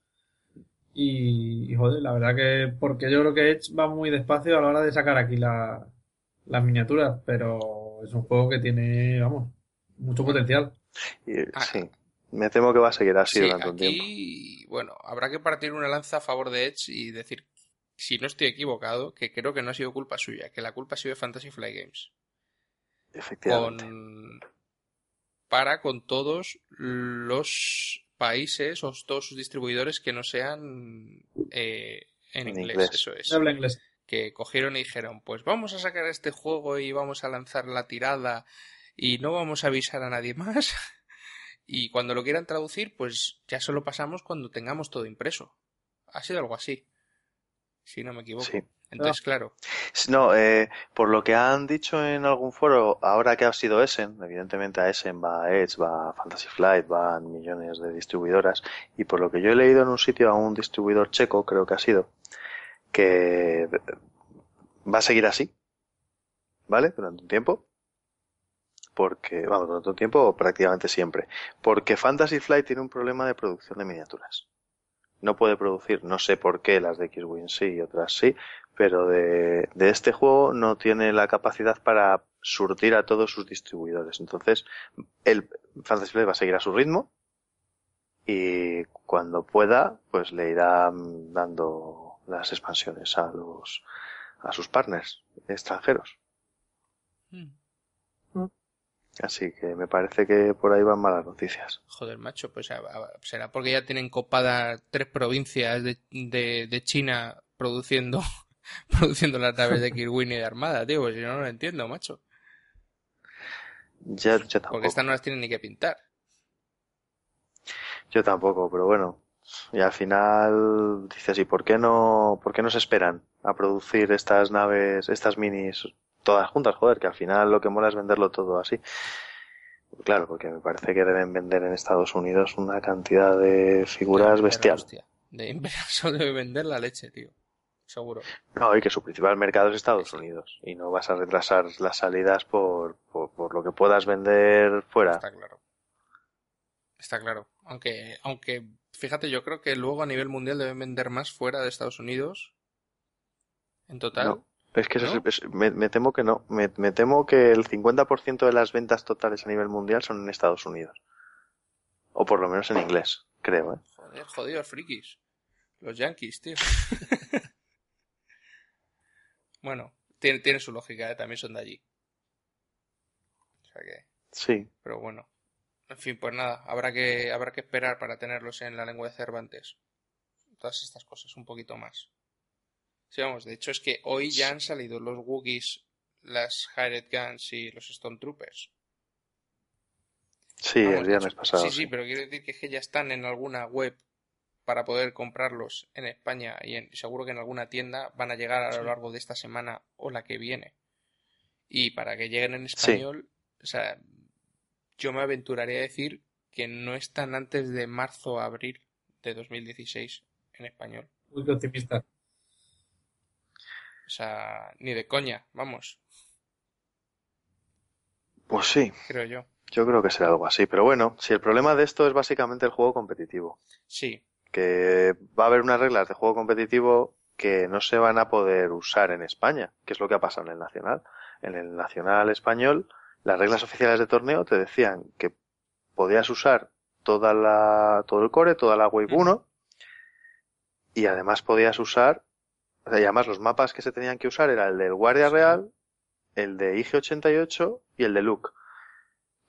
y, y, joder, la verdad que porque yo creo que Edge va muy despacio a la hora de sacar aquí la, las miniaturas, pero es un juego que tiene, vamos, mucho potencial. Y, Ah. sí. Me temo que va a seguir así Sí, durante un tiempo. aquí, bueno, habrá que partir una lanza a favor de Edge y decir, si no estoy equivocado, que creo que no ha sido culpa suya, que la culpa ha sido de Fantasy Fly Games. Efectivamente. Con, para con todos los países o todos sus distribuidores que no sean eh, en, En inglés, inglés. eso es. Habla inglés. que cogieron y dijeron, pues vamos a sacar este juego y vamos a lanzar la tirada y no vamos a avisar a nadie más. <laughs> Y cuando lo quieran traducir, pues ya se lo pasamos cuando tengamos todo impreso. Ha sido algo así. Si no me equivoco. Sí. Entonces, claro. No, eh, por lo que han dicho en algún foro, ahora que ha sido Essen, evidentemente a Essen va a Edge, va a Fantasy Flight, van millones de distribuidoras, y por lo que yo he leído en un sitio a un distribuidor checo, creo que ha sido, que va a seguir así, ¿vale? Durante un tiempo. Porque, vamos, durante un tiempo o prácticamente siempre. Porque Fantasy Flight tiene un problema de producción de miniaturas. no puede producir, no sé por qué las de X-Wing sí y otras sí, pero de, de este juego no tiene la capacidad para surtir a todos sus distribuidores. Entonces, el Fantasy Flight va a seguir a su ritmo y cuando pueda, pues le irá dando las expansiones a los a sus partners extranjeros. Hmm. Así que me parece que por ahí van malas noticias. Joder, macho, pues será porque ya tienen copadas tres provincias de, de, de China produciendo <laughs> produciendo las naves de Kirwin y de Armada, tío, pues si no, lo entiendo, macho. Ya, yo tampoco. Porque estas no las tienen ni que pintar. Yo tampoco, pero bueno. Y al final dices, ¿y por qué no, por qué no se esperan a producir estas naves, estas minis todas juntas? Joder, que al final lo que mola es venderlo todo así. Claro, porque me parece que deben vender en Estados Unidos una cantidad de figuras Pero, bestial. hostia, de Imperial Assault <laughs> debe vender la leche, tío. Seguro. No, y que su principal mercado es Estados Unidos. Y no vas a retrasar las salidas por, por, por lo que puedas vender fuera. Está claro. Está claro. Aunque, aunque, fíjate, yo creo que luego a nivel mundial deben vender más fuera de Estados Unidos. En total. No. Es que eso ¿No? es- es- me, me temo que no. Me, me temo que el 50% de las ventas totales a nivel mundial son en Estados Unidos. O por lo menos en inglés, creo, ¿eh? Joder, jodidos frikis. Los yankees, tío. <laughs> bueno, tiene, tiene su lógica, ¿eh? también son de allí. O sea que, Sí. pero bueno. En fin, pues nada, habrá que, habrá que esperar para tenerlos en la lengua de Cervantes. Todas estas cosas, un poquito más. Sí, vamos, de hecho es que hoy ya han salido los Wookiees, las Hired Guns y los Stormtroopers. Sí, Vamos, el viernes pasado. Sí, sí, pero quiero decir que, es que ya están en alguna web para poder comprarlos en España y en- seguro que en alguna tienda van a llegar a lo largo de esta semana o la que viene. Y para que lleguen en español, o sea, yo me aventuraría a decir que no están antes de marzo o abril de 2016 en español. Muy optimista. O sea, ni de coña, vamos, Pues sí, creo yo. yo creo que será algo así. Pero bueno, si el problema de esto es básicamente el juego competitivo. Sí, Que va a haber unas reglas de juego competitivo que no se van a poder usar en España, que es lo que ha pasado en el Nacional. En el Nacional español, las reglas oficiales de torneo te decían que podías usar toda la, todo el core, toda la Wave Ujú. 1, y además podías usar, o sea, y además los mapas que se tenían que usar era el del Guardia. Real, el de IG-88 y el de Luke.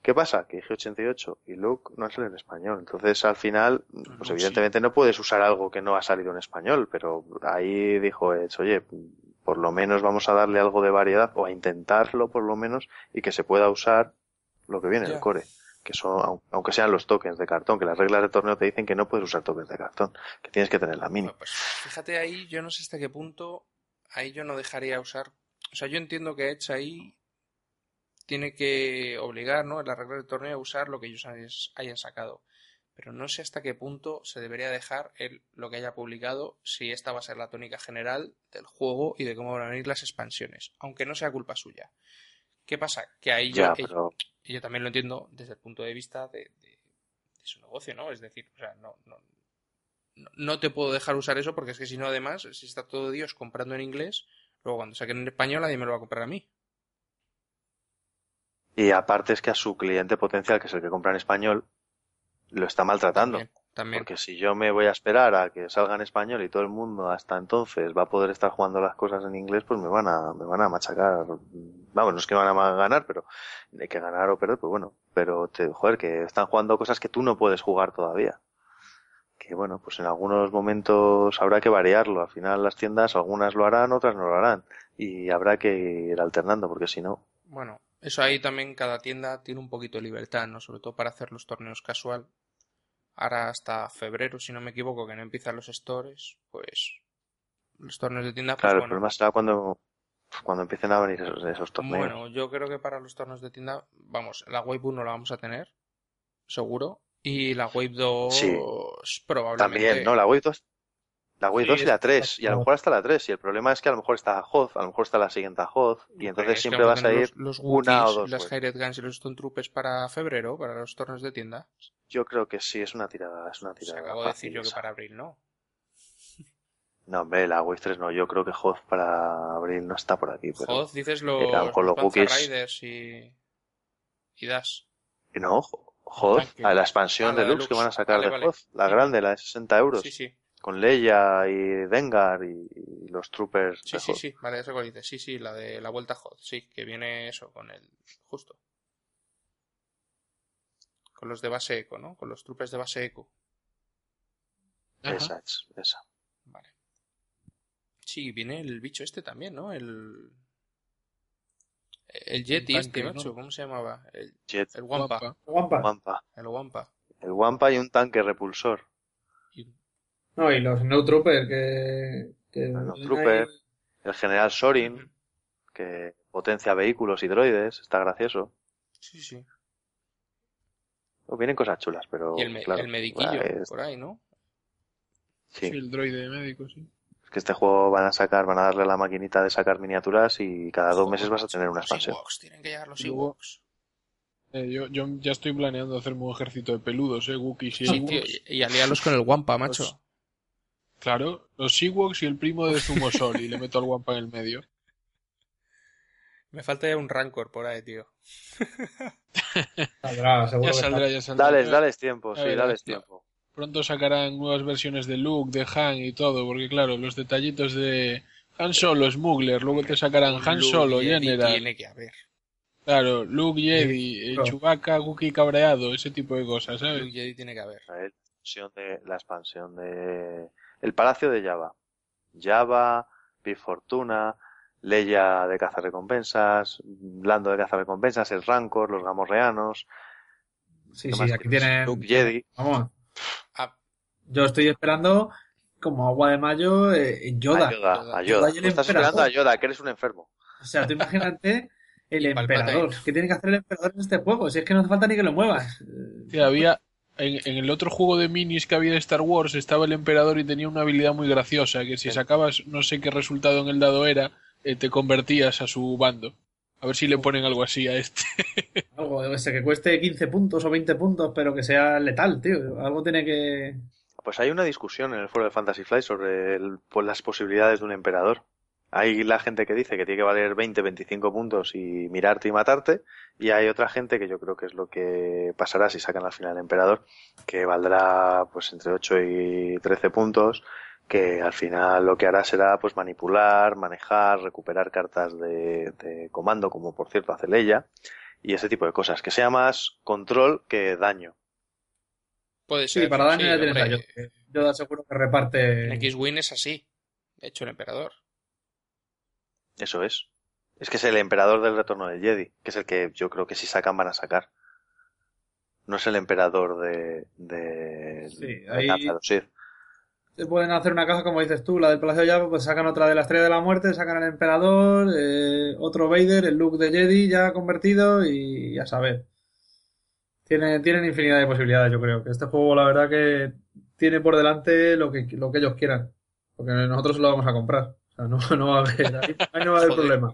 ¿Qué pasa? Que IG-88 y Luke no han salido en español. Entonces, al final, pues Luke sí. evidentemente no puedes usar algo que no ha salido en español, pero ahí dijo Edge, oye, por lo menos vamos a darle algo de variedad, o a intentarlo por lo menos, y que se pueda usar lo que viene en el core. Que son, au- aunque sean los tokens de cartón, que las reglas de torneo te dicen que no puedes usar tokens de cartón, que tienes que tener la mini. Bueno, pues fíjate ahí, yo no sé hasta qué punto, ahí yo no dejaría usar. O sea, yo entiendo que Edge ahí tiene que obligar, ¿no? En la regla del torneo a usar lo que ellos hayan- sacado. Pero no sé hasta qué punto se debería dejar el, lo que haya publicado, si esta va a ser la tónica general del juego y de cómo van a venir las expansiones, aunque no sea culpa suya. ¿Qué pasa? Que ahí yo, Ya, eh, pero y yo también lo entiendo desde el punto de vista de, de- de su negocio, ¿no? Es decir, o sea, no, no, no- no te puedo dejar usar eso porque es que si no, además, si está todo Dios comprando en inglés, luego cuando saquen en español nadie me lo va a comprar a mí. Y aparte es que a su cliente potencial, que es el que compra en español, lo está maltratando. También, también. Porque si yo me voy a esperar a que salga en español y todo el mundo hasta entonces va a poder estar jugando las cosas en inglés, pues me van a, me van a machacar. Vamos, no es que van a ganar, pero hay que ganar o perder, pues bueno. Pero te, joder, que están jugando cosas que tú no puedes jugar todavía. Que bueno, pues en algunos momentos habrá que variarlo. Al final las tiendas, algunas lo harán, otras no lo harán. Y habrá que ir alternando, porque si no, Bueno, eso ahí también cada tienda tiene un poquito de libertad, ¿no? Sobre todo para hacer los torneos casual. Ahora hasta febrero, si no me equivoco, que no empiezan los stores, pues los torneos de tienda, pues claro, el bueno. problema será cuando, cuando empiecen a venir esos, esos torneos. Bueno, yo creo que para los torneos de tienda, vamos, la Wave 1 la vamos a tener, seguro. Y la Wave 2 Sí. probablemente. También, ¿no? La Wave 2, la Wave Sí, 2 y la está 3, y a lo mejor hasta la 3. Y el problema es que a lo mejor está Hoth, a lo mejor está la siguiente Hoth, y ¿Crees entonces que siempre vas a ir los, los una o dos. las Waves. Hired Guns y los Stone Troopers para febrero, para los torneos de tienda. Yo creo que sí, es una tirada, es una Se tirada. acabo de decir yo que para abril, ¿no? No, hombre, la Wave 3 no. Yo creo que Hoth para abril no está por aquí. Pero... Hoth, dices los, Eran con los. Riders y... y Dash. No, Hoth, a la expansión Ah, la deluxe que van a sacar Vale, de vale. Hoth. La grande, la de 60 euros. Sí, sí. Con Leia y Dengar y, y los troopers Sí, de sí, Hoth. sí. Vale, eso que dices. Sí, sí, la de la vuelta Hoth. Sí, que viene eso con el... justo. Con los de base eco, ¿no? Con los troopers de base eco. Ajá. Esa es, esa. Vale. Sí, viene el bicho este también, ¿no? El... El Yeti tanque, este, ¿no? macho. ¿Cómo se llamaba? El, Jet, el Wampa. Wampa. Wampa. El Wampa. El Wampa y un tanque repulsor. Y- No, y los No Trooper que. que No Trooper. El general Sorin, que potencia vehículos y droides. Está gracioso. Sí, sí. Oh, Vienen cosas chulas, pero Y el, me- claro, el mediquillo, es- por ahí, ¿no? sí. Sí, el droide médico, sí. Es que este juego van a sacar, van a darle a la maquinita de sacar miniaturas y cada dos meses vas a tener una los expansión. Ewoks, tienen que llegar los Ewoks. Eh, yo, yo ya estoy planeando hacerme un ejército de peludos, ¿eh? Wookiees y Sí, tío, y, aliarlos con el Wampa, macho. Los- Claro, los Ewoks y el primo de Zumosol y le meto al guampa en el medio. Me falta ya un Rancor por ahí, tío. Saldrá, <laughs> seguro Ya que saldrá, ya saldrá. Dales, dales tiempo, sí, dales tiempo. Pronto sacarán nuevas versiones de Luke, de Han y todo, porque claro, los detallitos de Han Solo, Smuggler, luego te sacarán Han Luke Solo, Jedi General, Tiene que haber. claro, Luke Jedi, eh, claro. Chewbacca, Wookiee cabreado, ese tipo de cosas, Luke ¿sabes? Jedi tiene que haber. La expansión de, la expansión de el Palacio de Java. Java, Big Fortuna, Leia de cazarrecompensas, Lando de cazarrecompensas, el Rancor, los Gamorreanos, Sí, ¿qué sí, aquí tienen. Luke Jedi. Vamos. Ah, Yo estoy esperando, como agua de mayo, eh, Yoda. A Yoda, Yoda. a estás emperador. esperando a Yoda, que eres un enfermo. O sea, tú imagínate <laughs> el emperador. ¿Qué tiene que hacer el emperador en este juego? Si es que no hace falta ni que lo muevas. Sí, había, en, en el otro juego de minis que había de Star Wars estaba el emperador y tenía una habilidad muy graciosa, que si sacabas no sé qué resultado en el dado era, eh, te convertías a su bando. A ver si le ponen algo así a este. <laughs> Algo, sé, que cueste 15 puntos o 20 puntos, pero que sea letal, tío. Algo tiene que. Pues hay una discusión en el foro de Fantasy Flight sobre el- pues, las posibilidades de un emperador. Hay la gente que dice que tiene que valer 20, 25 puntos y mirarte y matarte. Y hay otra gente que yo creo que es lo que pasará si sacan al final el emperador, que valdrá pues entre 8 y 13 puntos, que al final lo que hará será pues manipular, manejar, recuperar cartas de, de comando, como por cierto hace Leia, y ese tipo de cosas. Que sea más control que daño. puede Sí, ser. para daño ya tienes hombre, a Yoda. Yoda seguro que reparte. En X-Wing es así. De hecho, el emperador. Eso es. Es que es el emperador del retorno del Jedi, que es el que yo creo que si sacan van a sacar. No es el emperador de, de, Sí, de ahí- de. Se pueden hacer una caja, como dices tú, la del Palacio de Java, pues sacan otra de la Estrella de la Muerte, sacan al Emperador, eh, otro Vader, el look de Jedi ya convertido y a saber. Tienen, tienen infinidad de posibilidades, yo creo. Que este juego, la verdad, que tiene por delante lo que, lo que ellos quieran. Porque nosotros lo vamos a comprar. Sea, no, <laughs> no va a haber, ahí, ahí no va a haber problema.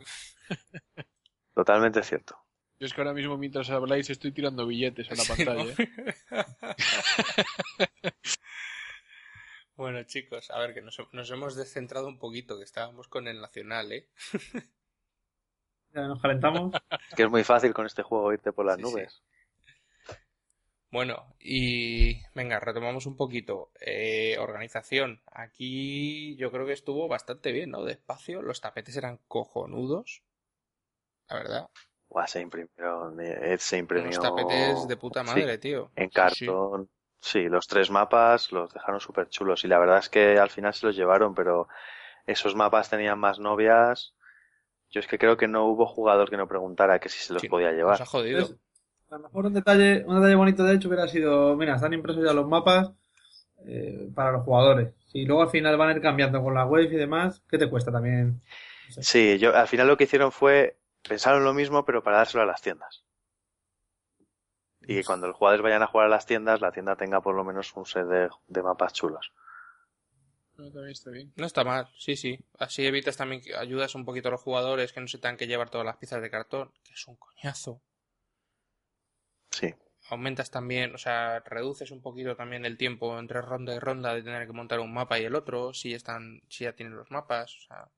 Totalmente cierto. Yo es que ahora mismo mientras habláis estoy tirando billetes a la Sí, pantalla. ¿no? ¿eh? <laughs> bueno, chicos, a ver, que nos, nos hemos descentrado un poquito, que estábamos con el Nacional, ¿eh? Ya nos calentamos. Es que es muy fácil con este juego irte por las Sí, nubes. Bueno, y venga, retomamos un poquito. Eh, organización. Aquí yo creo que estuvo bastante bien, ¿no? Despacio, los tapetes eran cojonudos. La verdad. Buah, se imprimió, Ed se imprimió. Unos tapetes de puta sí, madre, tío. en Sí, cartón. Sí, los tres mapas los dejaron súper chulos. Y la verdad es que al final se los llevaron, pero esos mapas tenían más novias. Yo es que creo que no hubo jugador que no preguntara que si se los Sí, podía Nos llevar. ha jodido. A lo mejor un detalle, un detalle bonito de hecho hubiera sido, mira, están impresos ya los mapas eh, para los jugadores. Si luego al final van a ir cambiando con la web y demás, ¿qué te cuesta también? No sé. Sí, yo al final lo que hicieron fue pensaron lo mismo, pero para dárselo a las tiendas. Y que cuando los jugadores vayan a jugar a las tiendas, la tienda tenga por lo menos un set de, de mapas chulos. No, también está bien. No está mal, sí, sí. Así evitas también que ayudas un poquito a los jugadores que no se tengan que llevar todas las piezas de cartón, que es un coñazo. Sí. aumentas también, o sea, reduces un poquito también el tiempo entre ronda y ronda de tener que montar un mapa y el otro, si están, si ya tienen los mapas, o sea,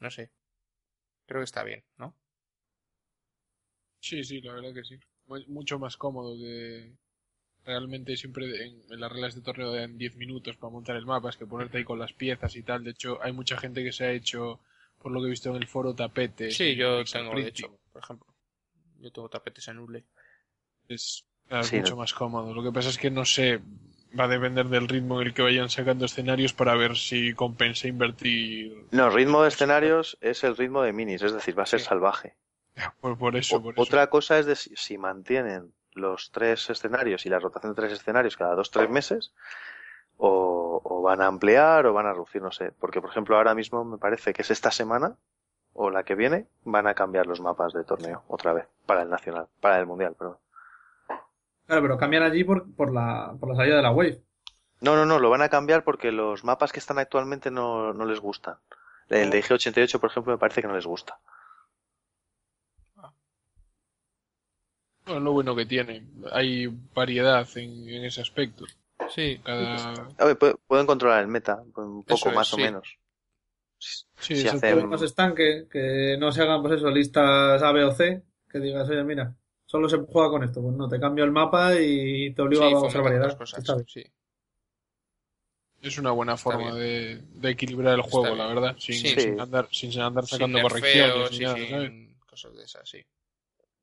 no sé. Creo que está bien, ¿no? Sí, sí, la verdad que sí. Mucho más cómodo que realmente siempre en, las reglas de torneo dan 10 minutos para montar el mapa, es que ponerte ahí con las piezas y tal. De hecho, hay mucha gente que se ha hecho, por lo que he visto en el foro, tapetes. Sí, yo tengo, de hecho, por ejemplo. Yo tengo tapetes en Ule. Es, mucho más cómodo. Lo que pasa es que no sé, va a depender del ritmo en el que vayan sacando escenarios para ver si compensa invertir. No, ritmo de escenarios es el ritmo de minis, es decir, va a ser salvaje. Por, eso, Otra cosa es de si, mantienen los tres escenarios y la rotación de tres escenarios cada dos tres meses o, van a ampliar o van a reducir, no sé. Porque, por ejemplo, ahora mismo me parece que es esta semana o la que viene van a cambiar los mapas de torneo otra vez para el nacional, para el mundial, perdón. Claro, pero cambian allí por, por, la, por la salida de la Wave. No, no, no, lo van a cambiar porque los mapas que están actualmente no, no les gustan. El de IG88, por ejemplo, me parece que no les gusta. Bueno, lo bueno que tiene. Hay variedad en, ese aspecto. Sí. Cada... pueden controlar el meta, un poco más o menos. Sí, si hacen... más estanque, que no se hagan, pues eso, listas A, B o C, que digas, oye, mira, solo se juega con esto. Pues no, te cambio el mapa y te obligo a hacer variedad. Cosas, sí. Es una buena forma de, equilibrar el juego, la verdad, sin, andar, sin andar sacando correcciones. Sin cosas de esas, sí.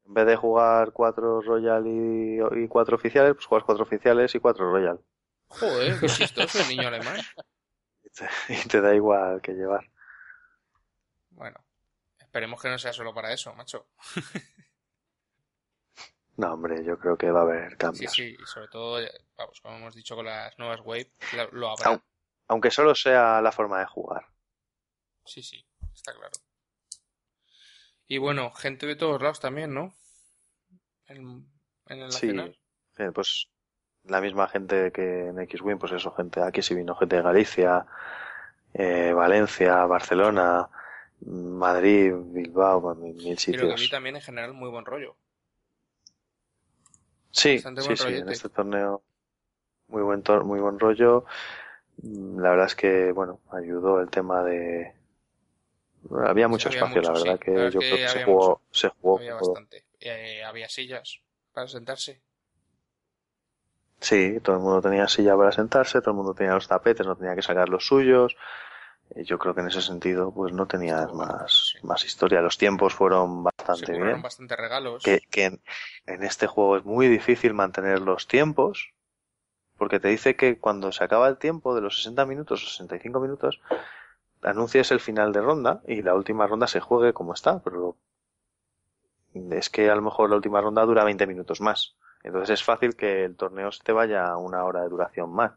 En vez de jugar cuatro Royal y, cuatro oficiales, pues juegas cuatro oficiales y cuatro Royal. Joder, qué <laughs> chistoso el niño alemán. y te da igual que llevar. Bueno, esperemos que no sea solo para eso, macho. <laughs> no, hombre, yo creo que va a haber cambios. Sí, sí, y sobre todo, vamos, como hemos dicho con las nuevas Wave, lo habrá. Aunque solo sea la forma de jugar. Sí, sí, está claro. Y bueno, gente de todos lados también, ¿no? En, el nacional. Sí, pues la misma gente que en X-Wing, pues eso, gente, aquí sí vino gente de Galicia, eh, Valencia, Barcelona, Madrid, Bilbao, mil, sitios. Pero que vi también en general muy buen rollo. Sí, sí, sí, en este torneo muy buen, muy buen rollo. La verdad es que, bueno, ayudó el tema de, había mucho espacio, la verdad que yo creo que se jugó, se jugó. Había bastante. Eh, había sillas para sentarse. Sí, todo el mundo tenía silla para sentarse, todo el mundo tenía los tapetes, no tenía que sacar los suyos. Eh, yo creo que en ese sentido, pues no tenía más, más historia. Los tiempos fueron bastante bien. bastante regalos. Que, que en, en, este juego es muy difícil mantener los tiempos, porque te dice que cuando se acaba el tiempo de los 60 minutos o 65 minutos, anuncias el final de ronda y la última ronda se juegue como está, pero es que a lo mejor la última ronda dura 20 minutos más. Entonces es fácil que el torneo se te vaya a una hora de duración más.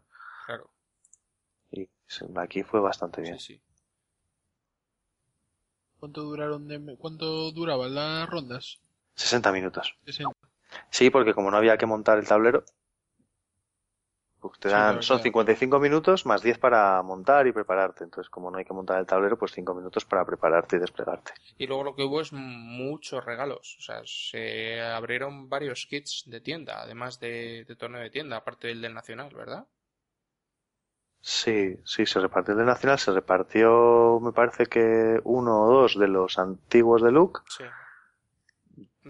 Aquí fue bastante bien. Sí, sí. ¿Cuánto duraron cuánto duraban las rondas? 60 minutos. Sí, porque como no había que montar el tablero, pues te dan, son 55 minutos más 10 para montar y prepararte. Entonces, como no hay que montar el tablero, pues 5 minutos para prepararte y desplegarte. Y luego lo que hubo es muchos regalos. O sea, se abrieron varios kits de tienda, además de, torneo de tienda, aparte del del Nacional, ¿verdad? Sí, sí, se repartió el del Nacional. Se repartió, me parece que uno o dos de los antiguos de Luke. Sí.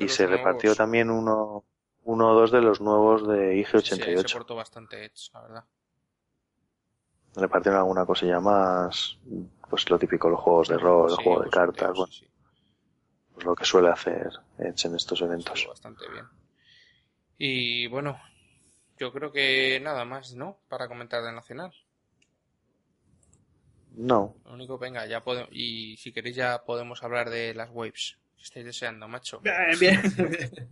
y se repartió también uno uno o dos de los nuevos de IG88. Sí, se portó bastante Edge, la verdad. Repartieron alguna cosilla más, pues lo típico, los juegos de rol, el juego de cartas, bueno, pues lo que suele hacer Edge en estos eventos. bastante bien. Y bueno, yo creo que nada más, ¿no? Para comentar del Nacional. No. Lo único, venga, ya podemos, y si queréis ya podemos hablar de las waves. Estáis deseando, macho. <laughs> Bien, bien. <laughs>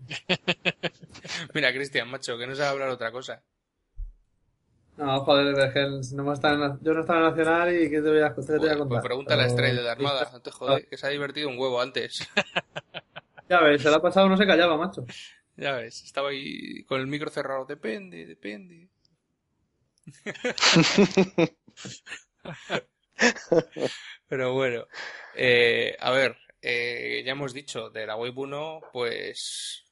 Mira, Cristian, macho, que no sabe hablar otra cosa. No, joder, no me está yo no estaba en Nacional y ¿qué te voy a, te voy a contar? Pues pregunta a la estrella de la Armada, no te joder, que se ha divertido un huevo antes. <laughs> ya ves, se lo ha pasado, no se callaba, macho. Ya ves, estaba ahí con el micro cerrado, depende, depende. <laughs> Pero bueno, eh, a ver, eh, ya hemos dicho, de la Wave 1, pues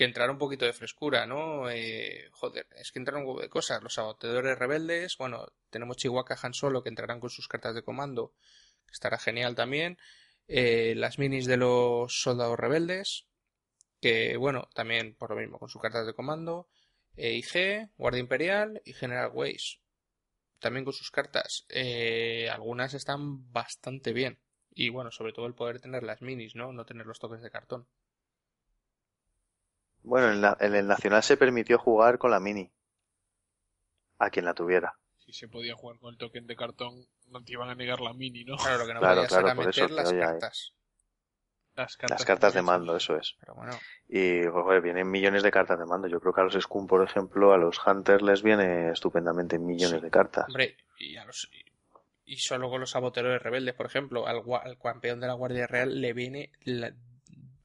que entrara un poquito de frescura, ¿no? Eh, joder, es que entraron un huevo de cosas. Los saboteadores rebeldes, bueno, tenemos Chihuahua Han Solo que entrarán con sus cartas de comando, estará genial también. Eh, las minis de los soldados rebeldes, que bueno, también por lo mismo, con sus cartas de comando. IG, Guardia Imperial y General Weiss. También con sus cartas. Eh, algunas están bastante bien. Y bueno, sobre todo el poder tener las minis, ¿no? No tener los toques de cartón. Bueno, en, la- en el Nacional se permitió jugar con la mini. A quien la tuviera. Si se podía jugar con el token de cartón, no te iban a negar la mini, ¿no? Claro, lo que no Claro, podías claro, era meter eso, las eh. Las cartas, Las cartas de mando, eso es. Pero bueno, Y joder, vienen millones de cartas de mando. Yo creo que a los Scum, por ejemplo, a los Hunters les viene estupendamente millones Sí. de cartas. hombre, y a los y solo con los saboteadores rebeldes, por ejemplo, al, campeón de la Guardia Real le viene la-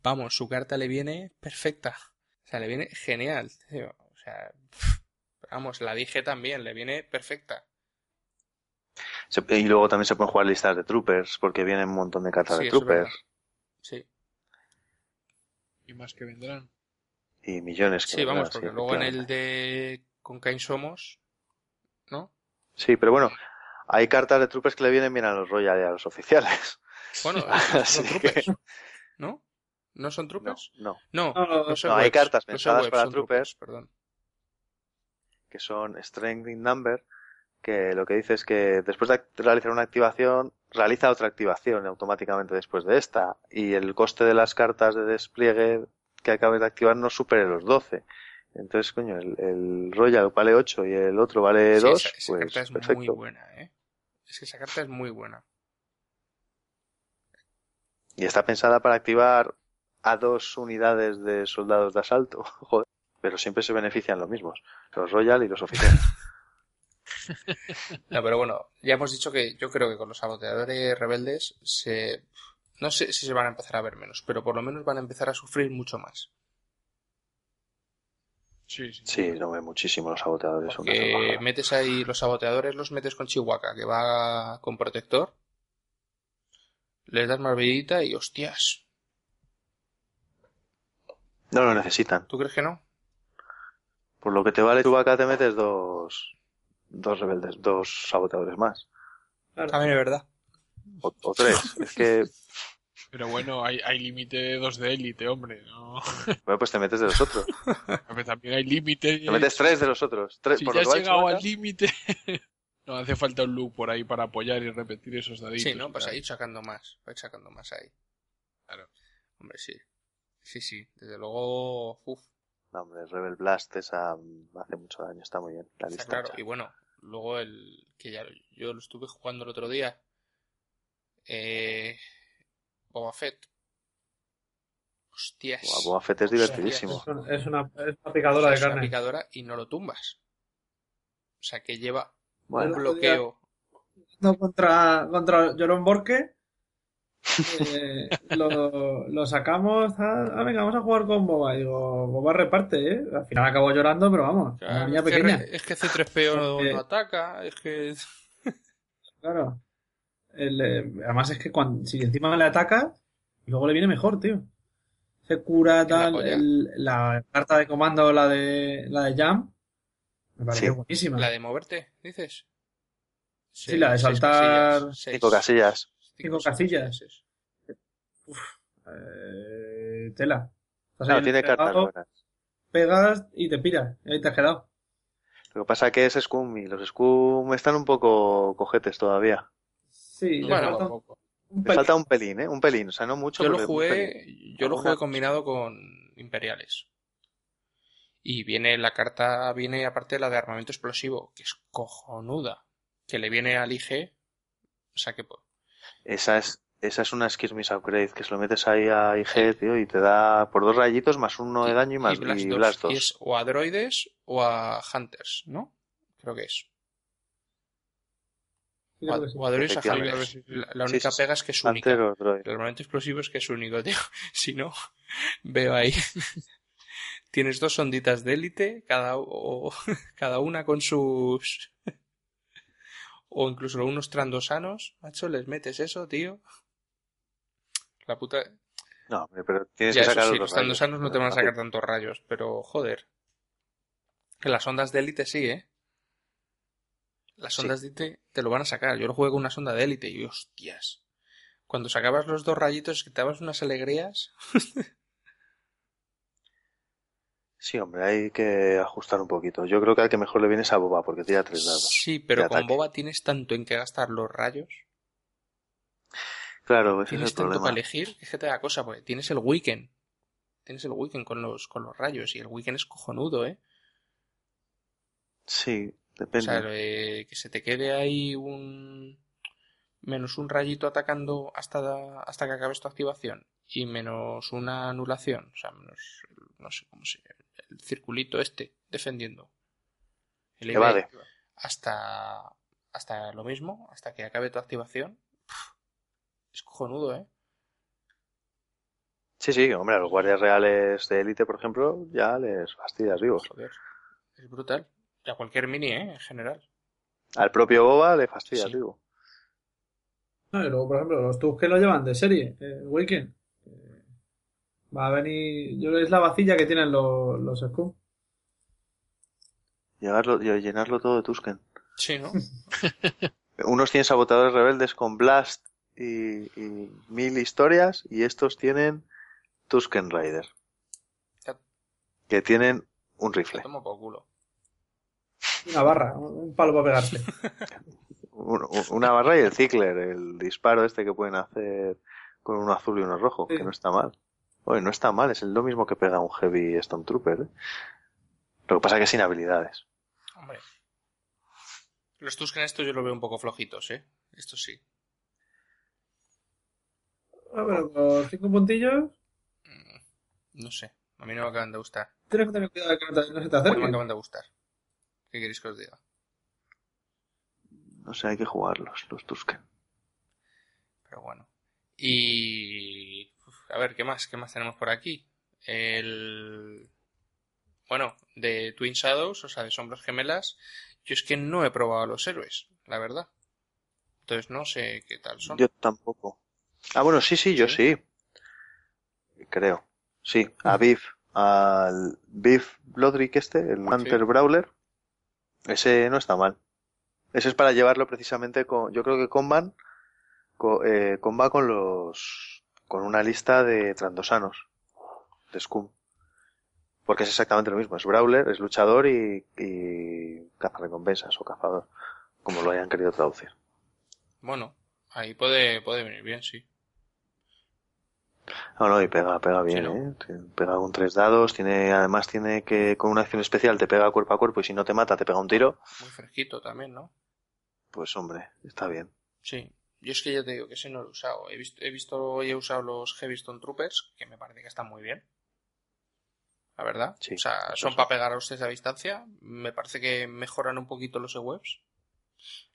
vamos, su carta le viene perfecta. O sea, le viene genial, tío. O sea, vamos, la dije también, le viene perfecta. Se- y luego también se pueden jugar listas de Troopers, porque vienen un montón de cartas Sí, de Troopers. Sí. Y más que vendrán. Y millones que Sí, vendrán, vamos, sí, porque luego en el de con Kain Somos, ¿no? Sí, pero bueno, hay cartas de Troopers que le vienen bien a los Royal y a los oficiales. Bueno, <laughs> son troopers, ¿no? ¿No son No, troopers? no. No, No, no, los no, hay cartas pensadas para troopers. perdón. que son Strength in Number, que lo que dice es que después de realizar una activación, realiza otra activación automáticamente después de esta, y el coste de las cartas de despliegue que acabes de activar no supere los 12. Entonces, coño, el, el Royal vale 8 y el otro vale Sí, 2, esa, esa pues carta es muy buena, ¿eh? Es que esa carta es muy buena. Y está pensada para activar a dos unidades de soldados de asalto, <laughs> joder. Pero siempre se benefician los mismos, los Royal y los oficiales. <laughs> No, pero bueno, ya hemos dicho que yo creo que con los saboteadores rebeldes se... No sé si se van a empezar a ver menos, pero por lo menos van a empezar a sufrir mucho más. Sí, sí. Sí, no ve muchísimo los saboteadores. Porque metes ahí los saboteadores, los metes con Chihuahua, que va con protector. Les das más vidita y hostias. No lo necesitan. ¿Tú crees que no? Por lo que te vale Chewbacca te metes dos, dos rebeldes, dos saboteadores más. Claro. También es verdad. O, o tres. es que, Pero bueno, hay, hay límite de dos de élite, hombre. ¿no? <laughs> bueno, pues te metes de los otros. Pero también hay límite. Te metes tres de los otros. Tres, Si por ya lo has llegado al límite, <laughs> no hace falta un loop por ahí para apoyar y repetir esos daditos. Sí, ¿no? Pues ahí sacando más. Vais sacando más ahí. Claro. Hombre, sí. Sí, sí. Desde luego... Uf, No, hombre, Rebel Blast esa mm, hace mucho daño, está muy bien. La lista claro. Y bueno, luego el que ya yo lo estuve jugando el otro día. Eh, Boba Fett. Hostias. Boba Fett es Hostias. divertidísimo. Es una, es una, es una picadora de Es una carne. picadora y no lo tumbas. O sea que lleva Bueno, un bloqueo. No, contra, contra Joron Borque. Eh, lo, lo sacamos. Ah, venga, vamos a jugar con Boba. Digo, Boba reparte, ¿eh? Al final acabó llorando, pero vamos, Claro, una niña es, que, pequeña. es que C3PO no, Porque- no ataca. Es que. <laughs> Claro. El, eh, además es que cuando, si encima le ataca, luego le viene mejor, tío. Se cura tal. el- la carta de comando, la de la de Jam, me pareció Sí. buenísima. La de moverte, dices. Sí, la de saltar casillas, seis- Cinco casillas. Cinco casillas. sí, sí. Eh, tela. Estás No, ahí tiene pegado, cartas buenas. Pegas y te piras. Y ahí te has quedado. Lo que pasa que es Scum y los Scum están un poco cojetes todavía. Sí, le Bueno, falta Tampoco. un Le pelín. falta un pelín, ¿eh? Un pelín, o sea, no mucho. Yo lo un jugué, yo lo jugué combinado con imperiales. Y viene la carta, viene aparte la de armamento explosivo, que es cojonuda. Que le viene al IG. O sea que pues, Esa es, esa es una Skirmish Upgrade que se lo metes ahí a IG, tío, y te da por dos rayitos más uno de daño y más Blast y dos. Blast dos. Y es o a droides o a hunters, ¿no? Creo que es. O a, o droides a hunters. La, única sí, pega es que es única. Hunter o Droid. El armamento explosivo es que es único, tío. <laughs> Si no, veo ahí. <laughs> Tienes dos onditas de élite, cada, o- <laughs> cada una con sus. O incluso unos trandosanos, macho, les metes eso, tío. La puta. No, hombre, pero tienes Ya, que eso sacar sí, los estando rayos. sanos no te van a sacar Fácil. tantos rayos, pero joder. Que las ondas de élite sí, ¿eh? Las Sí. ondas de élite te lo van a sacar. Yo lo jugué con una sonda de élite y hostias. Cuando sacabas los dos rayitos que te dabas unas alegrías. <laughs> Sí, hombre, hay que ajustar un poquito. Yo creo que al que mejor le viene es a Boba, porque tira tres dados. Sí, pero con. Boba tienes tanto en que gastar los rayos. Claro, ese es Tienes el tanto para elegir. Es que te da cosa, porque tienes el weekend. Tienes el weekend con los, con los rayos y el weekend es cojonudo, ¿eh? Sí, O depende. sea, eh, que se te quede ahí un menos un rayito atacando hasta, hasta que acabes tu activación y menos una anulación, o sea, menos, no sé cómo se el circulito este defendiendo. El Evade. Hasta, hasta lo mismo, hasta que acabe tu activación. Es cojonudo, ¿eh? Sí, sí, hombre, a los guardias reales de élite, por ejemplo, ya les fastidias vivos. Joder. Es brutal. Y a cualquier mini, ¿eh? En general. Al propio Boba le fastidias Sí. vivo. No, y luego, por ejemplo, los tubs que lo llevan de serie, eh, Weekend. Va a venir. Yo es la vacilla que tienen los, los Scum. Llegarlo, y llenarlo todo de Tusken. Sí, ¿no? <laughs> Unos tienen sabotadores rebeldes con Blast y, y mil historias, y estos tienen Tusken Rider. Que tienen un rifle. por culo. Una barra, un palo para pegarse. <laughs> Un- un- una barra y el Ziggler, el disparo este que pueden hacer con uno azul y uno rojo, Sí. que no está mal. Oye, no está mal, es lo mismo que pega un Heavy Stormtrooper. ¿eh? Lo que pasa es que sin habilidades. Hombre. Los Tusken estos yo los veo un poco flojitos, ¿eh? Estos sí. Ah, pero con cinco puntillos, Mm, No sé. A mí no me acaban de gustar. tienes que tener cuidado de que no se te No me acaban de gustar. ¿Qué queréis que os diga? No sé, hay que jugarlos, los Tusken. Pero bueno. Y... a ver, ¿qué más? ¿Qué más tenemos por aquí? El... Bueno, de Twin Shadows, o sea, de Sombras Gemelas, yo es que no he probado a los héroes, la verdad. Entonces no sé qué tal son. Yo tampoco. Ah, bueno, sí, sí, yo sí. Creo. Sí, a Biff, al Biff Blodrick este, el Hunter Brawler. Ese no está mal. Ese es para llevarlo precisamente con, yo creo que Comban, co- eh, comba con los, con una lista de trandosanos, de Scum. Porque es exactamente lo mismo, es Brawler, es luchador y, y cazarrecompensas o cazador, como lo hayan querido traducir. Bueno, ahí puede, puede venir bien, sí. No, no, y pega, pega bien, Sí, ¿no? ¿eh? Pega con tres dados, tiene, además tiene que, con una acción especial te pega cuerpo a cuerpo y si no te mata te pega un tiro. Muy fresquito también, ¿no? Pues hombre, está bien. Sí. Yo es que ya te digo que ese no lo he usado. He visto, he visto y he usado los Heavystone Troopers, que me parece que están muy bien. La verdad. Sí, o sea, son sí. para pegar a ustedes a distancia. Me parece que mejoran un poquito los E-Webs.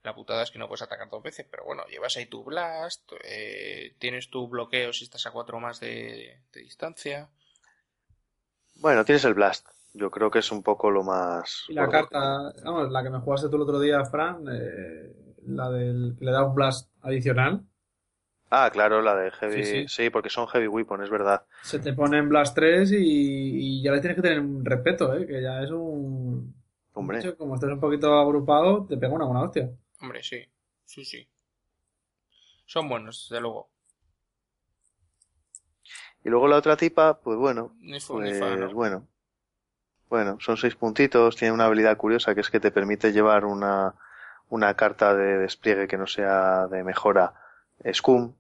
La putada es que no puedes atacar dos veces, pero bueno, llevas ahí tu blast, eh, tienes tu bloqueo si estás a cuatro más de, de distancia. Bueno, tienes el Blast. Yo creo que es un poco lo más... Y la carta, vamos, la que me jugaste tú el otro día, Fran, eh, la del que le da un blast adicional. Ah, claro, la de Heavy... Sí, Sí, sí. porque son Heavy Weapon, es verdad. se te pone en blast 3 y, y ya le tienes que tener un respeto, ¿eh? que ya es un... Hombre, Mucho, como estés un poquito agrupado, te pega una buena hostia. Hombre, sí, sí, sí. Son buenos, desde luego. y luego la otra tipa, pues bueno, Ni fu ni pues fa, ¿no? bueno. Bueno, son seis puntitos, tiene una habilidad curiosa que es que te permite llevar una, una carta de despliegue que no sea de mejora Scum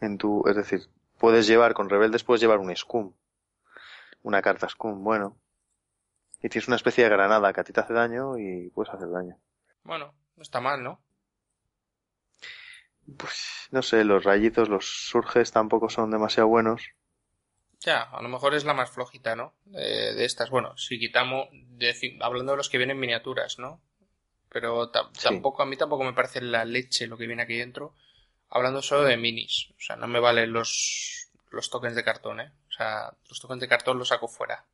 en tu, es decir, puedes llevar con rebeldes puedes llevar un Scum, una carta Scum, bueno. Y tienes una especie de granada que a ti te hace daño y puedes hacer daño. Bueno, no está mal, ¿no? Pues no sé, los rayitos, los surges tampoco son demasiado buenos. Ya, a lo mejor es la más flojita, ¿no? Eh, de estas, bueno, si quitamos, hablando de los que vienen miniaturas, ¿no? Pero Sí. tampoco, a mí tampoco me parece la leche lo que viene aquí dentro. Hablando solo de minis, o sea, no me valen los, los tokens de cartón, ¿eh? O sea, los tokens de cartón los saco fuera.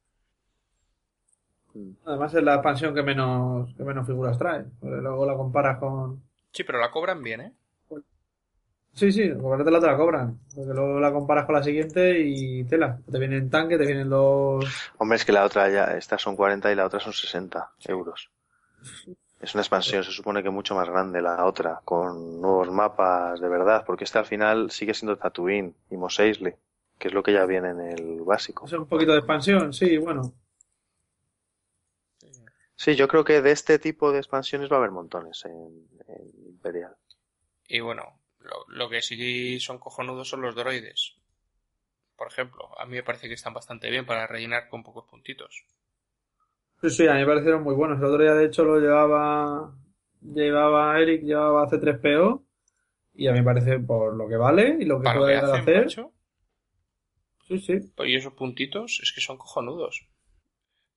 Además es la expansión que menos, que menos figuras trae. Porque luego la comparas con... Sí, pero la cobran bien, ¿eh? Sí, sí, porque te la te la cobran. Porque luego la comparas con la siguiente y tela. Te vienen tanque, te vienen los. Hombre, es que la otra ya, estas son 40 y la otra son 60 euros. Es una expansión, se supone que mucho más grande la otra, con nuevos mapas de verdad, porque esta al final sigue siendo Tatooine y Mos Eisley, que es lo que ya viene en el básico. Es un poquito de expansión, sí, bueno. Sí, yo creo que de este tipo de expansiones va a haber montones en, en Imperial. Y bueno, lo, lo que sí son cojonudos son los droides. Por ejemplo, a mí me parece que están bastante bien para rellenar con pocos puntitos. Sí, sí, a mí me parecieron muy buenos. El otro día, de hecho, lo llevaba. Llevaba Eric, llevaba C3PO. Y a mí me parece por lo que vale y lo que puede hacer. macho, Sí, sí. pues, y esos puntitos es que son cojonudos.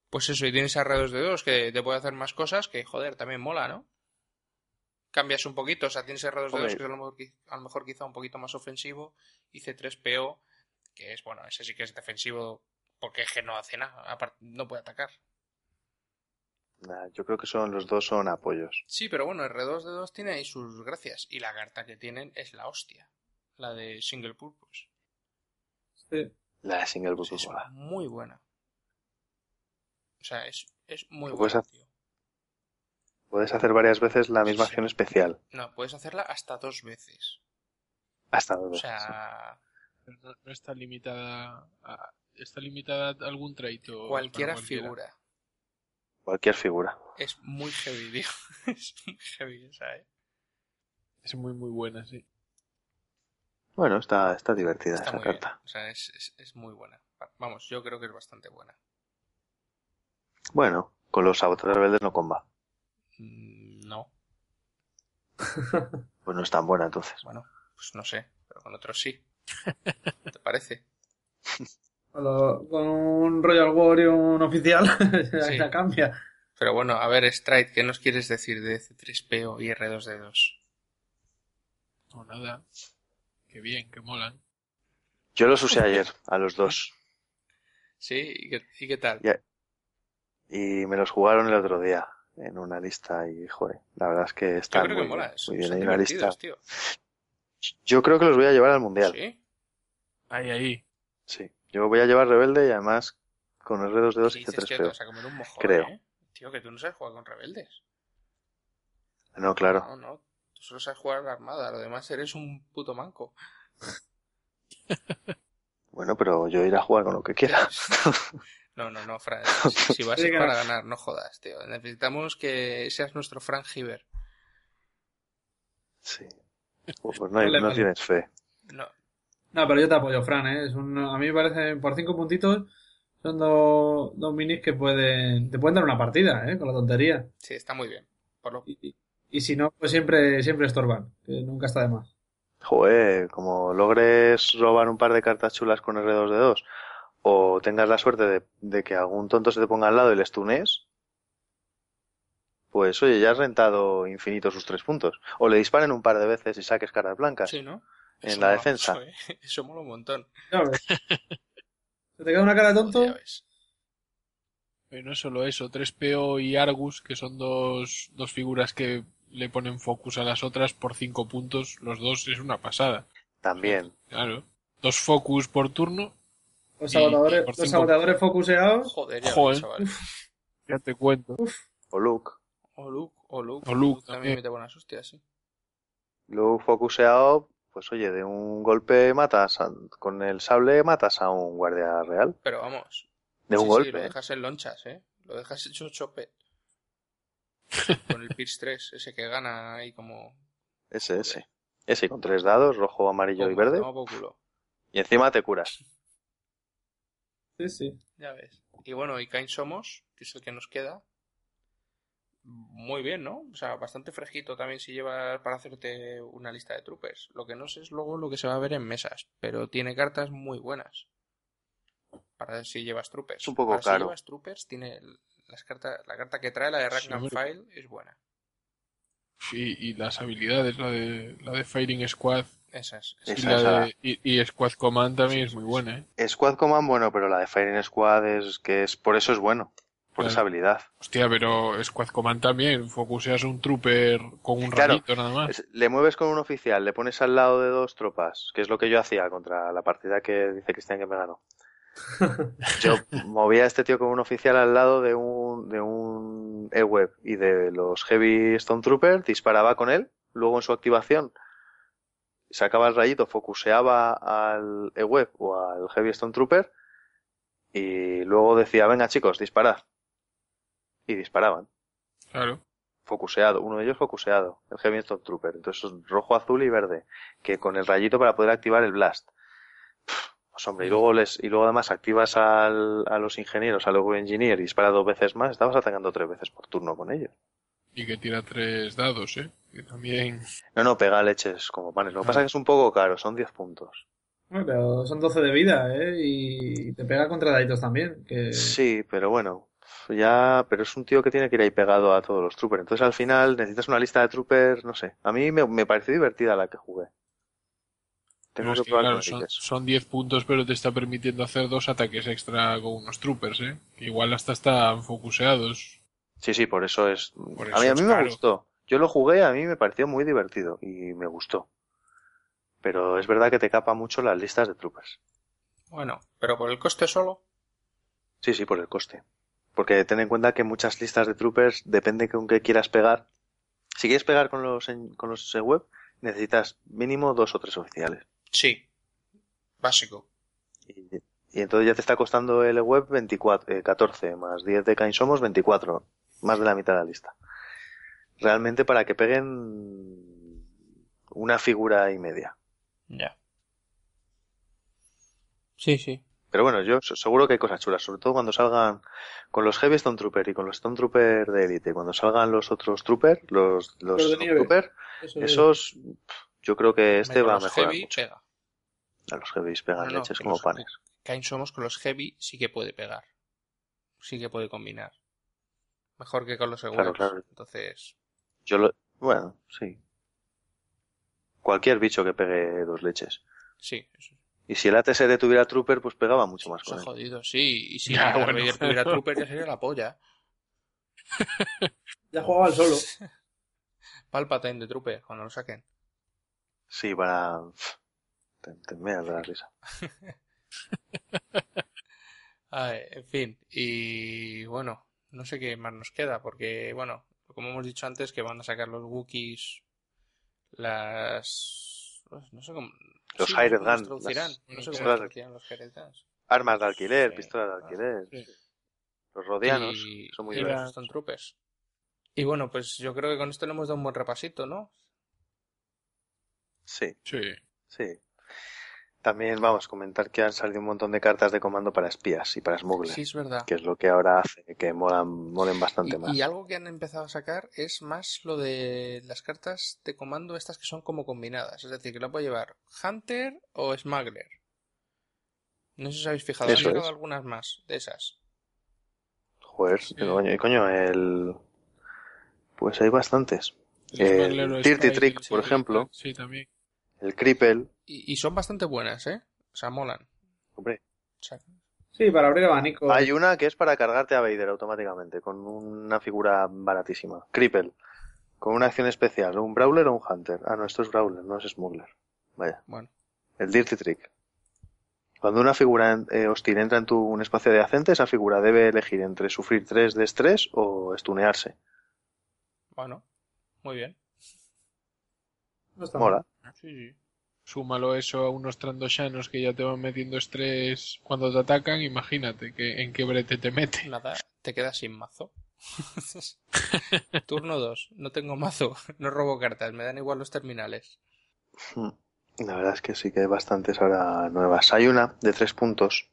Pues eso, y tienes arredos de dos que te puede hacer más cosas que, joder, también mola, ¿no? Cambias un poquito, o sea, tienes arredos de dos que es a lo, mejor, a lo mejor quizá un poquito más ofensivo y C3PO, que es, bueno, ese sí que es defensivo porque es que no hace nada, aparte no puede atacar. Nah, Yo creo que son los dos son apoyos. Sí, pero bueno, R2D2 tiene ahí sus gracias. Y la carta que tienen es la hostia. La de Single Purpose. sí. La de Single Book Es mola. muy buena. O sea, es, es muy buena, tío. Puedes hacer varias veces la misma Sí. acción especial. No, puedes hacerla hasta dos veces. Hasta dos O veces, sí. sea, No, no está limitada a, está limitada a algún trait o cualquiera cualquiera? figura. Cualquier figura. Es muy heavy, tío. <laughs> es muy heavy esa, ¿eh? Es muy muy buena, sí. Bueno, está, está divertida Está esa bien. carta. O sea, es, es, es muy buena. Vamos, yo creo que es bastante buena. Bueno, con los saboteadores rebeldes no comba. Mm, No, <laughs> Pues no es tan buena entonces. bueno, pues no sé, pero con otros sí. ¿Te parece? <laughs> Con, lo- con un Royal War y un oficial, <laughs> Sí. ya cambia. Pero bueno, a ver, Stride, ¿qué nos quieres decir de C3PO y R2D2? O nada. Qué bien, que molan. Yo los usé ayer, a los dos. ¿Sí? ¿Y qué, y qué tal? Y me los jugaron el otro día en una lista y, joder, la verdad es que Yo están creo que muy, mola. bien, muy Hay una lista. divertidos, tío. Yo creo que los voy a llevar al mundial. ¿Sí? Ahí, ahí. Sí. Yo voy a llevar Rebelde y además con R2D2 ¿Qué y dices que te C3PO. vas a comer un mojón, Creo. eh? Tío, que tú no sabes jugar con rebeldes. No, claro. No, no. Tú solo sabes jugar a la armada. Lo demás eres un puto manco. Bueno, pero yo iré a jugar con lo que quiera. <laughs> No, no, no, Fran. Si, si vas a Sí, ir para no. ganar, no jodas, tío. Necesitamos que seas nuestro Frank Giver. Sí. Pues no, hay- Vale, no vale. tienes fe. No, No, pero yo te apoyo, Fran, ¿eh? Es un- a mí me parece, por cinco puntitos, son dos, dos minis que pueden, te pueden dar una partida, ¿eh? Con la tontería. sí, está muy bien. Por lo... Y, y- y si no, pues siempre, siempre estorban, que nunca está de más. Joder, como logres robar un par de cartas chulas con R2D2 o tengas la suerte de, de que algún tonto se te ponga al lado y les tunes, pues oye, ya has rentado infinito sus tres puntos. O le disparen un par de veces y saques cartas blancas. Sí, ¿no? En Eso la mola defensa. mucho, ¿eh? <laughs> Eso mola un montón. Ya ves. ¿Se te queda una cara de tonto? Ya ves. Pero no solo eso, 3PO y Argus, que son dos, dos figuras que le ponen focus a las otras por 5 puntos, los dos es una pasada. También. Claro. Dos focus por turno, Los saboteadores, los cinco- saboteadores focuseados. Joder, ya Joder. ves, chaval. ya te cuento. O Luke. O Luke, o Luke. O Luke también también. mete buenas hostias, sí. Luke focuseado, pues oye, de un golpe matas, a- con el sable matas a un guardia real. Pero vamos. De un sí, sí, golpe. lo ¿eh? dejas en lonchas, ¿eh? Lo dejas hecho chope. <laughs> Con el Pierce 3, ese que gana ahí como... Ese, ese. Ese con tres dados, rojo, amarillo y verde. Y encima te curas. Sí, sí. Ya ves. Y bueno, y Kain Somos, que es el que nos queda. Muy bien, ¿no? O sea, bastante fresquito también si llevas para hacerte una lista de troopers. Lo que no sé es luego lo que se va a ver en mesas, pero tiene cartas muy buenas. Para si llevas troopers. Es un poco Para Si caro. llevas troopers, tiene las cartas, la carta que trae, la de Sí, Ragnar. File, es buena. Y, y las habilidades, la de, la de Firing Squad Esa es. y, la de, y, y Squad Command también es muy buena, ¿eh? Squad Command, bueno, pero la de Firing Squad es que es por eso es bueno. Por Claro. esa habilidad. Hostia, pero Squad Command también. Focuseas un trooper con un Claro. rayito nada más. Es- le mueves con un oficial, le pones al lado de dos tropas, que es lo que yo hacía contra la partida que dice Cristian que me ganó. <laughs> Yo movía a este tío con un oficial al lado de un, de un E-Web y de los Heavy Stone Trooper, disparaba con él, luego en su activación sacaba el rayito, focuseaba al E-Web o al Heavy Stone Trooper y luego decía, venga chicos, disparad. Y disparaban Claro. focuseado, uno de ellos focuseado, el Heavy Stone Trooper. Entonces rojo, azul y verde, que con el rayito para poder activar el Blast. Pues hombre, y luego les, y luego además activas al, a los ingenieros, al Logo Engineer y dispara dos veces más, estabas atacando tres veces por turno con ellos. Y que tira tres dados, ¿eh? Que también... No, no, pega leches como panes. Lo que pasa es que es un poco caro, son 10 puntos. Bueno, pero son 12 de vida, ¿eh? Y te pega contra daditos también. Que... Sí, pero bueno, ya, pero es un tío que tiene que ir ahí pegado a todos los troopers. Entonces al final necesitas una lista de troopers, no sé. A mí me, me pareció divertida la que jugué. Tengo que que, probar claro, son, son 10 puntos, pero te está permitiendo hacer dos ataques extra con unos troopers, ¿eh? Que igual hasta están focuseados. Sí, sí, por eso es. Por a mí, a mí es me caro. gustó. Yo lo jugué, a mí me pareció muy divertido y me gustó. Pero es verdad que te capa mucho las listas de troopers. Bueno, pero por el coste solo. Sí, sí, por el coste. Porque ten en cuenta que muchas listas de troopers depende con qué quieras pegar. Si quieres pegar con los en- con los eh, web, necesitas mínimo dos o tres oficiales. Sí. Básico. Y, y entonces ya te está costando el web 24, eh, 14 más 10 de Kain Somos 24, más de la mitad de la lista. Realmente para que peguen una figura y media. Ya. Sí, sí. Pero bueno, yo se- seguro que hay cosas chulas, sobre todo cuando salgan con los Heavy Stone Trooper y con los Stone Trooper de Elite, cuando salgan los otros Trooper, los, los Stone. Trooper, Eso es. esos, yo creo que este va a los mejorar heavy mucho. pega. A los Heavys pegan No, no, leches como los- panes. Kain Somos con los heavy sí que puede pegar. Sí que puede combinar. Mejor que con los Claro, seguros. claro. Entonces, Yo lo, bueno, sí. Cualquier bicho que pegue dos leches. sí. Eso, Y si el ATSD tuviera Trooper, pues pegaba mucho más con él. jodido, sí. Y si <laughs> bueno. Vader tuviera Trooper ya sería la polla. <laughs> Ya jugaba al solo. <laughs> Palpatine de Trooper, cuando lo saquen. Sí, para... Te, te meas de la risa. Ay, en fin, y bueno, no sé qué más nos queda, porque bueno, como hemos dicho antes, que van a sacar los Wookiees las... no sé cómo... Los sí, Hired los Gun, traducirán, las- no sé cómo los los. Armas de alquiler, Sí. pistolas de alquiler. Sí. Los rodianos, y, son muy y divertidos. los Stormtroopers. Y bueno, pues yo creo que con esto le hemos dado un buen repasito, ¿no? Sí, Sí. sí. También vamos a comentar que han salido un montón de cartas de comando para espías y para smugglers, Sí, es verdad. que es lo que ahora hace que molan, molen bastante Y, más. y algo que han empezado a sacar es más lo de las cartas de comando estas que son como combinadas. Es decir, que la puede llevar Hunter o Smuggler. No sé si os habéis fijado. Han Eso sacado es. algunas más de esas. Joder, Sí. coño, el... Pues hay bastantes. El Dirty Trick, por ejemplo. Sí, también. El Cripple, Y, y son bastante buenas, ¿eh? O sea, molan. hombre. O sea, Sí, para abrir abanico. Hay una que es para cargarte a Vader automáticamente, con una figura baratísima. Cripple, con una acción especial, un Brawler o un Hunter. Ah, no, esto es Brawler, no es Smuggler. Vaya. bueno. El Dirty Trick. Cuando una figura eh, hostil entra en tu un espacio adyacente, esa figura debe elegir entre sufrir 3 de estrés o estunearse. Bueno. Muy bien. No está Mola. Sí, sí. Súmalo eso a unos trandoshanos que ya te van metiendo estrés cuando te atacan, imagínate que en qué brete te mete. Nada, te quedas sin mazo. <laughs> Turno 2. No tengo mazo. <laughs> No robo cartas. Me dan igual los terminales. Hmm. La verdad es que sí que hay bastantes ahora nuevas. Hay una de tres puntos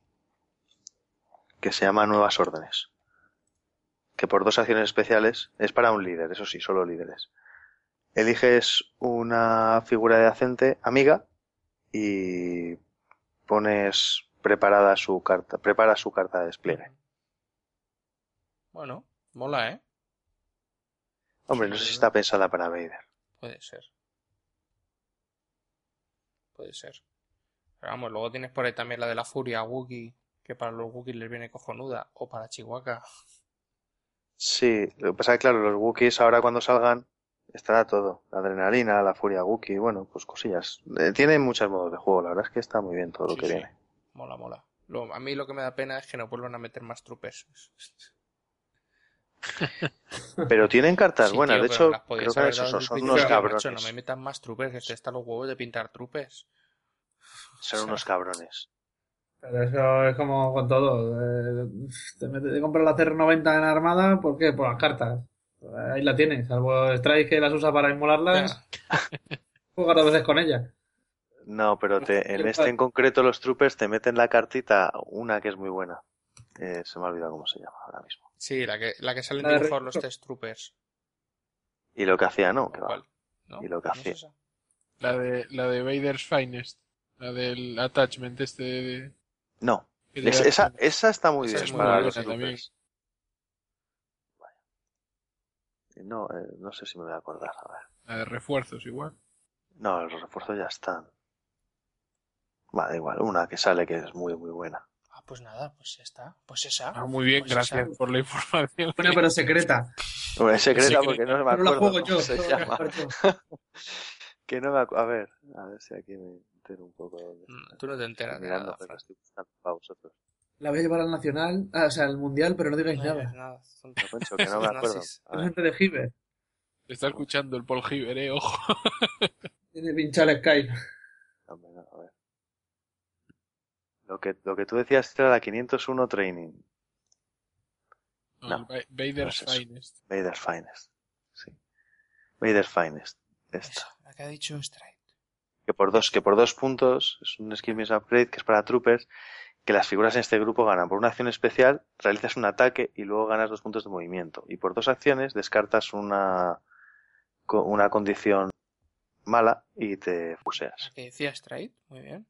que se llama Nuevas Órdenes. Que por dos acciones especiales es para un líder, eso sí, solo líderes. Eliges una figura de acente amiga y pones preparada su carta, prepara su carta de despliegue. Bueno, mola, ¿eh? Hombre, no sé si está pensada para Vader. Puede ser. Puede ser. Pero vamos, luego tienes por ahí también la de la furia Wookiee, que para los Wookiees les viene cojonuda, o para Chihuahua. Sí, lo que pasa es que, claro, los Wookiees ahora cuando salgan estará todo. La adrenalina, la furia Wookiee, bueno, pues cosillas. Eh, tiene muchos modos de juego, la verdad es que está muy bien todo lo que sí. viene. Mola, mola. Lo- a mí lo que me da pena es que no vuelvan a meter más trupes. <laughs> Pero tienen cartas Sí, buenas, tío, de hecho, creo que esos son, unos cabrones. macho, no me metan más trupes, que te están los huevos de pintar trupes. Son O sea, unos cabrones. Pero eso es como con todo. eh, te, metes, te compras la CR90 en Armada, ¿por qué? Por las cartas. Ahí la tienes, salvo Strike que las usa para inmolarlas, <laughs> juegas dos veces con ella. No, pero te, en este en concreto los troopers te meten la cartita, una que es muy buena. Eh, se me ha olvidado cómo se llama ahora mismo. Sí, la que, la que salen La de dibujados los test troopers. Y lo que hacía, no, que va. ¿No? Y lo que ¿No es hacía. esa? La de, la de Vader's Finest. La del attachment este de... No, es- esa, esa está muy Esa bien es muy para los también. troopers. Vaya. No, eh, no sé si me voy a acordar. A ver. La de refuerzos igual. No, los refuerzos ya están. Va, da igual, una que sale que es muy, muy buena. Ah, pues nada, pues ya está. Pues esa. Ah, muy bien, Pues gracias esa. por la información. Bueno, pero secreta. Bueno, es secreta secreta. porque no me acuerdo la juego cómo yo. se no la llama. <laughs> Que no me A ver, a ver si aquí me entero un poco. de dónde Mm. Tú no te enteras de mirando, nada, pero estoy buscando para vosotros. La voy a llevar al nacional, ah, o sea, al mundial, pero no digáis No nada. son- <laughs> que no me acuerdo. Es gente de Giver. Te está escuchando el Paul Giver, eh, ojo. <laughs> Tiene pinchar el Skype. hombre, no, a ver. Lo que, lo que tú decías era la 501 Training. No, Vader's es. Finest. Vader's Finest. Sí. Vader's Finest. Esta. La que ha dicho Strike. Que por dos, que por dos puntos es un skill upgrade que es para troopers. Que las figuras en este grupo ganan. Por una acción especial realizas un ataque y luego ganas dos puntos de movimiento. Y por dos acciones descartas una, una condición mala y te fuseas. Que decía Strike. Muy bien.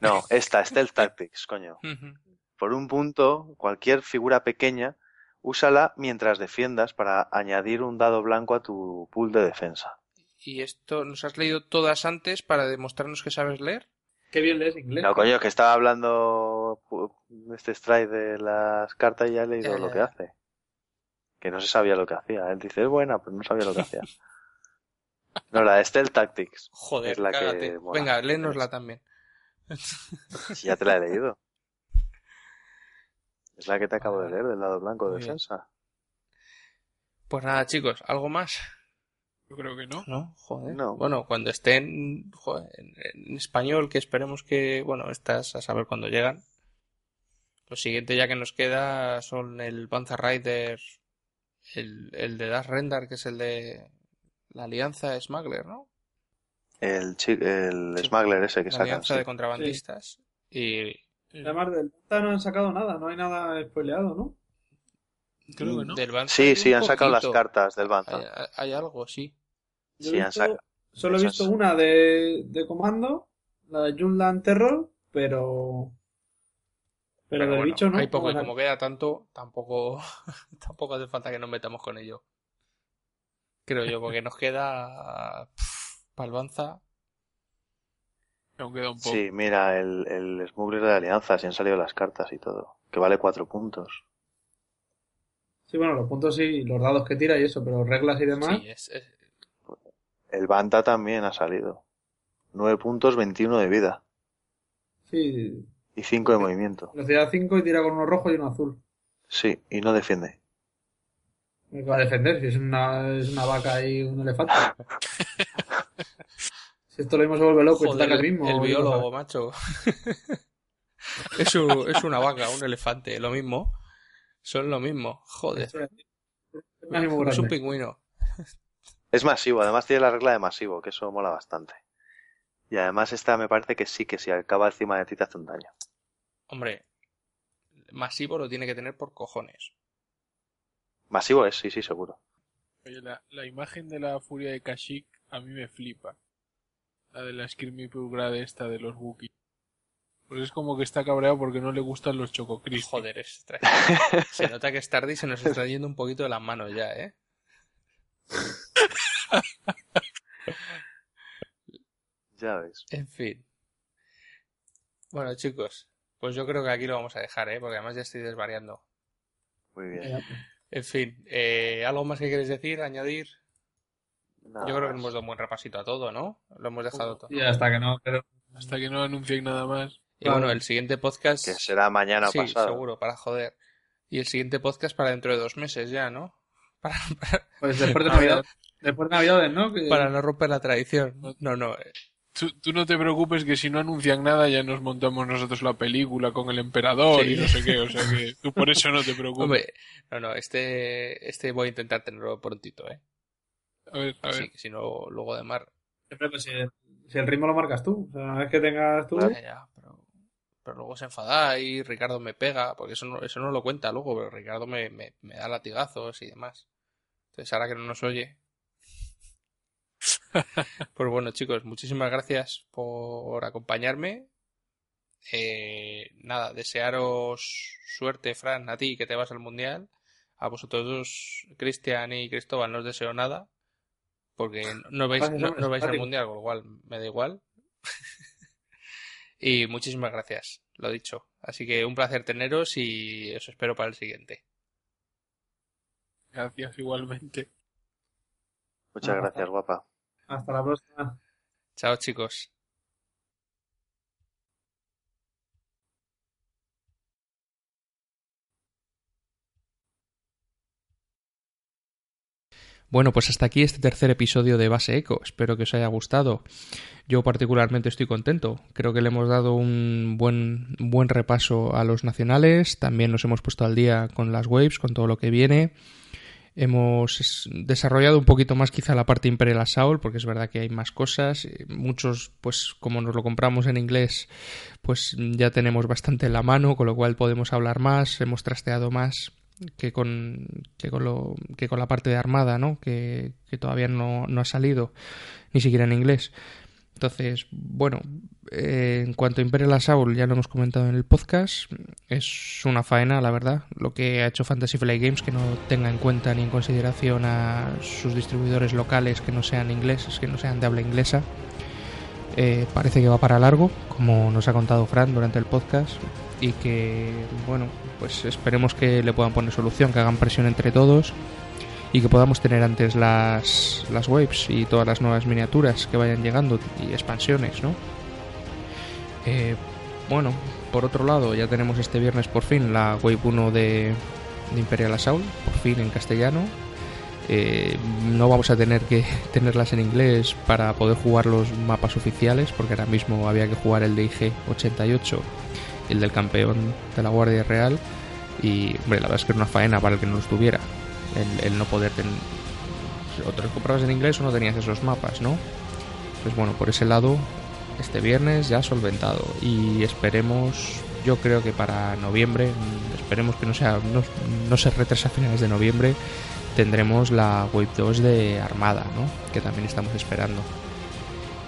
No, esta, Stealth Tactics, coño. <laughs> Por un punto, cualquier figura pequeña, úsala mientras defiendas para añadir un dado blanco a tu pool de defensa. ¿Y esto nos has leído todas antes para demostrarnos que sabes leer? Qué bien lees inglés. No, coño, que estaba hablando este strike de las cartas y ya he leído Ya, lo que ya. hace. Que no se sabía lo que hacía. Él dice, es buena, pero no sabía lo que hacía. <laughs> No, la de Stealth Tactics. Joder, Es la que. Venga, léenosla también. Ya te la he leído. <laughs> Es la que te acabo de leer, del lado blanco de defensa. Pues nada, chicos, ¿algo más? Yo creo que no. No, joder. No. Bueno, cuando estén joder, en, en español, que esperemos que, bueno, estas a saber cuándo llegan. Lo siguiente ya que nos queda son el Panzer Rider, el, el de Das Rendar, que es el de la Alianza Smuggler, ¿no? El, el Sí. smuggler ese que La sacan. Alianza sí. de Contrabandistas. Y Además del Delta no han sacado nada, no hay nada spoileado, ¿no? Creo que no. del Banzai Sí, sí, han sacado las cartas del Bantam. Hay, hay algo, sí. Yo Sí, he han visto- sacado. Solo he Esas. visto una de, de comando, la de Junland Terror, pero. Pero, Pero del bueno, bicho no. hay poco y como queda tanto, tampoco, <laughs> tampoco hace falta que nos metamos con ello. Creo yo, porque nos queda Palvanza. Aún queda un poco. Sí, mira, el, el smuggler de alianza, si han salido las cartas y todo. Que vale cuatro puntos. Sí, bueno, los puntos sí, los dados que tira y eso, pero reglas y demás. Sí, es, es- El Banta también ha salido. Nueve puntos, 21 de vida. Sí, Y cinco de movimiento. velocidad 5 y tira con uno rojo y uno azul. Sí, y no defiende. Me va a defender si es una, es una vaca y un elefante. <laughs> si esto lo mismo se vuelve loco y te joder, ataca el mismo. el biólogo, macho. <laughs> es, un- es una vaca, un elefante, lo mismo. Son lo mismo, joder. Es un pingüino. Es masivo, además tiene la regla de masivo, que eso mola bastante. Y además esta me parece que sí, que si acaba encima de ti te hace un daño. Hombre, masivo lo tiene que tener por cojones. Masivo es, sí, sí, seguro. Oye, la, la imagen de la furia de Kashyyyk a mí me flipa. La de la Skirmy Purgrade esta de los Wookiee. Pues es como que está cabreado porque no le gustan los Choco Crispy. Joder, es <laughs> Se nota que es tarde y se nos está yendo un poquito de las manos ya, ¿eh? <laughs> Ya ves. En fin. Bueno, chicos, pues yo creo que aquí lo vamos a dejar, ¿eh? Porque además ya estoy desvariando. Muy bien. En fin, eh, ¿algo más que quieres decir, añadir? Nada Yo creo que hemos dado un buen repasito a todo, ¿no? Lo hemos dejado todo. Y hasta que no, pero Hasta que no anuncien nada más. Y bueno, el siguiente podcast... Que será mañana o sí, pasado. seguro, para joder. Y el siguiente podcast para dentro de dos meses ya, ¿no? <laughs> Para, para, pues después de Navidad, después de Navidades, ¿no? Que- para no romper la tradición. No, no. eh, Tú, tú no te preocupes que si no anuncian nada ya nos montamos nosotros la película con el emperador Sí. y no sé qué. O sea que <laughs> tú por eso no te preocupes. Hombre, no, no, este, este voy a intentar tenerlo prontito, ¿eh? A ver, a ver. Que si no, luego de mar... Pero si, si el ritmo lo marcas tú, o sea, una vez que tengas tú. Ya, ya, pero, luego se enfada y Ricardo me pega, porque eso no, eso no lo cuenta luego, pero Ricardo me, me, me da latigazos y demás. Entonces, ahora que no nos oye. <laughs> pues bueno, chicos, muchísimas gracias por acompañarme. Eh, nada, desearos suerte, Fran, a ti que te vas al mundial. A vosotros dos, Cristian y Cristóbal, no os deseo nada. Porque no vais, no, no vais al mundial, con lo cual me da igual. <laughs> y muchísimas gracias, lo dicho. Así que un placer teneros y os espero para el siguiente. Gracias igualmente. Muchas gracias, guapa. Hasta la próxima. Chao, chicos. Bueno, pues hasta aquí este tercer episodio de Base Eco. Espero que os haya gustado. Yo particularmente estoy contento. Creo que le hemos dado un buen, buen repaso a los nacionales. También nos hemos puesto al día con las waves, con todo lo que viene. Hemos desarrollado un poquito más quizá la parte Imperial Assault, porque es verdad que hay más cosas. Muchos, pues como nos lo compramos en inglés, pues ya tenemos bastante en la mano, con lo cual podemos hablar más, hemos trasteado más que con, que con, lo, que con la parte de Armada, ¿no? Que, que todavía no, no ha salido, ni siquiera en inglés. Entonces, bueno, eh, en cuanto a Imperial Assault, ya lo hemos comentado en el podcast, es una faena, la verdad, lo que ha hecho Fantasy Flight Games, que no tenga en cuenta ni en consideración a sus distribuidores locales que no sean ingleses, que no sean de habla inglesa. Eh, parece que va para largo, como nos ha contado Fran durante el podcast, y que, bueno, pues esperemos que le puedan poner solución, que hagan presión entre todos y que podamos tener antes las, las waves y todas las nuevas miniaturas que vayan llegando y expansiones, ¿no? Eh, bueno, por otro lado, ya tenemos este viernes por fin la Wave 1 de, Imperial Assault, por fin en castellano. Eh, no vamos a tener que <laughs> tenerlas en inglés para poder jugar los mapas oficiales, porque ahora mismo había que jugar el DIG 88 el del campeón de la Guardia Real. Y, hombre, la verdad es que era una faena para el que no estuviera. El, no poder tener. O te en inglés o no tenías esos mapas, ¿no? Pues bueno, por ese lado, este viernes ya solventado. Y esperemos, yo creo que para noviembre, esperemos que no, sea, no, no se retrase a finales de noviembre, tendremos la Wave 2 de Armada, ¿no? Que también estamos esperando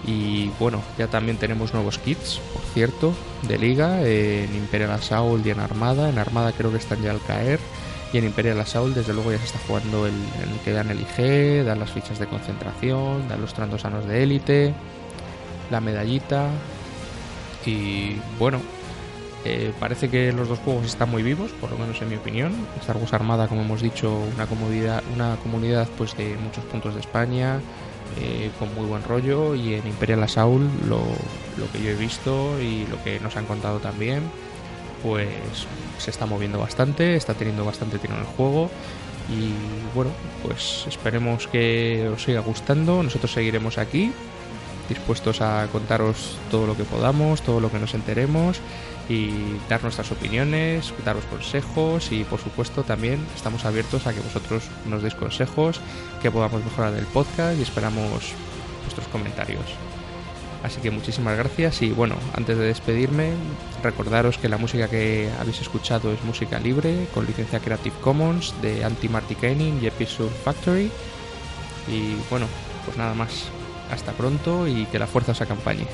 y bueno ya también tenemos nuevos kits por cierto de liga en Imperial Assault y en Armada. En Armada creo que están ya al caer. Y en Imperial Assault desde luego ya se está jugando el, el que dan el IG dan las fichas de concentración dan los trandosanos de élite la medallita. Y bueno eh, parece que los dos juegos están muy vivos por lo menos en mi opinión. Star Wars Armada como hemos dicho una comunidad una comunidad pues de muchos puntos de España eh, con muy buen rollo y en Imperial Assault lo, lo que yo he visto y lo que nos han contado también pues se está moviendo bastante está teniendo bastante tiro en el juego. Y bueno pues esperemos que os siga gustando. Nosotros seguiremos aquí dispuestos a contaros todo lo que podamos, todo lo que nos enteremos y dar nuestras opiniones, daros consejos y por supuesto también estamos abiertos a que vosotros nos deis consejos, que podamos mejorar el podcast y esperamos vuestros comentarios. Así que muchísimas gracias y bueno, antes de despedirme, recordaros que la música que habéis escuchado es música libre con licencia Creative Commons de Anti Martikainen y Episode Factory. Y bueno, pues nada más. Hasta pronto y que la fuerza os acompañe.